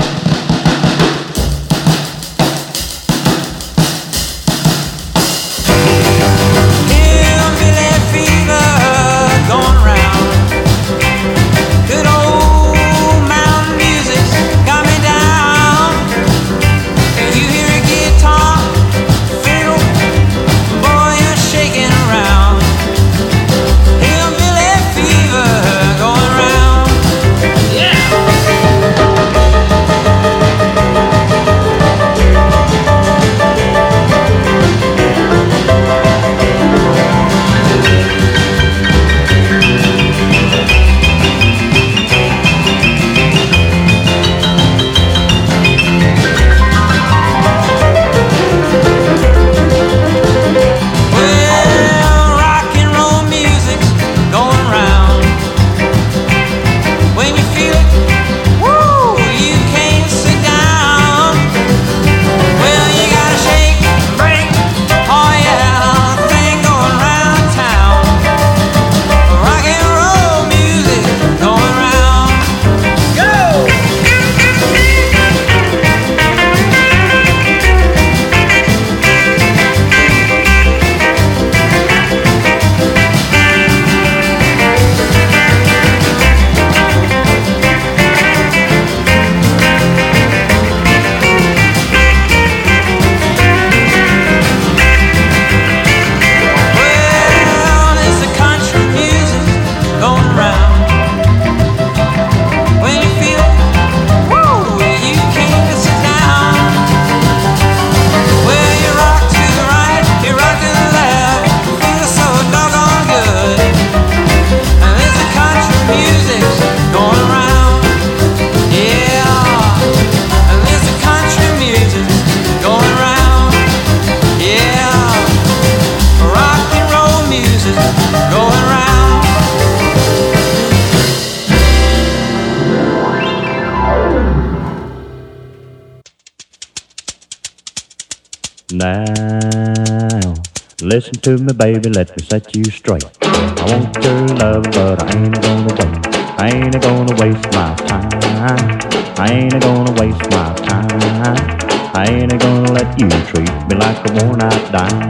Now, listen to me, baby, let me set you straight. I want your love, but I ain't gonna wait. I ain't gonna waste my time. I ain't gonna waste my time. I ain't gonna let you treat me like a worn out dime.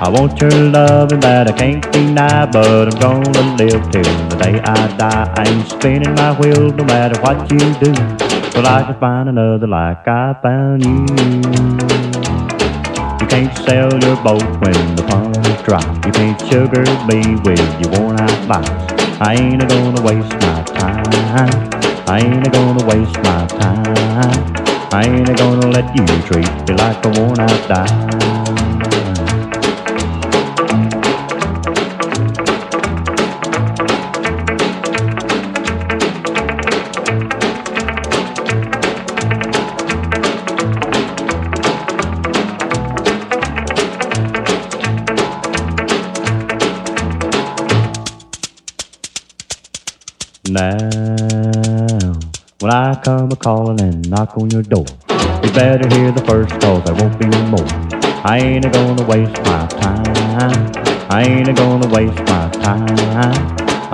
I want your loving that I can't deny, but I'm gonna live till the day I die. I ain't spinning my wheels no matter what you do. Till I can find another like I found you. You can't sail your boat when the pond is dry. You can't sugar me with your worn out lies. I ain't gonna waste my time. I ain't gonna waste my time. I ain't gonna let you treat me like a worn out dime. Now, when I come a calling and knock on your door, you better hear the first cause there won't be no more. I ain't gonna waste my time. I ain't gonna waste my time.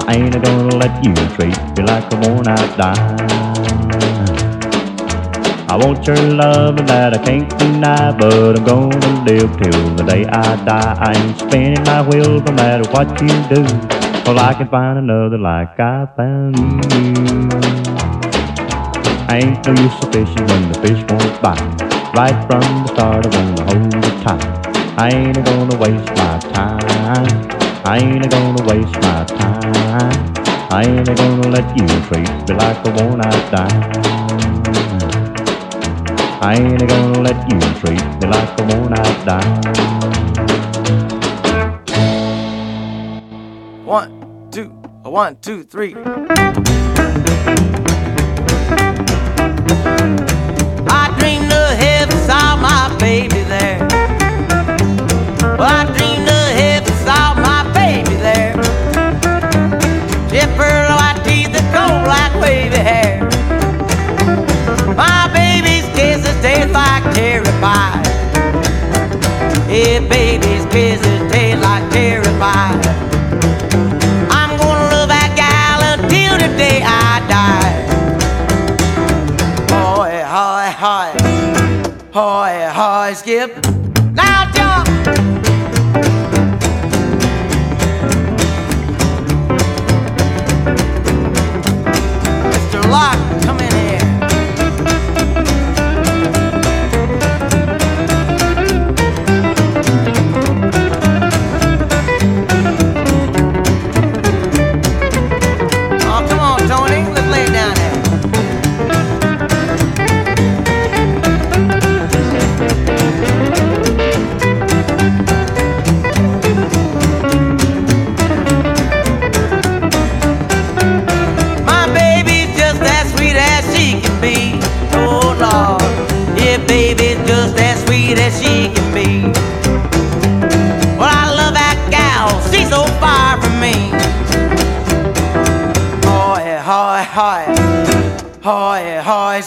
I ain't gonna let you treat me like a worn out dime. I want your love and that I can't deny, but I'm gonna live till the day I die. I ain't spinning my wheels no matter what you do. Well, I can find another like I found you. I ain't no use of fishing when the fish won't bite. Right from the start, I wanna hold it tight. I ain't gonna waste my time. I ain't gonna waste my time. I ain't gonna let you treat me like a worn-out dime. I ain't gonna let you treat me like a worn-out dime. One, two, one, two, three. I dreamed of heaven, saw my baby there. Well, I dreamed of heaven, saw my baby there. She pearl white teeth and cold black wavy hair. My baby's kisses taste like cherry pie. Yeah, baby's kisses Hoy, hoy,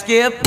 skip.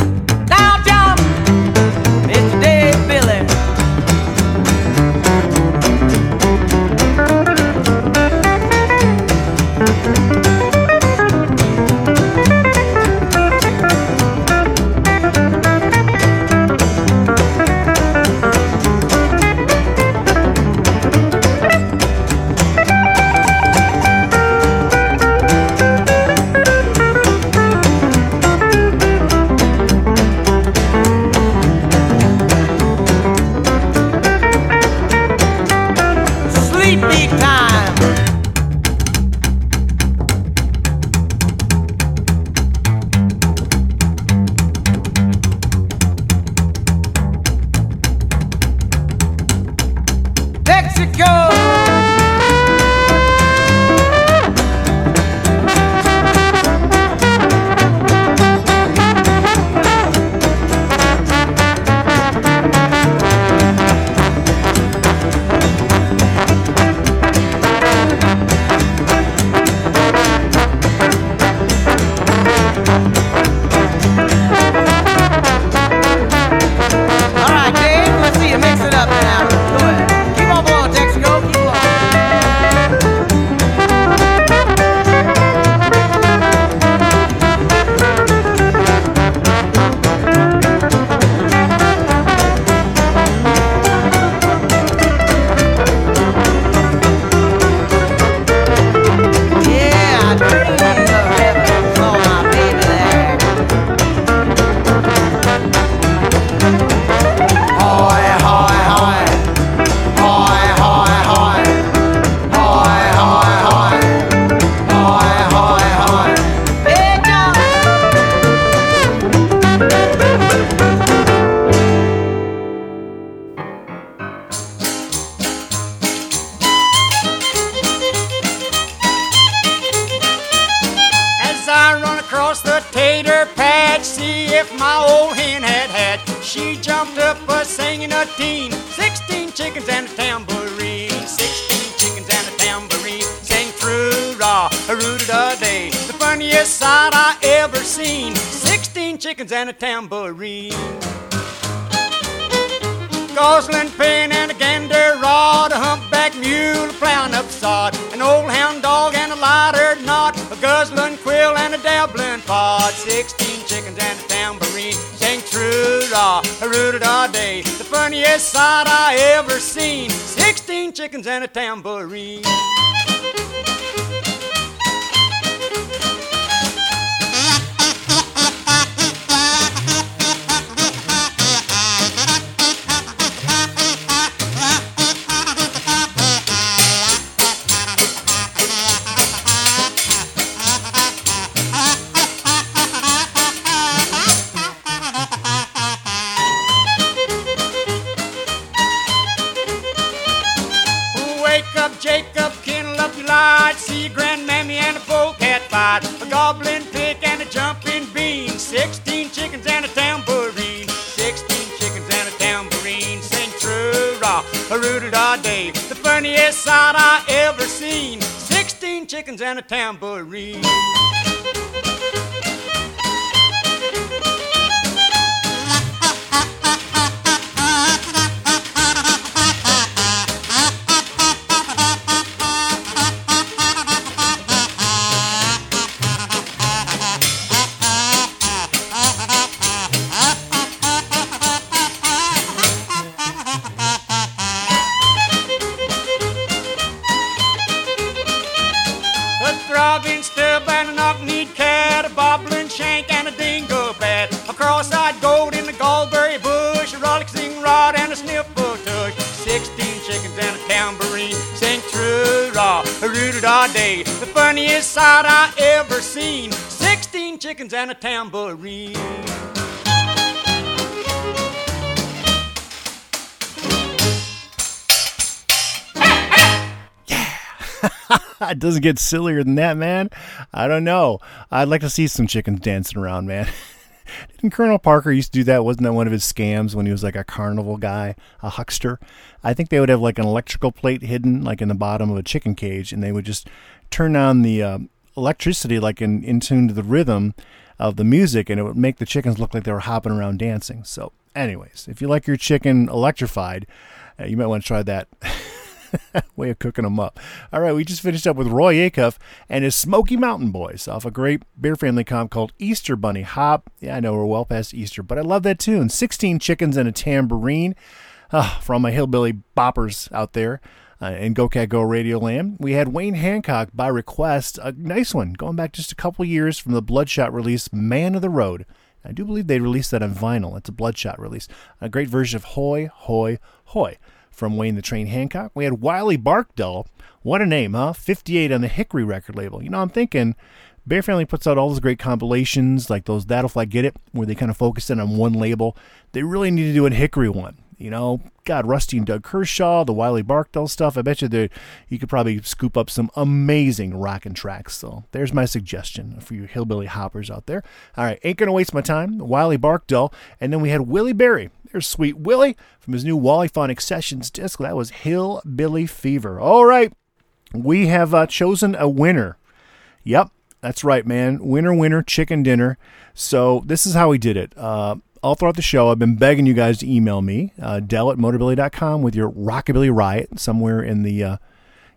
16, chickens and a tambourine. 16 chickens and a tambourine. Sang through raw, a root a day. The funniest sight I ever seen. 16 chickens and a tambourine. Gosling pin and a gander rod, a humpback mule plowing up sod, an old hound dog and a lighter knot, a guzzling quill and a dabbling pod, sixteen chickens and a tambourine, sang through raw, rooted all day, the funniest sight I ever seen, sixteen chickens and a tambourine. And a tambourine. The funniest sight I ever seen, sixteen chickens and a tambourine. Yeah, it doesn't get sillier than that, man. I don't know. I'd like to see some chickens dancing around, man. Didn't Colonel Parker used to do that? Wasn't that one of his scams when he was like a carnival guy, a huckster? I think they would have like an electrical plate hidden like in the bottom of a chicken cage, and they would just turn on the uh, electricity like in, in tune to the rhythm of the music, and it would make the chickens look like they were hopping around dancing. So, anyways, if you like your chicken electrified, uh, you might want to try that. way of cooking them up. All right, we just finished up with Roy Acuff and his Smoky Mountain Boys off a great Bear Family comp called Easter Bunny Hop. Yeah, I know we're well past Easter, but I love that tune. 16 chickens and a tambourine. Uh, for all my hillbilly boppers out there uh, in Go Cat Go Radio Land, we had Wayne Hancock by request, a nice one, going back just a couple years from the Bloodshot release, Man of the Road. I do believe they released that on vinyl. It's a Bloodshot release. A great version of Hoy, Hoy, Hoy from Wayne the Train Hancock. We had Wiley Barkdull. What a name, huh? 58 on the Hickory record label. You know, I'm thinking Bear Family puts out all those great compilations like those That'll Flat Git It, where they kind of focus in on one label. They really need to do a Hickory one. You know, God, Rusty and Doug Kershaw, the Wiley Barkdull stuff. I bet you that you could probably scoop up some amazing rockin' tracks. So there's my suggestion for you hillbilly hoppers out there. All right, ain't gonna waste my time. Wiley Barkdull, and then we had Willie Berry. There's Sweet Willie from his new Wallyphonic Sessions disc. That was Hillbilly Fever. All right, we have uh, chosen a winner. Yep, that's right, man. Winner, winner, chicken dinner. So this is how we did it. Uh, all throughout the show, I've been begging you guys to email me, uh, Del at motorbilly.com with your Rockabilly Riot somewhere in the, uh,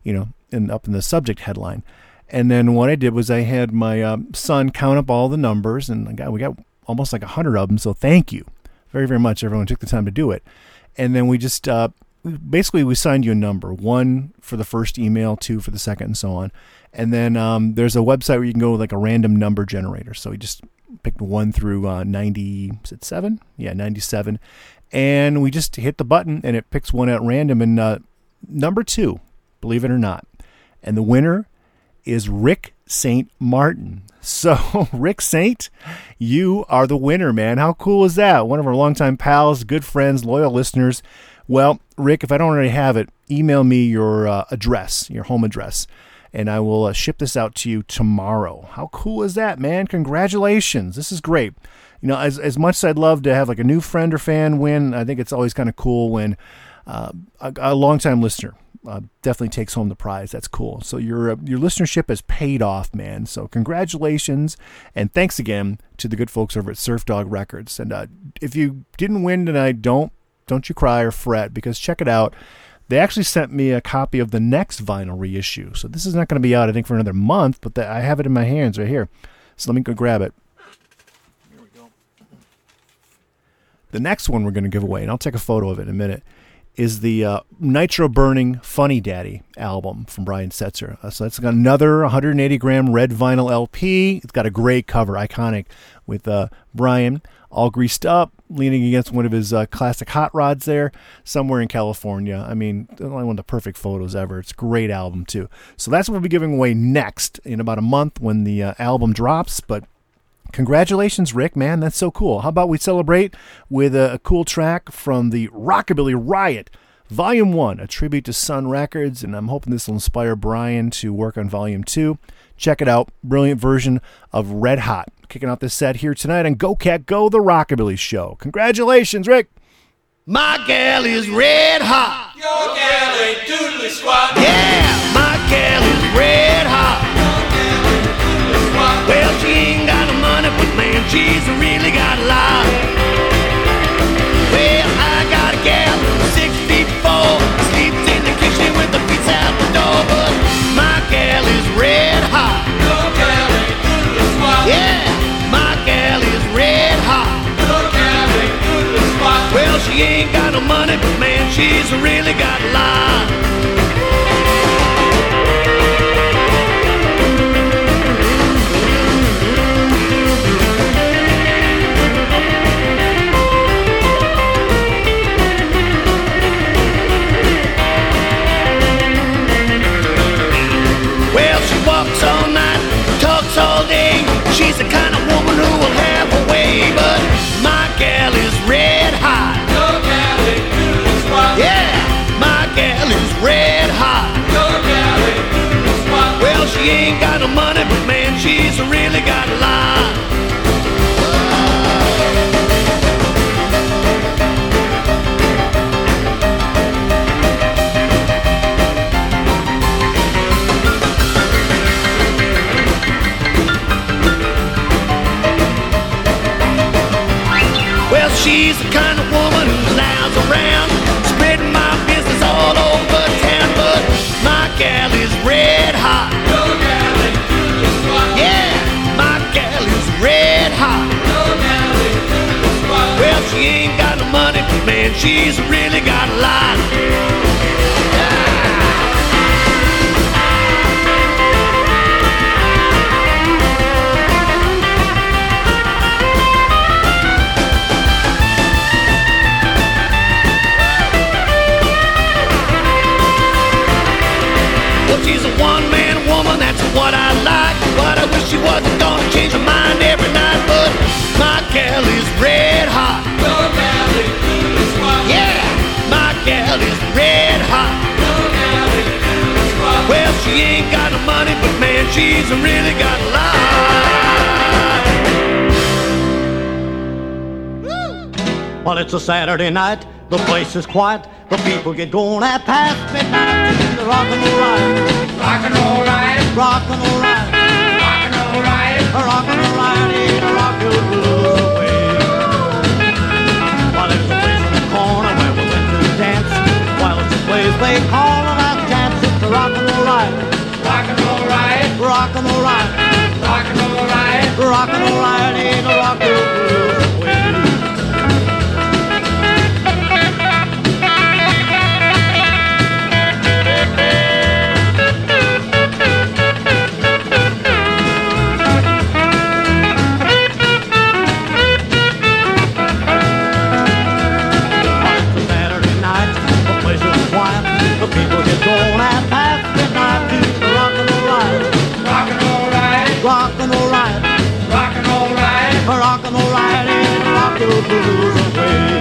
you know, in, up in the subject headline. And then what I did was I had my uh, son count up all the numbers, and I got, we got almost like a hundred of them. So thank you very, very much. Everyone took the time to do it. And then we just uh, basically we signed you a number one for the first email, two for the second, and so on. And then um, there's a website where you can go with like a random number generator. So we just picked one through uh, 90, is it seven? Yeah, 97. And we just hit the button and it picks one at random. And uh, number two, believe it or not, and the winner is Rick St. Martin. So, Rick Saint, you are the winner, man. How cool is that? One of our longtime pals, good friends, loyal listeners. Well, Rick, if I don't already have it, email me your uh, address, your home address, and I will uh, ship this out to you tomorrow. How cool is that, man? Congratulations. This is great. You know, as, as much as I'd love to have like a new friend or fan win, I think it's always kind of cool when uh, a, a longtime listener uh, definitely takes home the prize. That's cool. So your uh, your listenership has paid off, man. So congratulations and thanks again to the good folks over at Surfdog Records. And uh, if you didn't win tonight, don't don't you cry or fret because check it out. They actually sent me a copy of the next vinyl reissue. So this is not going to be out, I think, for another month, but the, I have it in my hands right here. So let me go grab it. Here we go. The next one we're going to give away, and I'll take a photo of it in a minute, is the uh, Nitro Burning Funny Daddy album from Brian Setzer. Uh, so that's another 180 gram red vinyl LP. It's got a great cover, iconic, with uh, Brian all greased up, leaning against one of his uh, classic hot rods there, somewhere in California. I mean, one of the perfect photos ever. It's a great album, too. So that's what we'll be giving away next in about a month when the uh, album drops. But Congratulations, Rick, man. That's so cool. How about we celebrate with a, a cool track from the Rockabilly Riot Volume 1, a tribute to Sun Records, and I'm hoping this will inspire Brian to work on Volume 2. Check it out. Brilliant version of Red Hot. Kicking off this set here tonight on Go Cat Go, the Rockabilly Show. Congratulations, Rick. My gal is red hot. Your gal ain't doodly squat. Yeah, my gal is red hot. Well, she ain't got no money, but man, she's really got a lot. Well, I got a gal, six feet four, sleeps in the kitchen with the feet out the door, but my gal is red hot. Your gal ain't doodly squat. Yeah, my gal is red hot. Your gal ain't doodly squat. Well, she ain't got no money, but man, she's really got a lot. She ain't got no money, but man, she's really got a lot. Well, she's the kind of woman man, she's really got a lot. Well, she's a one-man woman, that's what I like. But I wish she wasn't gonna change her mind she ain't got no money, but man, she's really got a lot. Well, it's a Saturday night, the place is quiet, the people get going at past midnight the rock and roll ride. Rock and roll ride. Rock and roll ride. Rock and roll ride. Rock and roll ride, rock your blues away. Well, there's a place in the corner where we went to dance. Well, it's a place they call rock and roll ride. Rock and roll ride. Rock and roll ride. Rock and roll ride. Rock and roll ride, ain't a rock your blues your blues away.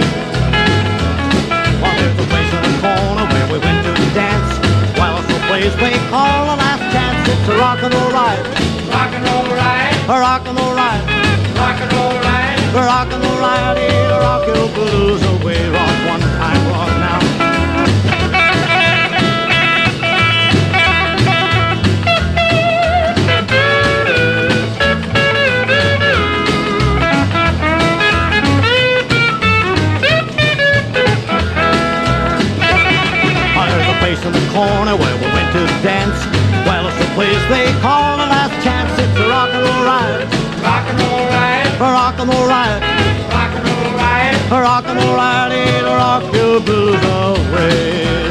Well, there's a place in the corner where we went to dance. Well, it's a place we call the last chance. It's a rock and roll ride. Rock and roll ride. A rock and roll ride. Rock and roll ride. A rock and roll ride and rock your blues away. Rock one time, rock now. Place in the corner where we went to dance. Well, it's a place they call the last chance. It's a rock and roll ride. Rock and roll. A rock and roll ride. Rock and roll. A rock and roll ride. It'll rock your blues away.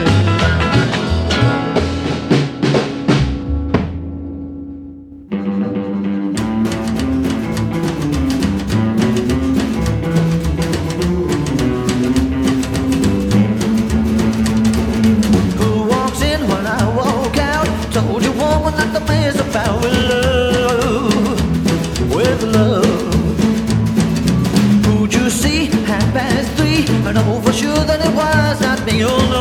About with love, with love. Who'd you see? Half past three. I know for sure that it was not me. Oh no.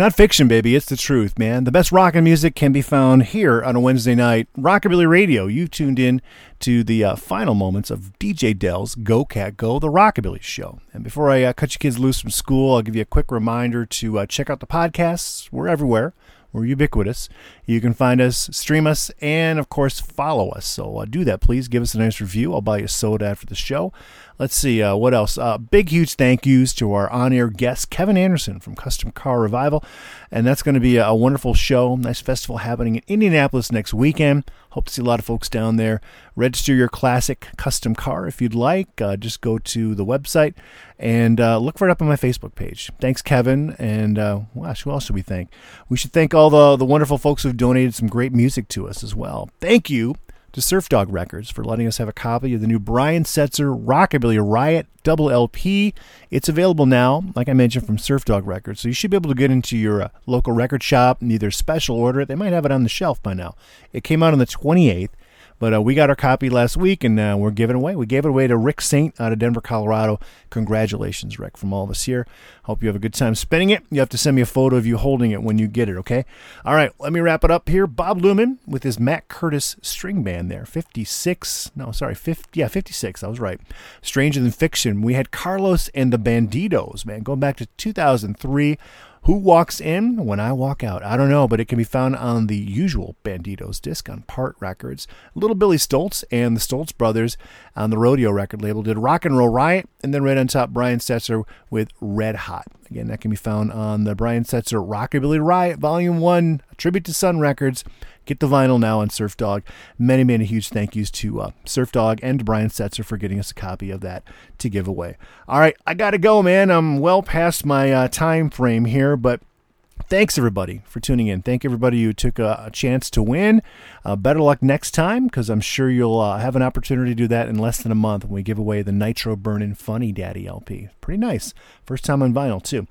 not fiction, baby. It's the truth, man. The best rock and music can be found here on a Wednesday night. Rockabilly Radio. You tuned in to the uh, final moments of DJ Del's Go Cat Go, the Rockabilly Show. And before I uh, cut you kids loose from school, I'll give you a quick reminder to uh, check out the podcasts. We're everywhere. We're ubiquitous. You can find us, stream us, and of course, follow us. So uh, do that, please. Give us a nice review. I'll buy you a soda after the show. Let's see uh, what else. Uh, big, huge thank yous to our on air guest, Kevin Anderson from Custom Car Revival. And that's going to be a, a, wonderful show. Nice festival happening in Indianapolis next weekend. Hope to see a lot of folks down there. Register your classic custom car if you'd like. Uh, just go to the website and uh, look for it up on my Facebook page. Thanks, Kevin. And uh, gosh, who else should we thank? We should thank all the, the wonderful folks who've donated some great music to us as well. Thank you to Surfdog Records for letting us have a copy of the new Brian Setzer Rockabilly Riot double LP. It's available now, like I mentioned, from Surfdog Records. So you should be able to get into your uh, local record shop and either special order it. They might have it on the shelf by now. It came out on the 28th. But uh, we got our copy last week, and uh, we're giving away. We gave it away to Rick Saint out of Denver, Colorado. Congratulations, Rick, from all of us here. Hope you have a good time spinning it. You have to send me a photo of you holding it when you get it, okay? All right, let me wrap it up here. Bob Luman with his Matt Curtis string band there. 56, no, sorry, 50, yeah, 56, I was right. Stranger Than Fiction. We had Carlos and the Bandidos, man, going back to 2003. Who walks in when I walk out? I don't know, but it can be found on the usual Banditos disc on Part Records. Little Billy Stoltz and the Stoltz brothers on the Rodeo record label did Rock and Roll Riot, and then right on top, Brian Setzer with Red Hot. Again, that can be found on the Brian Setzer Rockabilly Riot Volume 1, a tribute to Sun Records. Get the vinyl now on Surfdog. Many, many huge thank yous to uh, Surfdog and to Brian Setzer for getting us a copy of that to give away. All right, I got to go, man. I'm well past my uh, time frame here, but thanks everybody for tuning in. Thank everybody who took a, a chance to win. Uh, better luck next time because I'm sure you'll uh, have an opportunity to do that in less than a month when we give away the Nitro Burnin' Funny Daddy LP. Pretty nice. First time on vinyl, too.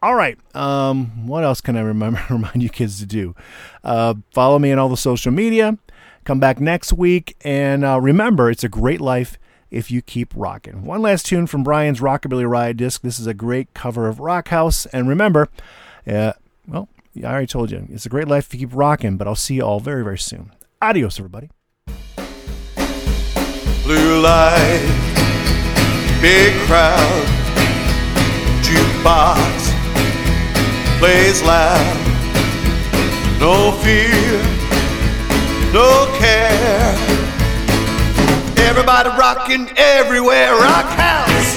All right. Um, what else can I remember remind you kids to do? Uh, follow me on all the social media. Come back next week, and uh, remember, it's a great life if you keep rocking. One last tune from Brian's Rockabilly Riot disc. This is a great cover of Rock House, and remember, uh, well, I already told you, it's a great life if you keep rocking. But I'll see you all very, very soon. Adios, everybody. blue light, big crowd, jukebox plays loud. No fear, no care. Everybody rocking everywhere. Rock house,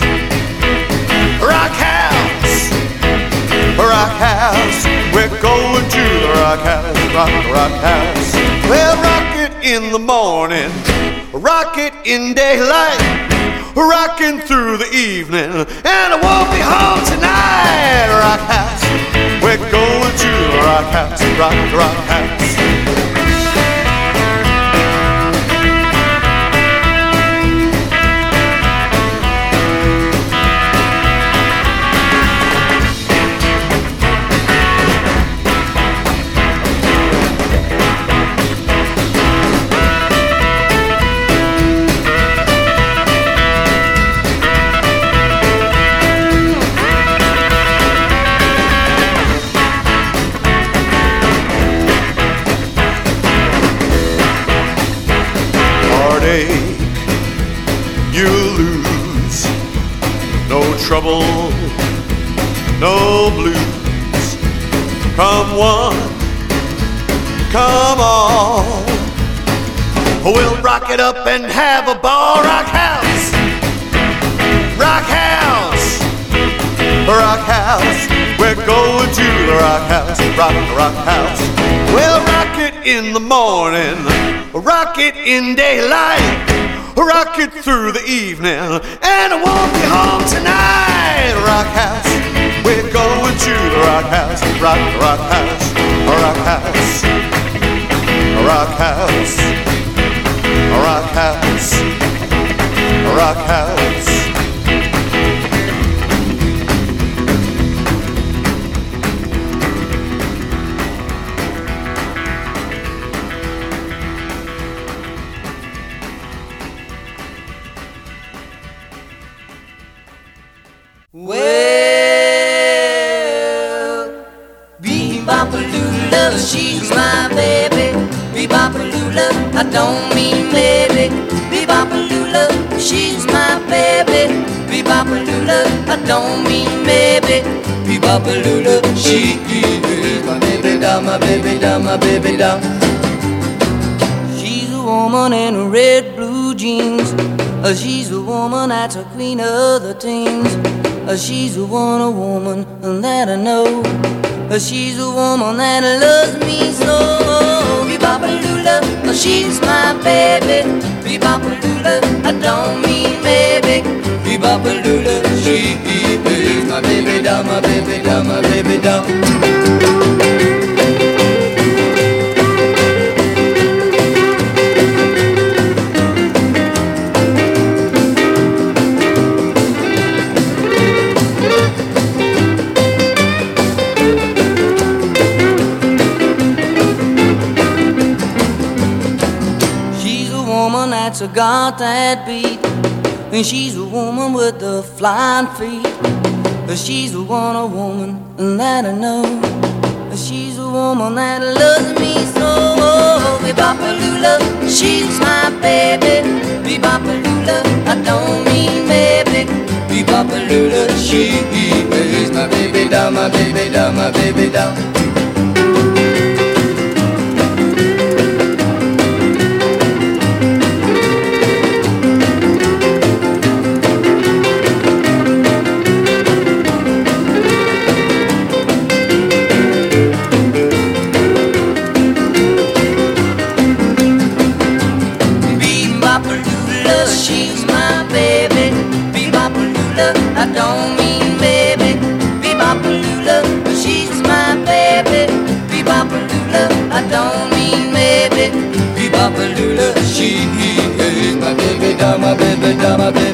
rock house, rock house. We're going to the rock house, rock, rock house. Well, rock it in the morning, rock it in daylight, rocking through the evening, and I won't be home tonight. Rock house, we're going to rock house, rock, rock house. Trouble, no blues. Come one, come all. We'll rock it up and have a ball. Rock house, rock house, rock house. We're going to the rock house, rock, the rock house. We'll rock it in the morning, rock it in daylight, rock it through the evening, and I won't be home tonight. Rock house, we're going to the rock house, rock, rock house, rock house, rock house, rock house, rock house. Well, Bebop-a-lula, she's my baby. Bebop-a-lula, I don't mean maybe. Bebop-a-lula, she's my baby. Bebop-a-lula, I don't mean maybe. Bebop-a-lula, she is my baby doll, my baby doll, my baby doll. Woman in red blue jeans. Uh, she's a woman that's a queen of the teens. Uh, she's a one, woman that I know. Uh, she's a woman that loves me so. Bebop-a-lula, uh, she's my baby. Bebop-a-lula, I don't mean maybe. Bebop-a-lula, she is my baby doll, my baby doll, my baby doll. Heart that beat. And she's a woman with the flying feet. She's a woman that I know. She's a woman that loves me so. Bebopalula, she's my baby. Bebopalula, I don't mean baby. Bebopalula, she is my baby doll, my baby doll, my baby doll. My baby my baby.